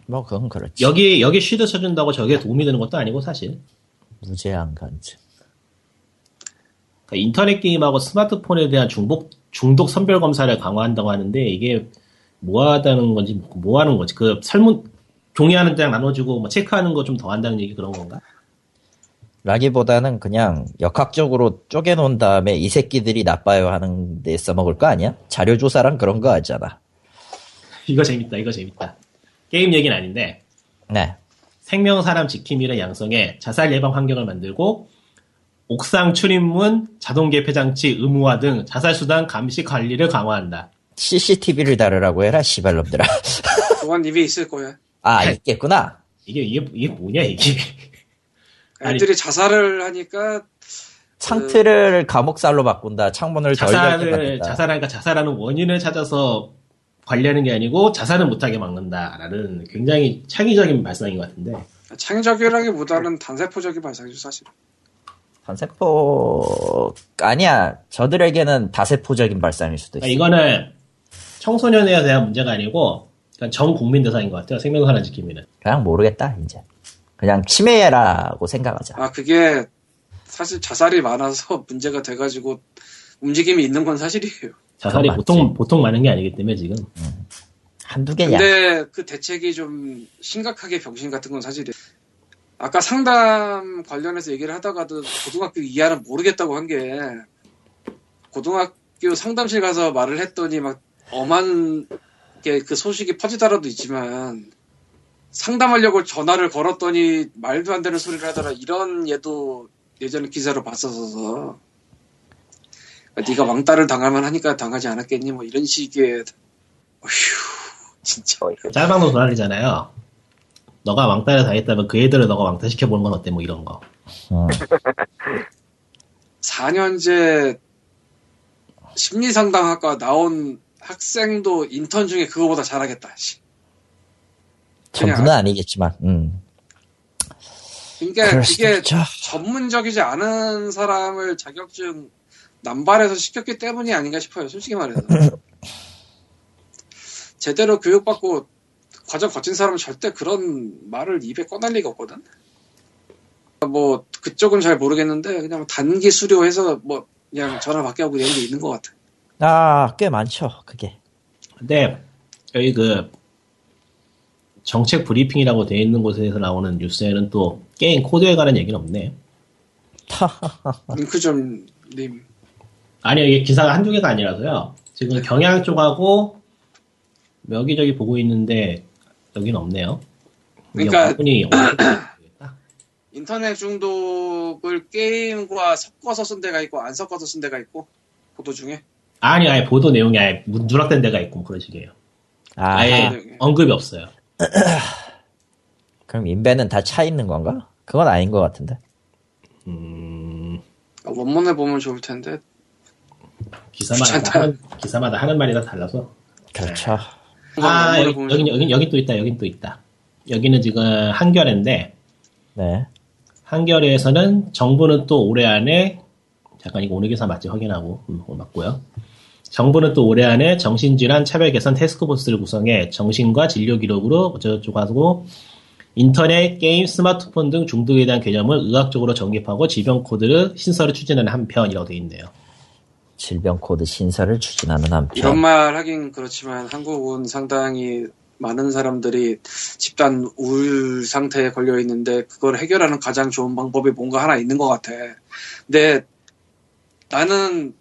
뭐, 그건 그렇지. 여기, 여기 쉬드 쳐준다고 저게 도움이 되는 것도 아니고, 사실. 무제한 간증. 그러니까 인터넷 게임하고 스마트폰에 대한 중독, 중독 선별 검사를 강화한다고 하는데 이게 뭐 하다는 건지 뭐 하는 거지 그 설문 종이 하는 장 나눠주고 뭐 체크하는 거 좀 더 한다는 얘기 그런 건가? 라기보다는 그냥 역학적으로 쪼개놓은 다음에 이 새끼들이 나빠요 하는 데 써먹을 거 아니야? 자료조사랑 그런 거 하잖아. (laughs) 이거 재밌다 이거 재밌다 게임 얘기는 아닌데 네. 생명 사람 지킴이를 양성해 자살 예방 환경을 만들고 옥상 출입문 자동 개폐 장치 의무화 등 자살 수단 감시 관리를 강화한다. CCTV를 다루라고 해라, 시발놈들아. (laughs) 그건 이미 있을 거야. 아, 있겠구나. 이게 이게 이게 뭐냐 이게? 아니. (laughs) 애들이 자살을 하니까 창틀을 감옥살로 바꾼다. 창문을 자살을. 자살하니까 자살하는 원인을 찾아서 관리하는 게 아니고 자살은 못하게 막는다라는 굉장히 창의적인 발상인 것 같은데 창의적이라기보다는 단세포적인 발상이죠 사실. 단세포 아니야. 저들에게는 다세포적인 발상일 수도 있어. 그러니까 이거는 청소년에 대한 문제가 아니고 그냥 전 국민 대상인 것 같아요 생명사랑 지킴이는 그냥 모르겠다 이제. 그냥 치매라고 생각하자. 아 그게 사실 자살이 많아서 (laughs) 문제가 돼가지고 움직임이 있는 건 사실이에요. 자살이 보통. 보통 많은 게 아니기 때문에 지금 한두 개냐. 근데 그 대책이 좀 심각하게 병신 같은 건 사실이에요. 아까 상담 관련해서 얘기를 하다가도 고등학교 이하는 모르겠다고 한 게 고등학교 상담실 가서 말을 했더니 막 엄한 게 그 소식이 퍼지더라도 있지만 상담하려고 전화를 걸었더니 말도 안 되는 소리를 하더라 이런 얘도 예전에 기사로 봤었어서 네가 왕따를 당하면 하니까 당하지 않았겠니 뭐 이런 식의 어휴 진짜 어, 짤방도 도난이잖아요 너가 왕따를 당했다면 그 애들을 너가 왕따 시켜보는 건 어때? 뭐 이런 거. (laughs) 어. 4년제 심리상담학과 나온 학생도 인턴 중에 그거보다 잘하겠다. 전부는 아니겠지만, 음. 그러니까 이게 있죠. 전문적이지 않은 사람을 자격증 남발해서 시켰기 때문이 아닌가 싶어요. 솔직히 말해서. (laughs) 제대로 교육받고 과정 거친 사람은 절대 그런 말을 입에 꺼낼 리가 없거든. 뭐 그쪽은 잘 모르겠는데 그냥 단기 수료해서 뭐 그냥 전화 받게 하고 이런 게 있는 것 같아. 아, 꽤 많죠, 그게. 근데 여기 그 정책 브리핑이라고 되어 있는 곳에서 나오는 뉴스에는 또 게임 코드에 관한 얘기는 없네. 링크 좀 님. 아니요, 이게 기사가 한두 개가 아니라서요. 지금 경향 쪽하고 여기저기 보고 있는데 여기는 없네요. 그러니까- (clears throat) 인터넷 중독을 게임과 섞어서 쓴 데가 있고 안 섞어서 쓴 데가 있고 보도 중에 아니, 아예 보도 내용이 아예 문- 누락된 데가 있고 뭐 그런 식이에요. 아, 아예 네. 언급이 없어요. (clears throat) 그럼 인벤은 다차 있는 건가? 그건 아닌 것 같은데. 음, 원문을 보면 좋을 텐데 기사마다. 하는, 기사마다 하는 말이 다 달라서. 그렇죠. 아, 원문을 여기, 보면 여기, 여기, 여기 또 있다, 여긴 또 있다. 여기는 지금 한겨레인데, 네. 한겨레에서는 정부는 또 올해 안에, 잠깐 이거 오늘 기사 맞지 확인하고, 음, 오늘 맞고요. 정부는 또 올해 안에 정신질환 차별 개선 테스크포스를 구성해 정신과 진료 기록으로 어쩌고저쩌고 하고, 인터넷, 게임, 스마트폰 등 중독에 대한 개념을 의학적으로 정립하고 질병 코드를 신설을 추진하는 한편이라고 되어 있네요. 질병 코드 신설을 추진하는 이런 한편. 말 하긴 그렇지만 한국은 상당히 많은 사람들이 집단 우울 상태에 걸려 있는데 그걸 해결하는 가장 좋은 방법이 뭔가 하나 있는 것 같아. 근데 나는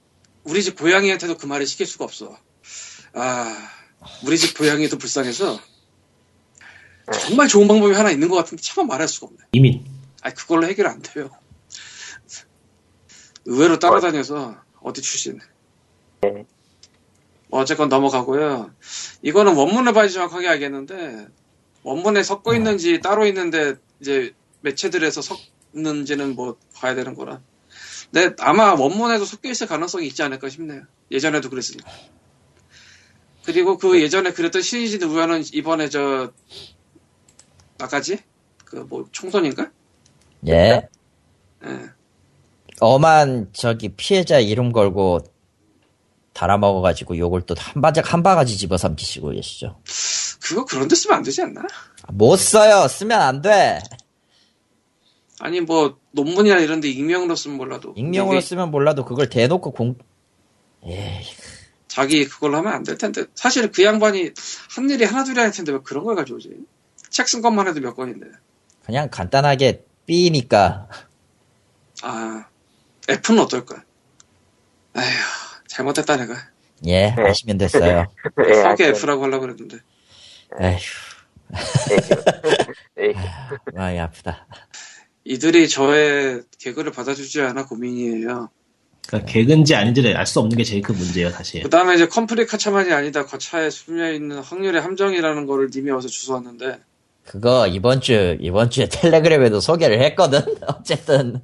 우리 집 고양이한테도 그 말을 시킬 수가 없어. 아, 우리 집 고양이도 불쌍해서 정말 좋은 방법이 하나 있는 것 같은데 차마 말할 수가 없네. 이민. 아, 그걸로 해결 안 돼요. 의외로 따라다녀서 어디 출신. 뭐 어쨌건 넘어가고요. 이거는 원문을 봐야 정확하게 알겠는데 원문에 섞어 있는지 따로 있는데 이제 매체들에서 섞는지는 뭐 봐야 되는 거라. 근데 아마 원문에도 섞여 있을 가능성이 있지 않을까 싶네요. 예전에도 그랬으니까. 그리고 그 예전에 그랬던 신이진 우연은 이번에 저 나까지 그 뭐 총선인가? 예. 예. 엄한 저기 피해자 이름 걸고 달아먹어가지고 요걸 또 한 바지 한 바가지 집어삼키시고 계시죠. 그거 그런 데 쓰면 안 되지 않나? 못 써요. 쓰면 안 돼. 아니 뭐 논문이나 이런 데 익명으로 쓰면 몰라도 익명으로 이게 쓰면 몰라도 그걸 대놓고 공. 에이, 자기 그걸로 하면 안 될 텐데 사실 그 양반이 한 일이 하나 둘이 아닐 텐데 왜 그런 걸 가져오지? 책 쓴 것만 해도 몇 건인데 그냥 간단하게 B니까 아 F는 어떨까? 에휴 잘못했다 내가 예 하시면 됐어요. 예, 이상하게 하여튼, F라고 하려고 그랬는데 에휴, 예. 예, 마음이 아프다. 이들이 저의 개그를 받아주지 않아 고민이에요 그러니까 개근지 아닌지를 알 수 없는 게 제일 큰 문제예요, 사실. 그 다음에 이제 컴플릿 카차만이 아니다 거차에 숨겨있는 확률의 함정이라는 거를 님이 와서 주워왔는데 그거 이번 주 이번 주에 텔레그램에도 소개를 했거든. (laughs) 어쨌든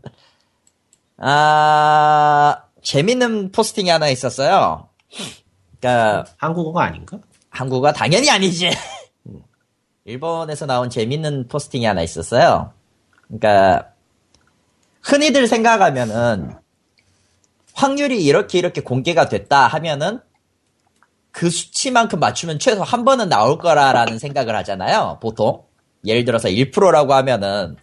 아 재밌는 포스팅이 하나 있었어요. 그러니까 한국어가 아닌가? 한국어 당연히 아니지. (laughs) 일본에서 나온 재밌는 포스팅이 하나 있었어요. 그러니까 흔히들 생각하면은 확률이 이렇게 이렇게 공개가 됐다 하면은 그 수치만큼 맞추면 최소 한 번은 나올 거라라는 생각을 하잖아요. 보통 예를 들어서 1%라고 하면은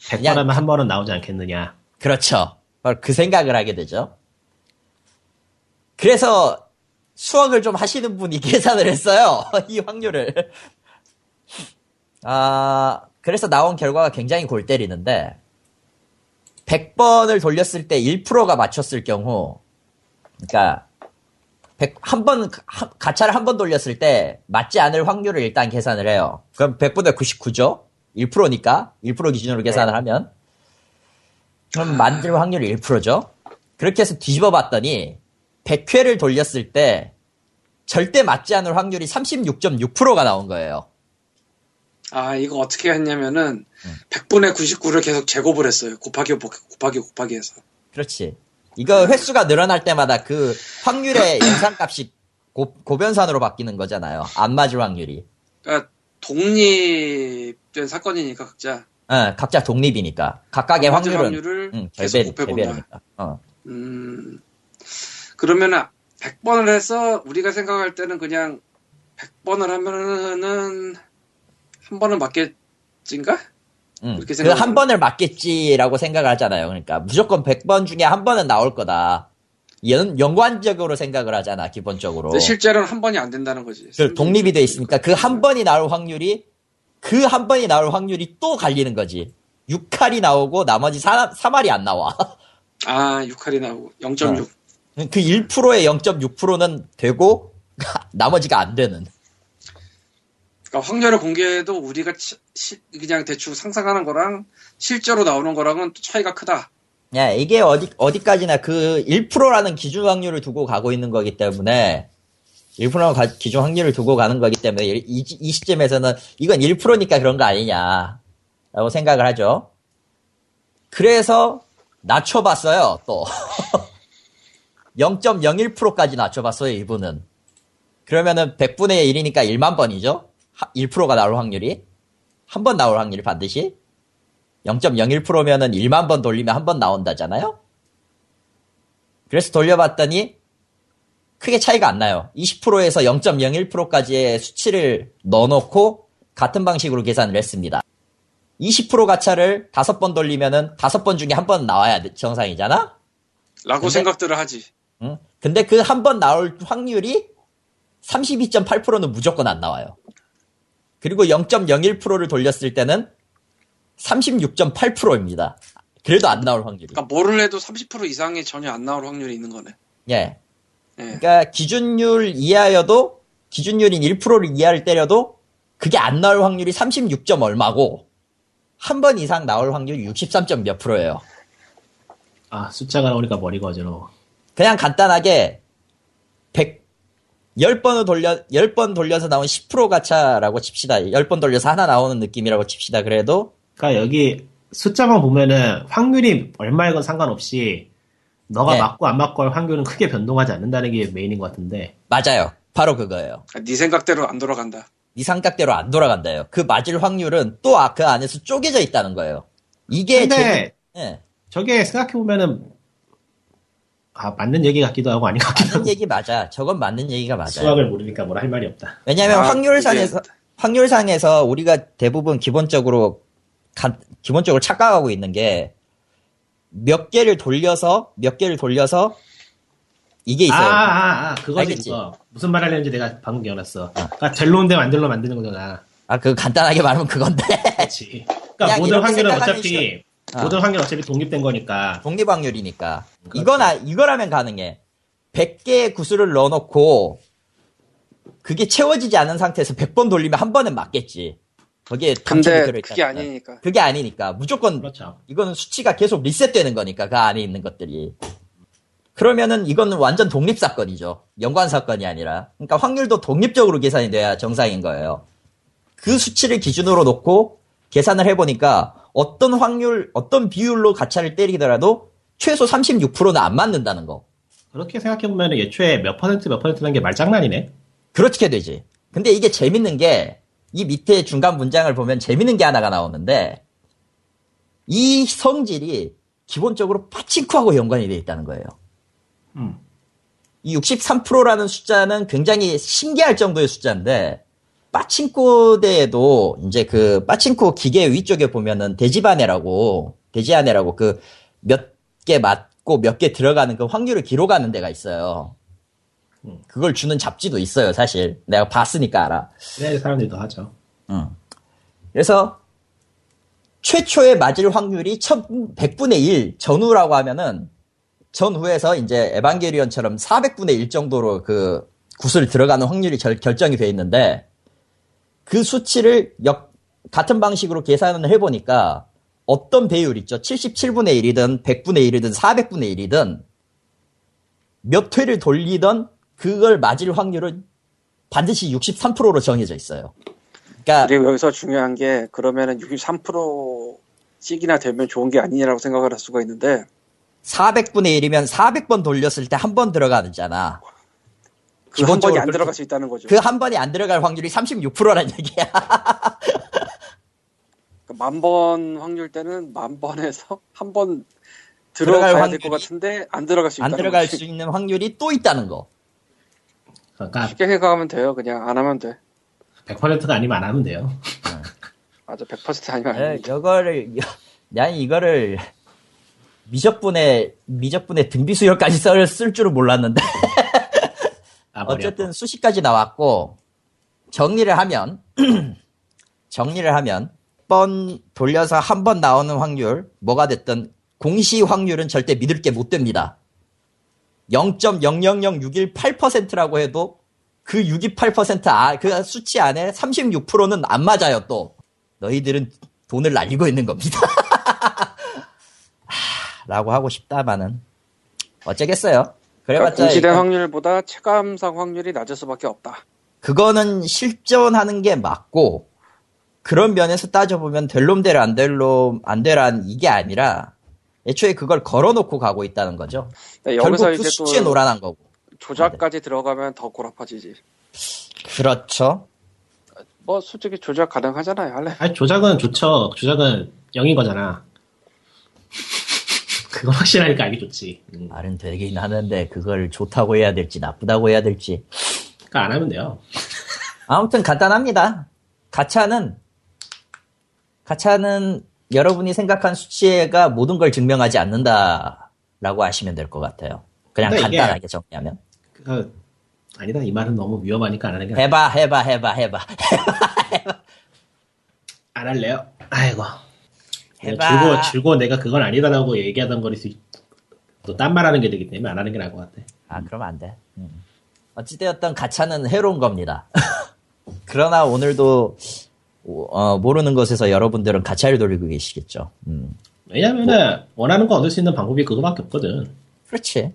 100번 그냥- 하면 한 번은 나오지 않겠느냐. 그렇죠. 바로 그 생각을 하게 되죠. 그래서 수학을 좀 하시는 분이 (laughs) 계산을 했어요. (laughs) 이 확률을. 아, 그래서 나온 결과가 굉장히 골 때리는데, 100번을 돌렸을 때 1%가 맞췄을 경우, 그러니까, 100, 한 번, 하- 가차를 한 번 돌렸을 때 맞지 않을 확률을 일단 계산을 해요. 그럼 100분의 99죠? 1%니까? 1% 기준으로 계산을 하면. 그럼 만들 확률이 1%죠? 그렇게 해서 뒤집어 봤더니, 100회를 돌렸을 때, 절대 맞지 않을 확률이 36.6%가 나온 거예요. 아, 이거 어떻게 했냐면은, 응. 100분의 99를 계속 제곱을 했어요. 곱하기, 곱하기, 곱하기, 곱하기 해서. 그렇지. 이거 횟수가 늘어날 때마다 그 확률의 (coughs) 연산값이 고, 고변산으로 바뀌는 거잖아요. 안 맞을 확률이. 그러니까, 독립된 사건이니까, 각자. 어, 각자 독립이니까. 각각의 확률은 확률을 응, 계속 곱해본다. 별별이니까. 어. 음, 그러면은 100번을 해서 우리가 생각할 때는 그냥 100번을 하면은 한 번은 맞겠지인가? 응. 그렇게 그 번을 맞겠지라고 생각을 하잖아요. 그러니까 무조건 100번 중에 한 번은 나올 거다. 연, 연관적으로 생각을 하잖아, 기본적으로. 실제로는 한 번이 안 된다는 거지. 그 독립이 돼 있으니까 그 한 번이 나올 확률이 그 한 번이 나올 확률이 또 갈리는 거지. 6할이 나오고 나머지 3, 할이안 나와. 아, 6할이 나오고 0.6. 그 1%의 0.6%는 되고 (laughs) 나머지가 안 되는. 그러니까 확률을 공개해도 우리가 치- 시- 그냥 대충 상상하는 거랑 실제로 나오는 거랑은 또 차이가 크다. 야, 이게 어디, 어디까지나 그 1%라는 기준 확률을 두고 가고 있는 거기 때문에 1%라는 가- 기준 확률을 두고 가는 거기 때문에 이, 이- 이 시점에서는 이건 1%니까 그런 거 아니냐 라고 생각을 하죠. 그래서 낮춰봤어요, 또. (laughs) 0.01%까지 낮춰봤어요, 이분은. 그러면은 100분의 1이니까 1만 번이죠? 1%가 나올 확률이. 한 번 나올 확률이 반드시. 0.01%면은 1만 번 돌리면 한 번 나온다잖아요? 그래서 돌려봤더니 크게 차이가 안 나요. 20%에서 0.01%까지의 수치를 넣어놓고 같은 방식으로 계산을 했습니다. 20% 가차를 5번 돌리면은 5번 중에 한 번 나와야 돼- 정상이잖아? 라고 근데- 생각들을 하지. 응? 근데 그 한 번 나올 확률이 32.8%는 무조건 안 나와요. 그리고 0.01%를 돌렸을 때는 36.8%입니다. 그래도 안 나올 확률이. 그러니까 뭐를 해도 30% 이상이 전혀 안 나올 확률이 있는 거네. 예. 예. 그러니까 기준율 이하여도 기준율인 1%를 이하를 때려도 그게 안 나올 확률이 36점 얼마고 한 번 이상 나올 확률이 63점 몇 프로예요. 아, 숫자가 나오니까 머리가 어지러워. 그냥 간단하게 100 10번을 돌려 10번 돌려서 나온 10% 가차라고 칩시다. 10번 돌려서 하나 나오는 느낌이라고 칩시다. 그래도 그러니까 여기 숫자만 보면은 확률이 얼마인 건 상관없이 너가 네. 맞고 안 맞고 할 확률은 크게 변동하지 않는다는 게 메인인 것 같은데. 맞아요. 바로 그거예요. 그러니까 네 생각대로 안 돌아간다. 이 삼각대로 안 돌아간다요. 그 맞을 확률은 또 그 안에서 쪼개져 있다는 거예요. 이게 근데 제- 예. 저게 생각해 보면은 아 맞는 얘기 같기도 하고 아닌 것 같기도 하고. 맞는 얘기 맞아. 저건 맞는 얘기가 맞아요. 수학을 모르니까 뭐라 할 말이 없다. 왜냐하면 아, 확률상에서 그게- 확률상에서 우리가 대부분 기본적으로 간- 기본적으로 착각하고 있는 게 몇 개를 돌려서 몇 개를 돌려서 이게 아, 있어요. 아, 아, 그거지, 알겠지? 그거. 무슨 말 하려는지 내가 방금 기억났어. 그러니까 델로인데 만들로 만드는 거잖아. 아, 그 간단하게 말하면 그건데 그렇지. 그러니까 그냥 모든 생각하면 어차피, 어. 모든 확률은 어차피 독립된 거니까. 독립 확률이니까 그렇지. 이거나 이거라면 가능해. 100개의 구슬을 넣어놓고 그게 채워지지 않은 상태에서 100번 돌리면 한 번은 맞겠지. 거기에 근데 들어있다. 그게 아니니까. 그게 아니니까 무조건 그렇죠. 이거는 수치가 계속 리셋되는 거니까 그 안에 있는 것들이. 그러면은 이거는 완전 독립 사건이죠. 연관 사건이 아니라. 그러니까 확률도 독립적으로 계산이 돼야 정상인 거예요. 그 수치를 기준으로 놓고 계산을 해보니까 어떤 확률, 어떤 비율로 가차를 때리더라도 최소 36%는 안 맞는다는 거. 그렇게 생각해보면 애초에 몇 퍼센트 몇 퍼센트라는 게 말장난이네. 그렇게 되지. 근데 이게 재밌는 게, 이 밑에 중간 문장을 보면 재밌는 게 하나가 나오는데, 이 성질이 기본적으로 파친코하고 연관이 돼 있다는 거예요. 음. 이 63%라는 숫자는 굉장히 신기할 정도의 숫자인데, 빠친코대에도 이제 그 빠친코 기계 위쪽에 보면은 돼지바네라고, 돼지아네라고 그 몇 개 맞고 몇 개 들어가는 그 확률을 기록하는 데가 있어요. 그걸 주는 잡지도 있어요, 사실. 내가 봤으니까 알아. 사람들이 더 하죠. 응. 그래서 최초에 맞을 확률이 100분의 1 전후라고 하면은 전후에서 이제 에반게리온처럼 400분의 1 정도로 그 구슬 들어가는 확률이 결, 결정이 돼 있는데 그 수치를 역, 같은 방식으로 계산을 해보니까 어떤 배율 있죠? 77분의 1이든 100분의 1이든 400분의 1이든 몇 회를 돌리던 그걸 맞을 확률은 반드시 63%로 정해져 있어요. 그러니까 그리고 여기서 중요한 게 그러면은 63% 찍이나 되면 좋은 게 아니냐라고 생각을 할 수가 있는데 400분의 1이면 400번 돌렸을 때 한 번 들어가잖아. 그 한 번이 안 들어갈 수 있다는 거죠. 그 한 번이 안 들어갈 확률이 36%란 얘기야. (laughs) 만 번 확률 때는 만 번에서 한 번 들어갈 들어가야 될 것 같은데 안 들어갈 수안 있다는 들어갈 거지. 수 있는 확률이 또 있다는 거. 그러니까 쉽게 생각하면 돼요. 그냥 안 하면 돼. 100%가 아니면 안 하면 돼요. 맞아, 100% 아니면 안 에, 돼. 이거를 난 이거를 미적분의 미적분의 등비 수열까지 쓸, 쓸 줄은 몰랐는데 아, 어쨌든 수식까지 나왔고 정리를 하면 (clears throat) 정리를 하면 번 돌려서 한 번 나오는 확률 뭐가 됐든 공시 확률은 절대 믿을 게 못 됩니다. 0.000618%라고 해도 그 628% 아, 그 수치 안에 36%는 안 맞아요 또 너희들은 돈을 날리고 있는 겁니다. (laughs) 하, 라고 하고 싶다마는 어쩌겠어요. 그러니까 그래봤자 공시된 일단 확률보다 체감상 확률이 낮을 수밖에 없다. 그거는 실존하는 게 맞고 그런 면에서 따져보면 될 놈 될 안 될 놈 안 되란 이게 아니라 애초에 그걸 걸어놓고 가고 있다는 거죠. 결국 여기서 그 이제 수치에 또 노란한 거고. 조작까지 들어가면 더 고라파지지. 그렇죠. 뭐 솔직히 조작 가능하잖아요. 할래? 아니, 조작은 좋죠. 조작은 0인 거잖아. 그거 확실하니까 알기 좋지. 음. 말은 되긴 하는데 그걸 좋다고 해야 될지 나쁘다고 해야 될지. 그러니까 안 하면 돼요. 아무튼 간단합니다. 가차는 가차는 여러분이 생각한 수치가 모든 걸 증명하지 않는다라고 하시면 될 것 같아요. 그냥 이게- 간단하게 정리하면 그, 아니다. 이 말은 너무 위험하니까 안 하는 게 나아. 해봐 해봐 해봐 해봐 (laughs) 안 할래요. 아이고. 해봐. 즐거워, 즐거워 내가 그건 아니다라고 얘기하던 거리 수, 또딴 말 하는 게 되기 때문에 안 하는 게 나을 것 같아. 아, 그러면 안 돼. 음. 어찌되었던 가차는 해로운 겁니다. (laughs) 그러나 오늘도 어, 모르는 것에서 여러분들은 가차를 돌리고 계시겠죠. 음. 왜냐면은, 원하는 거 얻을 수 있는 방법이 그거밖에 없거든. 그렇지.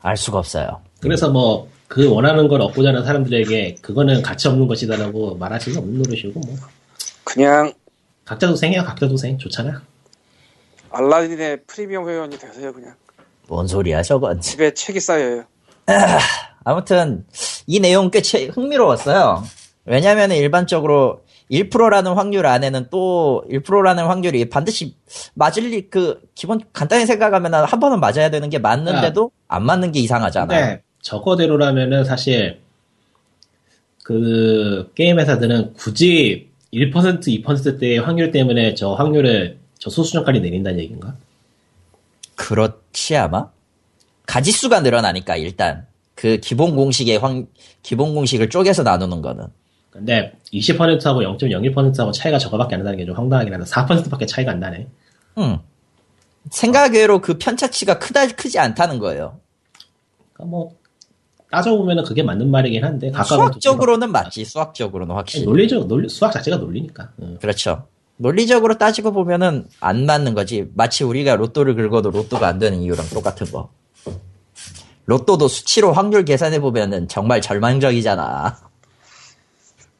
알 수가 없어요. 그래서 뭐, 그 원하는 걸 얻고자 하는 사람들에게 그거는 가치 없는 것이다라고 말할 수는 없는 노릇이고, 뭐. 그냥 각자 도생이야, 각자 도생. 좋잖아. 알라딘의 프리미엄 회원이 되세요. 그냥 뭔 소리야, 저건. 집에 책이 쌓여요. 아무튼 이 내용 꽤 채- 흥미로웠어요. 왜냐하면 일반적으로 1%라는 확률 안에는 또 1%라는 확률이 반드시 맞을 리, 그 기본 간단히 생각하면 한 번은 맞아야 되는 게 맞는데도 안 맞는 게 이상하잖아. 근데 저거대로라면은 사실 그 게임 회사들은 굳이 1% 2%대의 확률 때문에 저 확률을 저 소수점까지 내린다는 얘기인가? 그렇지 아마 가지수가 늘어나니까 일단 그 기본 공식의 확 기본 공식을 쪼개서 나누는 거는 근데 20%하고 0.01%하고 차이가 저거밖에 안 난다는 게 좀 황당하긴 하다. 4%밖에 차이가 안 나네. 음. 생각외로 그 편차치가 크다 크지 않다는 거예요. 그러니까 뭐 따져보면 은 그게 맞는 말이긴 한데 수학적으로는 맞지 수학적으로는 확실히 논리적 논리 수학 자체가 논리니까. 응. 그렇죠. 논리적으로 따지고 보면은 안 맞는 거지. 마치 우리가 로또를 긁어도 로또가 안 되는 이유랑 똑같은 거. 로또도 수치로 확률 계산해 보면은 정말 절망적이잖아.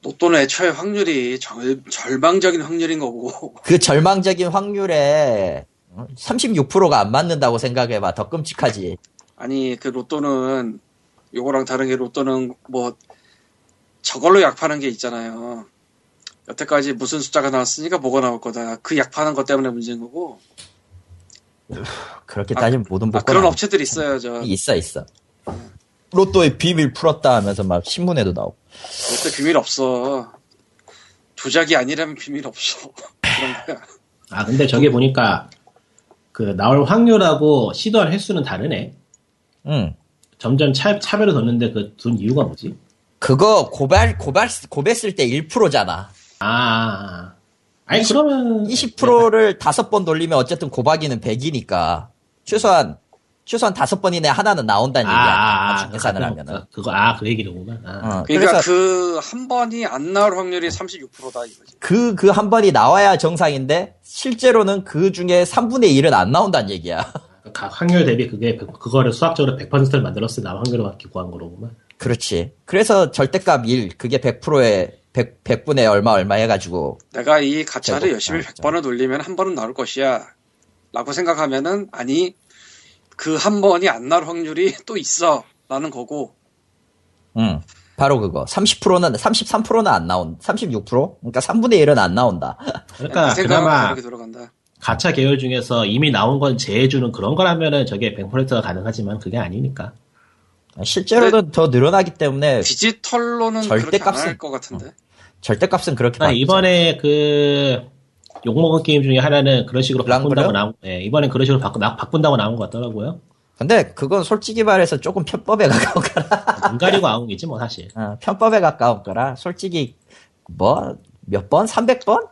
로또는 애초에 확률이 절, 절망적인 확률인 거고 (laughs) 그 절망적인 확률에 36%가 안 맞는다고 생각해봐. 더 끔찍하지. 아니 그 로또는 요거랑 다른 게 로또는 뭐 저걸로 약 파는 게 있잖아요. 여태까지 무슨 숫자가 나왔으니까 뭐가 나올 거다. 그 약 파는 것 때문에 문제인 거고. 그렇게 따지면 모든 아, 복권 그런 아니- 업체들이 있어요. 저 있어 있어. 로또의 비밀 풀었다 하면서 막 신문에도 나오고. 로또 비밀 없어. 조작이 아니라면 비밀 없어. (laughs) 그런 거야. 아 근데 저게 보니까 그 나올 확률하고 시도할 횟수는 다르네. 응. 점점 차, 차별을 뒀는데 그 둔 이유가 뭐지? 그거 고발 고발 고bes을 때 1%잖아. 아, 아. 아니 20 그러면 20%를 다섯 번 돌리면 어쨌든 고박이는 100이니까 최소한 최소한 다섯 번 이내 하나는 나온다는 아, 얘기야. 아, 아, 나중 계산을 그, 하면은. 그, 그거 아 그 얘기로구만. 아. 어, 그러니까 그래서 그한 번이 안 나올 확률이 36%다 이거지. 그 그 한 번이 나와야 정상인데 실제로는 그 중에 3분의 1은 안 나온다는 얘기야. 각 확률 대비 그게 백- 그거를 수학적으로 100%를 만들었을 때 나올 확률을 기구한 거로구만. 그렇지. 그래서 절대값 1, 그게 100%에 100, 100분의 얼마 얼마 해가지고 내가 이 가차를 열심히 나왔죠. 100번을 돌리면 한 번은 나올 것이야. 라고 생각하면은, 아니, 그 한 번이 안 나올 확률이 (laughs) 또 있어. 라는 거고, 응. 바로 그거. 30%는 33%는 안 나온. 36%? 그러니까 3분의 1은 안 나온다. 그러니까 그 그나마 그렇게. 가차 계열 중에서 이미 나온 건 제해주는 그런 거라면은 저게 100%가 가능하지만 그게 아니니까. 실제로는 더 늘어나기 때문에 디지털로는 절대 그렇게 안 값은- 할것 같은데. 절대 값은 그렇게 아, 받죠. 이번에 그 욕먹은 게임 중에 하나는 그런 식으로? 바꾼다고 나온, 예, 이번엔 그런 식으로 바꾸, 나, 바꾼다고 나온 것 같더라고요. 근데 그건 솔직히 말해서 조금 편법에 (laughs) 가까운 거라. 눈 가리고 아웅이지 뭐 사실. 어, 편법에 가까운 거라. 솔직히 뭐 몇 번? 300번?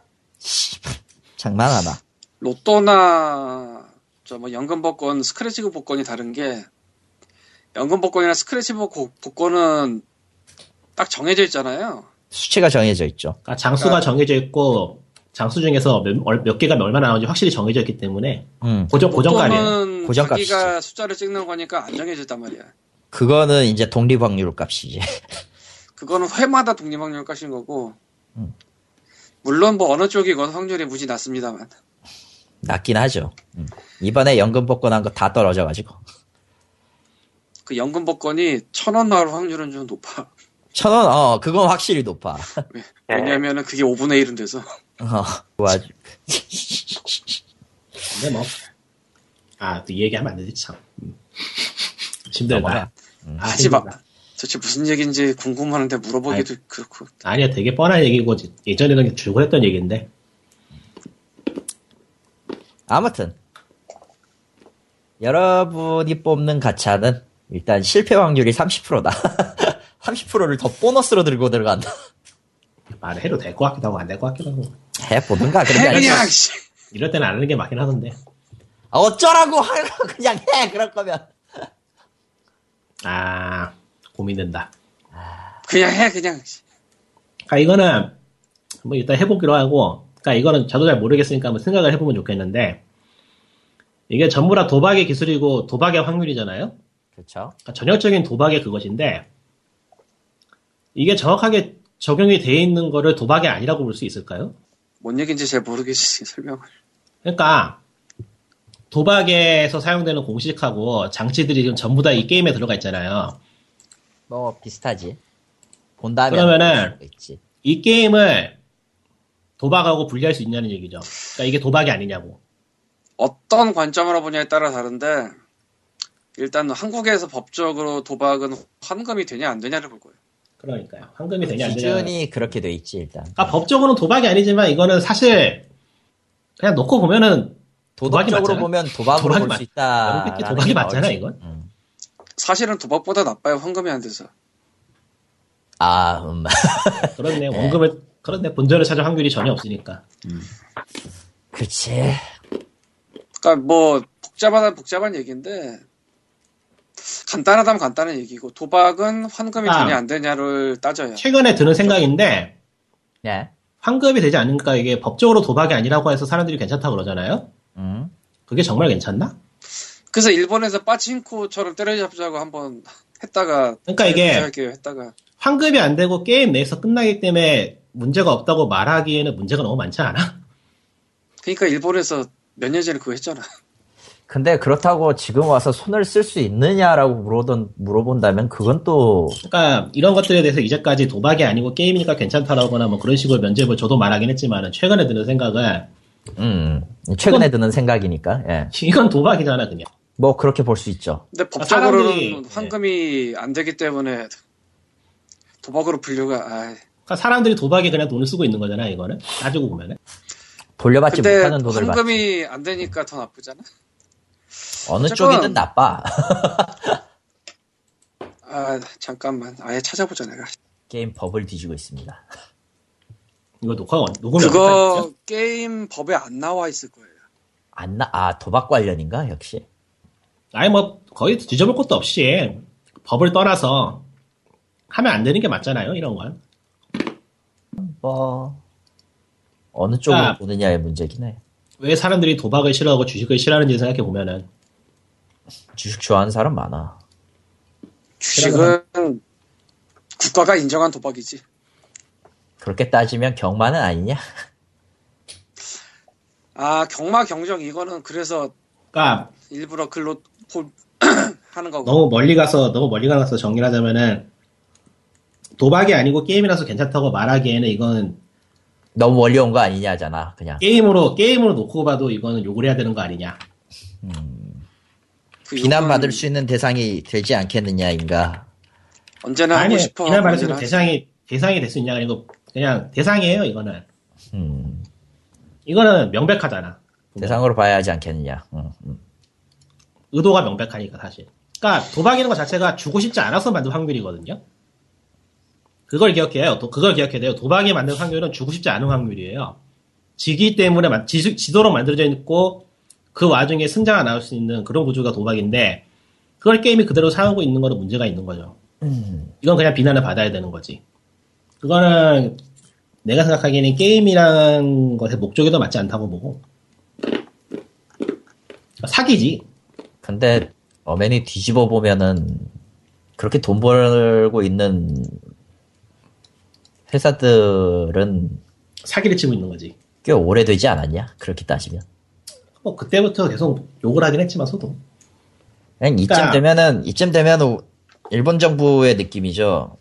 장난하나. 로또나 저 뭐 연금 복권, 스크래치 복권이 다른 게 연금 복권이나 스크래치 복- 복권은 딱 정해져 있잖아요. 수치가 정해져 있죠. 그러니까 장수가 그러니까- 정해져 있고 장수 중에서 몇, 얼- 몇 개가 얼마나 나오는지 확실히 정해져 있기 때문에 음. 고정. 로또는 고정값이지. 자기가 숫자를 찍는 거니까 안 정해져 있단 말이야. 그거는 이제 독립확률 값이지. (laughs) 그거는 회마다 독립확률 값인 거고. 음. 물론 뭐 어느 쪽이건 확률이 무지 낮습니다만. 낮긴 하죠. 음. 이번에 연금 복권한 거 다 떨어져가지고. 그 연금 복권이 천 원 나올 확률은 좀 높아. 천 원, 어, 그건 확실히 높아. 예. 왜냐면은 그게 5분의 1은 돼서. 어, 그 아주, 근데 뭐. 아, 또이 얘기하면 안 되지, 참. 음. 힘들다. 넘어가. 아, 하지 마. 도대체 무슨 얘기인지 궁금하는데 물어보기도 그렇고. 아니야, 되게 뻔한 얘기고, 예전에는 줄고 했던 얘기인데. 아무튼. 여러분이 뽑는 가차는 일단 실패 확률이 30%다. 30%를 (laughs) 더 보너스로 들고 들어간다. 말을 해도 될 것 같기도 하고, 안 될 것 같기도 하고. 해보든가, 그런 게해 아니라. 그냥 씨. 이럴 때는 안 하는 게 맞긴 하던데. 아, 어쩌라고 하고 그냥 해, 그럴 거면. 아, 고민된다. 그냥 해 그냥. 씨. 그러니까 이거는 뭐 일단 해보기로 하고, 그러니까 이거는 저도 잘 모르겠으니까 한번 생각을 해보면 좋겠는데, 이게 전부 다 도박의 기술이고 도박의 확률이잖아요. 그렇죠. 그러니까 전형적인 도박의 그것인데, 이게 정확하게 적용이 돼 있는 거를 도박이 아니라고 볼 수 있을까요? 뭔 얘기인지 잘 모르겠지 (laughs) 설명을. 그러니까 도박에서 사용되는 공식하고 장치들이 지금 전부 다 이 게임에 들어가 있잖아요. 뭐, 비슷하지. 본 다음에. 그러면은. 이 게임을 도박하고 분리할 수 있냐는 얘기죠. 그러니까 이게 도박이 아니냐고. 어떤 관점으로 보냐에 따라 다른데 일단 한국에서 법적으로 도박은 환금이 되냐 안 되냐를 볼 거예요. 그러니까요. 황금이 되냐 안 되냐. 기준이 그렇게 돼 있지, 일단. 그러니까 법적으로는 도박이 아니지만 이거는 사실 그냥 놓고 보면은 도박이 도덕적으로. 보면 도박으로 도박이 볼 맞- 수 있다. 이게 도박이 맞잖아, 이건. 사실은 도박보다 나빠요 환금이 안 돼서. 아, 음. (laughs) 그렇네 원금을 그런데 본전을 찾을 확률이 전혀 없으니까. 그치. 그러니까 뭐 복잡하다 복잡한 얘기인데 간단하다면 간단한 얘기고 도박은 환금이 아. 되냐 안 되냐를 따져요. 최근에 드는 생각인데 네. 환급이 되지 않으니까 이게 법적으로 도박이 아니라고 해서 사람들이 괜찮다 그러잖아요. 음. 그게 정말 괜찮나? 그래서 일본에서 빠친코처럼 때려잡자고 한번 했다가 그러니까 이게 했다가 환급이 안 되고 게임 내에서 끝나기 때문에 문제가 없다고 말하기에는 문제가 너무 많지 않아? 그러니까 일본에서 몇 년 전에 그거 했잖아. 근데 그렇다고 지금 와서 손을 쓸 수 있느냐라고 물어본, 물어본다면 그건 또, 그러니까 이런 것들에 대해서 이제까지 도박이 아니고 게임이니까 괜찮다라거나 뭐 그런 식으로 면접을 저도 말하긴 했지만은 최근에 드는 생각은 음, 최근에 드는 생각이니까, 예. 이건 도박이잖아 그냥. 뭐, 그렇게 볼 수 있죠. 근데 법적으로는 사람들이- 환금이 안 되기 때문에 도박으로 분류가 아 그러니까 사람들이 도박에 그냥 돈을 쓰고 있는 거잖아 이거는 따지고 보면은. 돌려받지 근데 못하는 돈을 받지. 환금이 안 되니까 더 나쁘잖아. 어느 쪽이든 나빠. 아 잠깐만 아예 찾아보자 내가. 게임 법을 뒤지고 있습니다. 이거 녹화 녹음이 그거 게임 법에 안 나와 있을 거예요. 안 나, 아, 도박 관련인가, 역시? 아니 뭐 거의 뒤져볼 것도 없이 법을 떠나서 하면 안 되는 게 맞잖아요 이런 건. 뭐, 어느 쪽으로 아. 보느냐의 문제긴 해. 왜 사람들이 도박을 싫어하고 주식을 싫어하는지 생각해 보면은 주식 좋아하는 사람 많아. 주식은 국가가 인정한 도박이지. 그렇게 따지면 경마는 아니냐? 아 경마 경정 이거는 그래서 그러니까 일부러 글로 폴 (clears throat) 하는 거고. 너무 멀리 가서 너무 멀리 가서 정리를 하자면은 도박이 아니고 게임이라서 괜찮다고 말하기에는 이건 너무 멀리 온 거 아니냐잖아, 그냥. 게임으로 게임으로 놓고 봐도 이거는 욕을 해야 되는 거 아니냐. 그 비난받을 욕은 수 있는 대상이 되지 않겠느냐인가. 언제나 하고 아니 싶어. 비난 받을 수 있는 대상이 대상이 될 수 있냐가 아니고 그냥 대상이에요 이거는. 음, 이거는 명백하잖아. 대상으로 봐야 하지 않겠느냐. 음, 음. 의도가 명백하니까 사실. 그러니까 도박이라는 것 자체가 주고 싶지 않아서 만든 확률이거든요. 그걸 기억해요. 또 그걸 기억해야 돼요. 도박이 만든 확률은 주고 싶지 않은 확률이에요. 지기 때문에 만- 지, 지도록 만들어져 있고 그 와중에 승자가 나올 수 있는 그런 구조가 도박인데 그걸 게임이 그대로 사용하고 있는 거는 문제가 있는 거죠. 이건 그냥 비난을 받아야 되는 거지. 그거는 내가 생각하기에는 게임이라는 것의 목적에도 맞지 않다고 보고 사기지. 근데 어맨이 뒤집어 보면은 그렇게 돈 벌고 있는 회사들은 사기를 치고 있는 거지. 꽤 오래되지 않았냐? 그렇게 따지면. 뭐 그때부터 계속 욕을 하긴 했지만 소도 그냥 이쯤 그러니까- 되면은 이쯤 되면 일본 정부의 느낌이죠.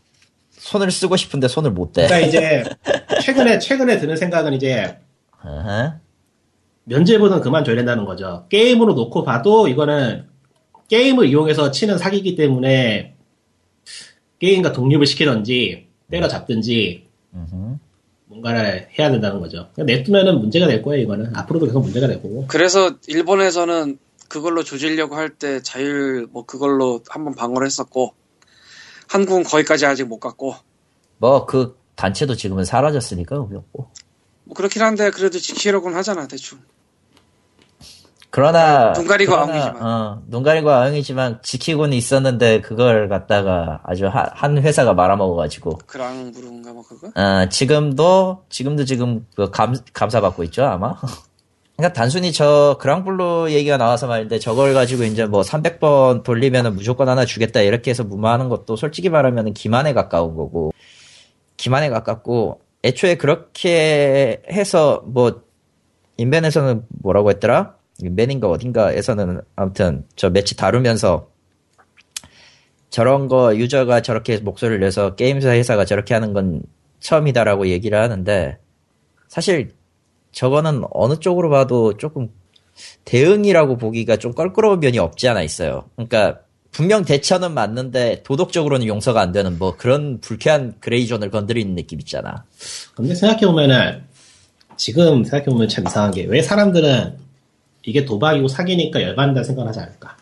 손을 쓰고 싶은데 손을 못 대. 그러니까 이제 (laughs) 최근에 최근에 드는 생각은 이제. 면제부는 그만 줘야 된다는 거죠. 게임으로 놓고 봐도 이거는 게임을 이용해서 치는 사기이기 때문에 게임과 독립을 시키던지 때려잡든지 음흠. 뭔가를 해야 된다는 거죠. 그냥 냅두면은 문제가 될 거예요. 이거는 앞으로도 계속 문제가 될 거고. 그래서 일본에서는 그걸로 조지려고 할 때 자율 뭐 그걸로 한번 방어를 했었고 한국은 거기까지 아직 못 갔고 뭐 그 단체도 지금은 사라졌으니까 의미 없고. 뭐 그렇긴 한데 그래도 지키려고는 하잖아 대충. 그러나 눈 가리고 아웅이지만. 어, 눈 가리고 아웅이지만 지키고는 있었는데 그걸 갖다가 아주 하- 한 회사가 말아먹어가지고 그랑부른가 뭐 그거? 어, 지금도 지금도 지금 그 감, 감사받고 있죠 아마. (laughs) 그러니까 단순히 저 그랑블루 얘기가 나와서 말인데 저걸 가지고 이제 뭐 300번 돌리면은 무조건 하나 주겠다 이렇게 해서 무마하는 것도 솔직히 말하면 기만에 가까운 거고 기만에 가깝고 애초에 그렇게 해서 뭐 인벤에서는 뭐라고 했더라? 인벤인가 어딘가에서는 아무튼 저 매치 다루면서 저런 거 유저가 저렇게 목소리를 내서 게임사 회사가 저렇게 하는 건 처음이다라고 얘기를 하는데 사실 저거는 어느 쪽으로 봐도 조금 대응이라고 보기가 좀 껄끄러운 면이 없지 않아 있어요. 그러니까 분명 대처는 맞는데 도덕적으로는 용서가 안 되는 뭐 그런 불쾌한 그레이존을 건드리는 느낌 있잖아. 근데 생각해 보면은 지금 생각해 보면 참 이상한 게 왜 사람들은 이게 도박이고 사기니까 열받는다 생각을 하지 않을까?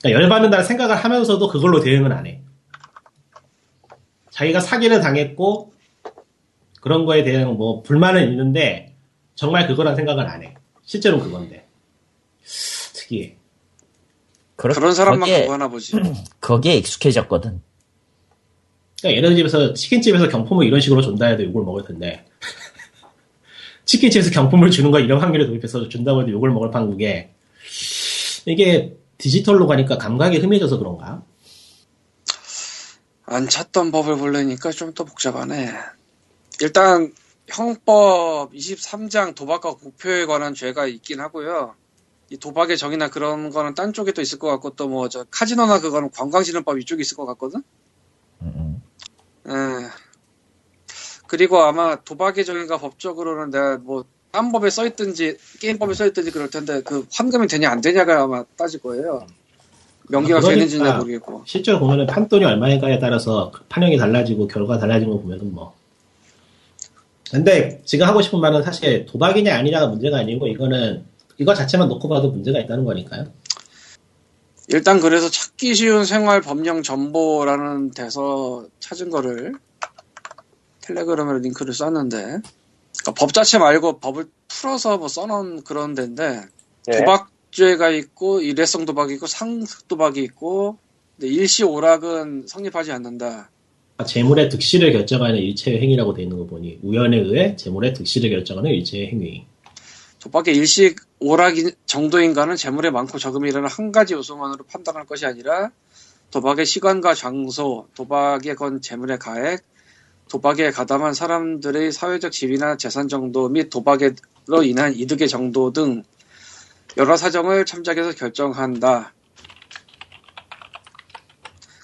그러니까 열받는다는 생각을 하면서도 그걸로 대응은 안 해. 자기가 사기를 당했고 그런 거에 대한 뭐 불만은 있는데 정말 그거란 생각을 안 해. 실제로 그건데 특이해. 그렇- 그런 사람만 거기에, 그거 하나 보지. (clears throat) 거기에 익숙해졌거든. 그러니까 얘네 집에서 치킨집에서 경품을 이런 식으로 준다 해도 욕을 먹을 텐데 치킨집에서 경품을 주는 거 이런 확률에 도입해서 준다고 해도 욕을 먹을 판국에 이게 디지털로 가니까 감각이 흐미져서 그런가? 안 찾던 법을 보려니까 좀 더 복잡하네. 일단 형법 23장 도박과 국표에 관한 죄가 있긴 하고요. 이 도박의 정의나 그런 거는 딴 쪽에 또 있을 것 같고 또 뭐 저 카지노나 그거는 관광진흥법 이쪽에 있을 것 같거든. 음, 에. 그리고 아마 도박의 정의가 법적으로는 내가 뭐딴 법에 써 있든지 게임법에 써 있든지 그럴 텐데 그 환금이 되냐 안 되냐가 아마 따질 거예요. 명기가 그러니까 되는지는 모르겠고. 실제로 보면은 판돈이 얼마인가에 따라서 판형이 달라지고 결과가 달라진 거 보면은 뭐. 근데 지금 하고 싶은 말은 사실 도박이냐 아니냐가 문제가 아니고 이거는 이거 자체만 놓고 봐도 문제가 있다는 거니까요. 일단 그래서 찾기 쉬운 생활 법령 정보라는 데서 찾은 거를 텔레그램으로 링크를 썼는데 그러니까 법 자체 말고 법을 풀어서 뭐 써놓은 그런 데인데 도박죄가 있고 일회성 도박이 있고 상습 도박이 있고 근데 일시 오락은 성립하지 않는다. 재물의 득실을 결정하는 일체의 행위라고 돼 있는 거 보니 우연에 의해 재물의 득실을 결정하는 일체의 행위. 도박의 일시 오락 정도인가는 재물의 많고 적음이라는 한 가지 요소만으로 판단할 것이 아니라 도박의 시간과 장소, 도박에 건 재물의 가액, 도박에 가담한 사람들의 사회적 지위나 재산 정도 및 도박으로 인한 이득의 정도 등 여러 사정을 참작해서 결정한다.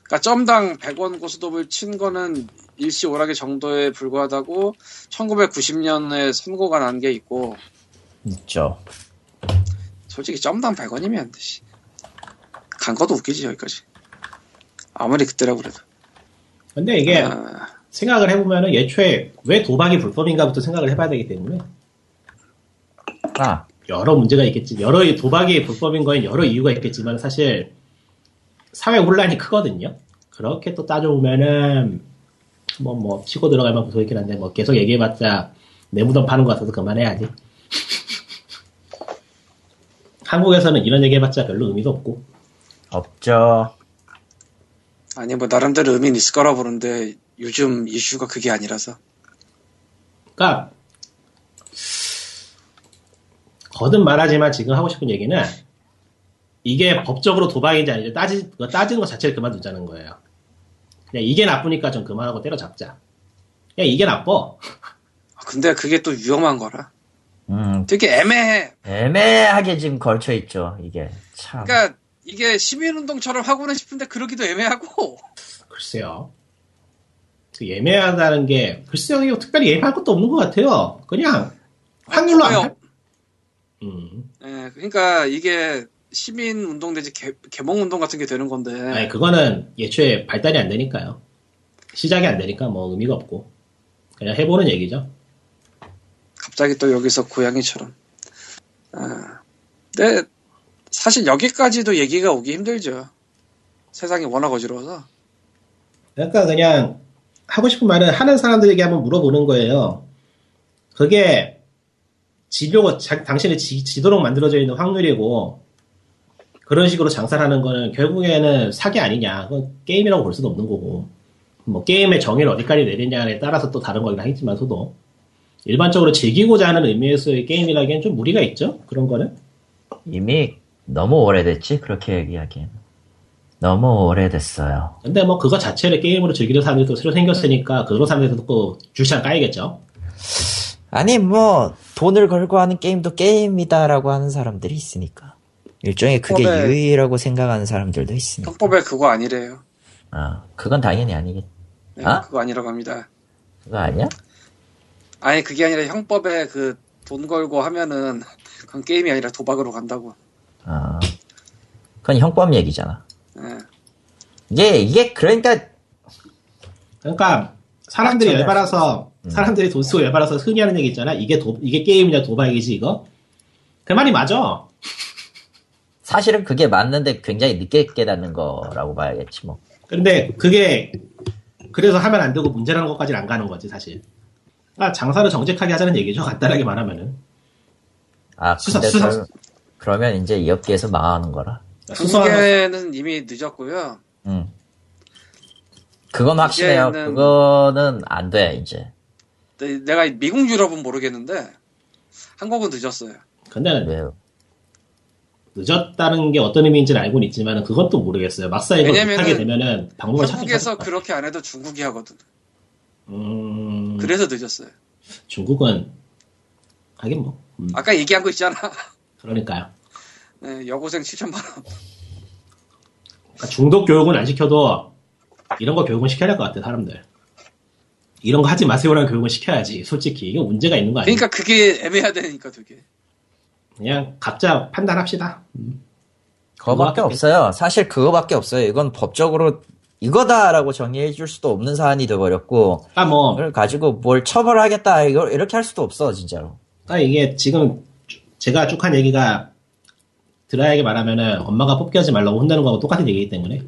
그러니까 점당 100원 고스톱을 친 거는 일시 오락의 정도에 불과하다고 1990년에 선고가 난 게 있고 있죠. 솔직히 점당 100원이면 씨. 간 것도 웃기지 여기까지 아무리 그때라고 그래도 근데 이게 아, 생각을 해보면은 예초에 왜 도박이 불법인가부터 생각을 해봐야 되기 때문에 아, 여러 문제가 있겠지. 여러 도박이 불법인 거엔 여러 이유가 있겠지만 사실 사회 혼란이 크거든요. 그렇게 또 따져보면은 뭐 뭐 치고 들어갈 만큼 소있긴 한데 뭐 계속 얘기해봤자 내 무덤 파는 거 같아서 그만해야지. (laughs) 한국에서는 이런 얘기해봤자 별로 의미도 없고 없죠. 아니 뭐 나름대로 의미는 있을 거라 보는데 요즘 이슈가 그게 아니라서 그러니까 거듭 말하지만 지금 하고 싶은 얘기는 이게 법적으로 도박인지 아닌지 따지, 따지는 것 자체를 그만두자는 거예요. 그냥 이게 나쁘니까 좀 그만하고 때려잡자. 그냥 이게 나빠. 아, 근데 그게 또 위험한 거라 음, 되게 애매해 애매하게 지금 걸쳐 있죠. 이게 참. 그러니까 이게 시민운동처럼 하고는 싶은데 그러기도 애매하고 글쎄요. 그 예매하다는 게 글쎄요 이거 특별히 예매할 것도 없는 것 같아요. 그냥 확률로 안. 아니, 할- 음. 예, 그러니까 이게 시민 운동 내지 개, 개몽 운동 같은 게 되는 건데 아니 그거는 예초에 발달이 안 되니까요. 시작이 안 되니까 뭐 의미가 없고 그냥 해보는 얘기죠. 갑자기 또 여기서 고양이처럼 아, 근데 사실 여기까지도 얘기가 오기 힘들죠 세상이 워낙 어지러워서 그러니까 그냥 하고 싶은 말은 하는 사람들에게 한번 물어보는 거예요. 그게 지려고 자- 당신의 지, 지도록 만들어져 있는 확률이고 그런 식으로 장사를 하는 거는 결국에는 사기 아니냐. 그건 게임이라고 볼 수도 없는 거고 뭐 게임의 정의를 어디까지 내리냐에 따라서 또 다른 거긴 하겠지만서도 일반적으로 즐기고자 하는 의미에서의 게임이라기엔 좀 무리가 있죠. 그런 거는. 이미 너무 오래됐지 그렇게 얘기하기엔. 너무 오래됐어요. 근데 뭐 그거 자체를 게임으로 즐기는 사람들도 새로 생겼으니까 그런 사람들도 또 주시장 까이겠죠. 아니 뭐 돈을 걸고 하는 게임도 게임이다라고 하는 사람들이 있으니까. 일종의 그게 법에- 유의라고 생각하는 사람들도 있으니까. 형법에 그거 아니래요 아, 그건 당연히 아니겠. 네, 아? 그거 아니라고 합니다 그거 아니야? 아니 그게 아니라 형법에 그 돈 걸고 하면은 그건 게임이 아니라 도박으로 간다고 아, 그건 형법 얘기잖아. 예. 이게 그러니까 그러니까 사람들이 열받아서 사람들이 돈 쓰고 열받아서 흔히 하는 얘기 있잖아. 이게 도 이게 게임이냐 도박이지 이거. 그 말이 맞아. 사실은 그게 맞는데 굉장히 늦게 깨닫는 거라고 봐야겠지 뭐. 근데 그게 그래서 하면 안 되고 문제라는 것까지는 안 가는 거지 사실. 그러니까 장사를 정직하게 하자는 얘기죠. 간단하게 말하면 아, 수사- 근데 수사- 그럼- 그러면 이제 이 업계에서 망하는 거라. 수수한 중계는 이미 늦었고요 응. 그건 확실해요. 이제는- 그거는 안 돼, 이제. 내- 내가 미국 유럽은 모르겠는데 한국은 늦었어요 근데 왜요? 늦었다는 게 어떤 의미인지는 알고는 있지만 그것도 모르겠어요. 막상 이걸 왜냐면은 못하게 되면은 방법을 찾긴 한국에서 찾을 거야. 그렇게 안 해도 중국이 하거든 음, 그래서 늦었어요 중국은 하긴 뭐 음, 아까 얘기한 거 있잖아 그러니까요. 네, 여고생 7천만 원 그러니까 중독 교육은 안 시켜도 이런 거 교육은 시켜야 될 것 같아 사람들. 이런 거 하지 마세요라는 교육은 시켜야지. 솔직히 이거 문제가 있는 거 아니야? 그러니까 그게 애매하다니까 되게 그냥 각자 판단합시다. 음. 그거밖에 없어요. 사실 그거밖에 없어요. 이건 법적으로 이거다라고 정의해 줄 수도 없는 사안이 돼버렸고, 그러니까 뭐 그걸 가지고 뭘 처벌하겠다, 이걸 이렇게 할 수도 없어, 진짜로. 그러니까 이게 지금 제가 쭉 한 얘기가 드라이하게 말하면은 엄마가 뽑기 하지 말라고 혼내는 거하고 똑같은 얘기이기 때문에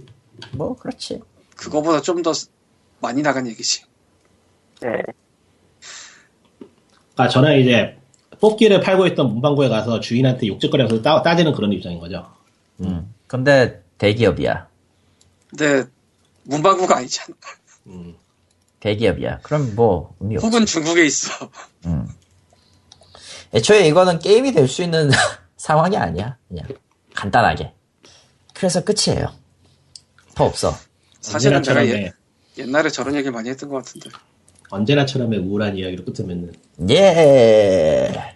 뭐, 그렇지. 그거보다 좀 더 많이 나간 얘기지 네. 그러니까 저는 이제 뽑기를 팔고 있던 문방구에 가서 주인한테 욕짓거리면서 따, 따지는 그런 입장인 거죠. 음. 근데 대기업이야. 근데 문방구가 아니잖아 음. 대기업이야. 그럼 뭐, 의미 없지. 혹은 중국에 있어 음. 애초에 이거는 게임이 될 수 있는 상황이 아니야. 그냥 간단하게. 그래서 끝이에요. 더 없어. 사실은 제가 예, 옛날에 저런 얘기 많이 했던 것 같은데. 언제나처럼의 우울한 이야기로 끝으면은 예.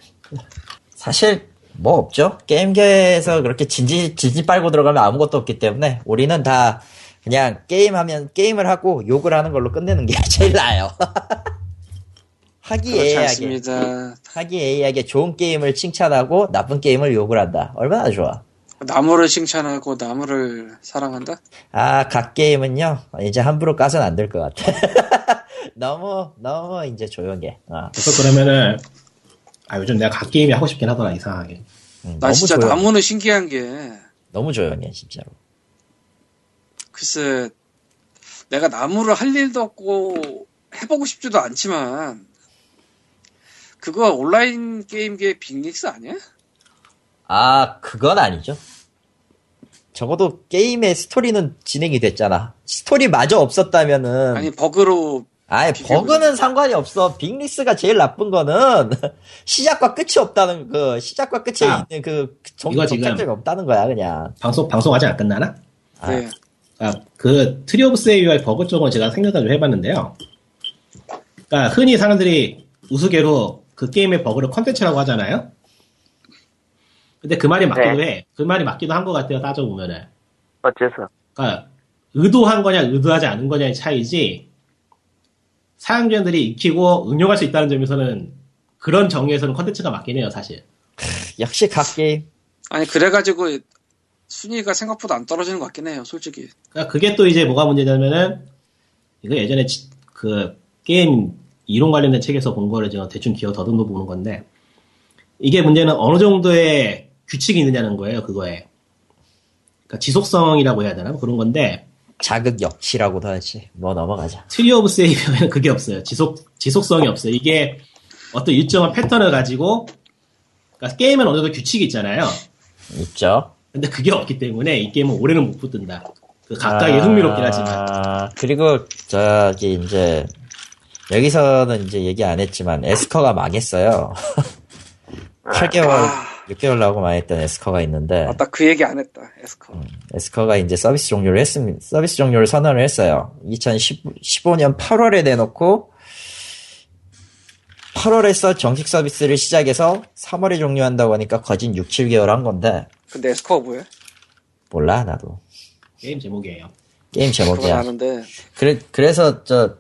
사실 뭐 없죠. 게임계에서 그렇게 진지 진지 빨고 들어가면 아무것도 없기 때문에 우리는 다 그냥 게임하면 게임을 하고 욕을 하는 걸로 끝내는 게 (laughs) 제일 나아요. (laughs) 하기애애하게. 하기애애하게 좋은 게임을 칭찬하고 나쁜 게임을 욕을 한다. 얼마나 좋아. 나무를 칭찬하고 나무를 사랑한다? 아, 각 게임은요, 이제 함부로 까선 안 될 것 같아. (laughs) 너무, 너무 이제 조용해. 어. 그래서 그러면은 아 요즘 내가 각 게임이 하고 싶긴 하더라 이상하게 음, 나 진짜 조용, 나무는 신기한 게 너무 조용해, 진짜로. 글쎄 내가 나무를 할 일도 없고 해보고 싶지도 않지만 그거 온라인 게임계의 Big Rigs 아니야? 아, 그건 아니죠. 적어도 게임의 스토리는 진행이 됐잖아. 스토리마저 없었다면은. 아니 버그로 아예 비교해보자. 버그는 상관이 없어. Big Rigs가 제일 나쁜 거는 (laughs) 시작과 끝이 없다는 그 시작과 끝에 아, 있는 그 정, 정착점이 없다는 거야 그냥. 방송 방송 아직 안 끝나나? 아, 네. 아, 그 Tree of Savior의 버그 쪽은 제가 생각을 좀 해봤는데요. 그러니까 흔히 사람들이 우스개로 그 게임의 버그를 컨텐츠라고 하잖아요. 근데 그 말이 맞기도 해. 그 말이 맞기도 한 것 같아요. 따져보면은. 어째서? 그러니까 의도한 거냐 의도하지 않은 거냐의 차이지 사용자들이 익히고 응용할 수 있다는 점에서는 그런 정의에서는 컨텐츠가 맞긴 해요 사실 역시 각 게임. 아니 그래가지고 순위가 생각보다 안 떨어지는 것 같긴 해요 솔직히 그러니까 그게 또 이제 뭐가 문제냐면은 이거 예전에 지- 그 게임 이론 관련된 책에서 본 거를 제가 대충 기억 더듬어 보는 건데 이게 문제는 어느 정도의 규칙이 있느냐는 거예요 그거에 그러니까 지속성이라고 해야 되나 뭐 그런 건데 자극 역치라고도 하지. 뭐 넘어가자. Tree of Savior에는 그게 없어요. 지속, 지속성이 없어요. 이게 어떤 일정한 패턴을 가지고, 그러니까 게임은 어느 정도 규칙이 있잖아요. 있죠. 근데 그게 없기 때문에 이 게임은 오래는 못 붙든다. 그 각각의 흥미롭긴 하지만. 아, 그리고 저기 이제 여기서는 이제 얘기 안 했지만 에스커가 망했어요. 8개월, 아. 6개월 나오고 망했던 에스커가 있는데 아나 그 얘기 안 했다 에스커 에스커가 이제 서비스 종료를 했습니다. 서비스 종료를 선언을 했어요. 2015년 8월에 내놓고 8월에서 정식 서비스를 시작해서 3월에 종료한다고 하니까 거진 6, 7개월 한 건데 근데 에스커가 뭐야? 몰라 나도 게임 제목이에요. 게임 제목이야. 아는데 그래 그래서 저,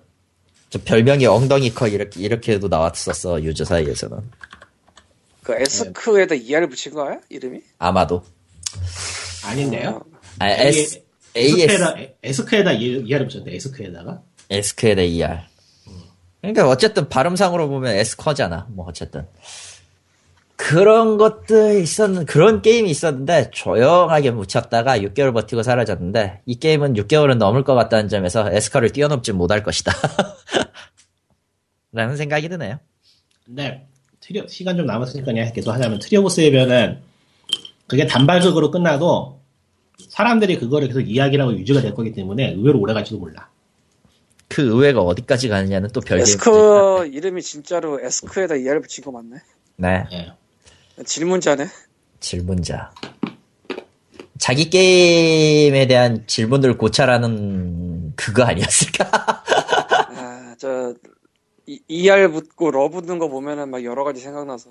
저 별명이 엉덩이 커 이렇게 이렇게도 나왔었어 유저 사이에서는 그 에스크에다 ER 붙인 거야? 이름이? 아마도 아닌데요? 아, S AS 에스크에다, 에스크에다 이하를 붙였는데, 에스크에다가. ASK에다 ER. 그러니까 어쨌든 발음상으로 보면 에스커잖아. 뭐 어쨌든 그런 것들 있었는 그런 게임이 있었는데 조용하게 묻혔다가 6개월 버티고 사라졌는데 이 게임은 6개월은 넘을 것 같다는 점에서 에스커를 뛰어넘지 못할 것이다. (laughs) 라는 생각이 드네요. 근데, 트리, 시간 좀 남았으니까 그냥 계속 하자면, Tree of Savior는 그게 단발적으로 끝나도 사람들이 그거를 계속 이야기라고 유지가 될 거기 때문에 의외로 오래 갈지도 몰라. 그 의외가 어디까지 가느냐는 또 별개의 에스커 이름이 진짜로 에스크에다 ER 붙인 거 맞네? 네. 예. 질문자네? 질문자. 자기 게임에 대한 질문을 고찰하는 그거 아니었을까? (laughs) 아, 저, 이, ER 붙고 러 붙는 거 보면은 막 여러 가지 생각나서.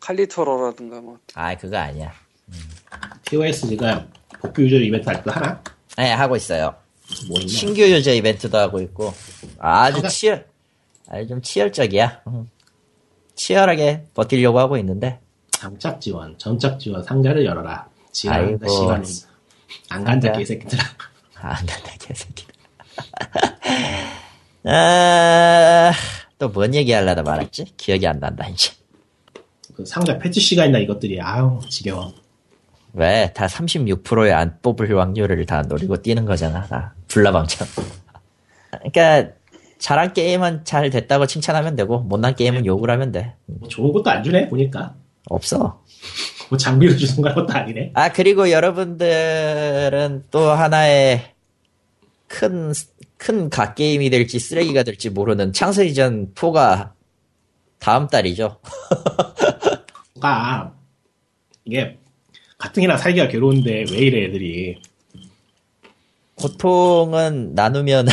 칼리토러라든가 뭐. 아, 그거 아니야. TOS가 복귀 유저 이벤트 아직도 하나? 네, 하고 있어요. 뭐? 신규 유저 이벤트도 하고 있고. 아주? 치열, 아주 좀 치열적이야. 음. 치열하게 버티려고 하고 있는데. 장착 지원, 전착 지원 상자를 열어라. 아이고. 시간이. 안 간다. 개새끼들아. 아, 안 된다, 개새끼. (laughs) 아, 또 뭔 얘기 하려다 말았지? 기억이 안 난다, 이제. 그 상자 패치 시간이나 이것들이, 아우, 지겨워. 왜? 다 36%의 안 뽑을 확률을 다 노리고 뛰는 거잖아. 다 불나방처럼. 그러니까 잘한 게임은 잘 됐다고 칭찬하면 되고 못난 게임은 욕을 하면 돼. 뭐 좋은 것도 안 주네, 보니까. 없어. 뭐 장비를 주는 건 것도 아니네. 아 그리고 여러분들은 또 하나의 큰큰 갓게임이 될지 쓰레기가 될지 모르는 창세 이전 4가 다음 달이죠. (laughs) 그러니까, 이게, 같은 이랑 살기가 괴로운데 왜 이래, 애들이. 고통은 나누면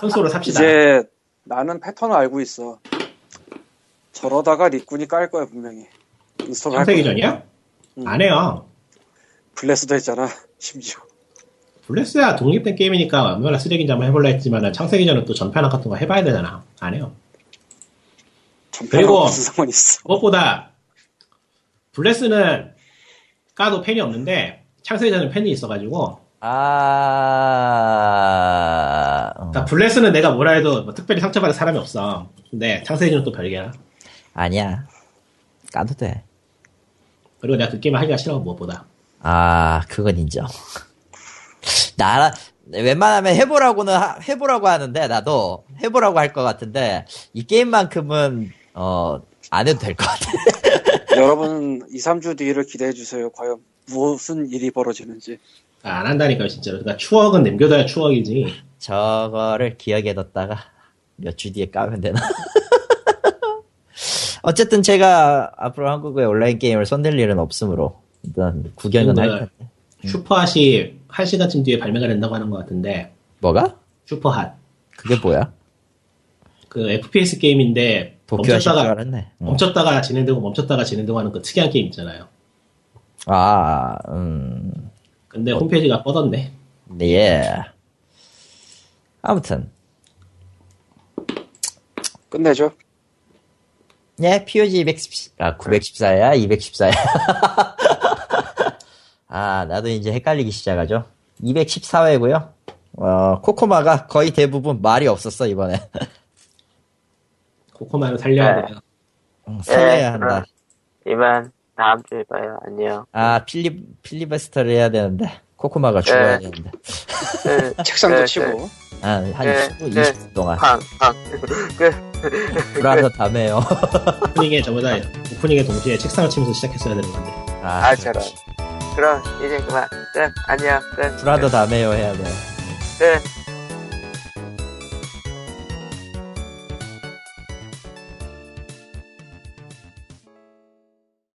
손수로 삽시다. 이제 나는 패턴을 알고 있어. 저러다가 리꾼이 깔 거야 분명히. install 할 거야. 창세기전이야? 음. 안 해요. 블레스도 했잖아. 심지어. 블레스야 독립된 게임이니까 얼마나 쓰레기인지 한번 해볼라 했지만 창세기전은 또 전편학 같은 거 해봐야 되잖아. 안 해요. 그리고- 무슨 상관 있어. 무엇보다 블레스는 까도 팬이 없는데 창세기전은 팬이 있어가지고 아 어. 그러니까 블레스는 내가 뭐라 해도 뭐 특별히 상처받을 사람이 없어. 근데 창세기전은 또 별개야. 아니야 까도 돼. 그리고 내가 그 게임을 하기가 싫어 무엇보다. 아, 그건 인정. (laughs) 나, 웬만하면 해보라고는, 하- 해보라고 하는데, 나도 해보라고 할 것 같은데, 이 게임만큼은, 어, 안 해도 될 것 같아. (laughs) 여러분 2, 3주 뒤를 기대해 주세요. 과연 무슨 일이 벌어지는지. 아, 안 한다니까요 진짜로. 그러니까 추억은 남겨둬야 추억이지. 저거를 기억에 뒀다가, 몇 주 뒤에 까면 되나? (laughs) 어쨌든 제가 앞으로 한국의 온라인 게임을 손댈 일은 없으므로, 일단 구경은 할 텐데. 슈퍼핫이 1시간쯤 뒤에 발매가 된다고 하는 것 같은데 뭐가? 슈퍼핫 그게 뭐야? 그 FPS 게임인데 멈췄다가. 어. 멈췄다가 진행되고 멈췄다가 진행되고 하는 그 특이한 게임 있잖아요. 아, 음, 근데 홈페이지가 뻗었네. 예. 아무튼, 끝내죠. 예, POG 210, 아, 914야? 214야? (laughs) 아, 나도 이제 헷갈리기 시작하죠. 214회고요 어, 코코마가 거의 대부분 말이 없었어, 이번에. 코코마를 살려야 네. 돼요. 음, 살려야 한다. 이만 다음 주에 봐요. 안녕. 아, 필리, 필리버스터를 해야 되는데, 코코마가 죽어야 네. 되는데. (laughs) 끝. 책상도 끝, 치고. 아, 한 네, 10분, 네. 20분 동안. 쾅, 쾅. 끝. 불안도 다메요. 오프닝에 저보다 오프닝에 동시에 책상을 치면서 시작했어야 되는 건데. 아, 아, 저런. 그럼 이제 그만. 끝. 안녕. 끝. 불안도 다메요 해야 돼. 끝.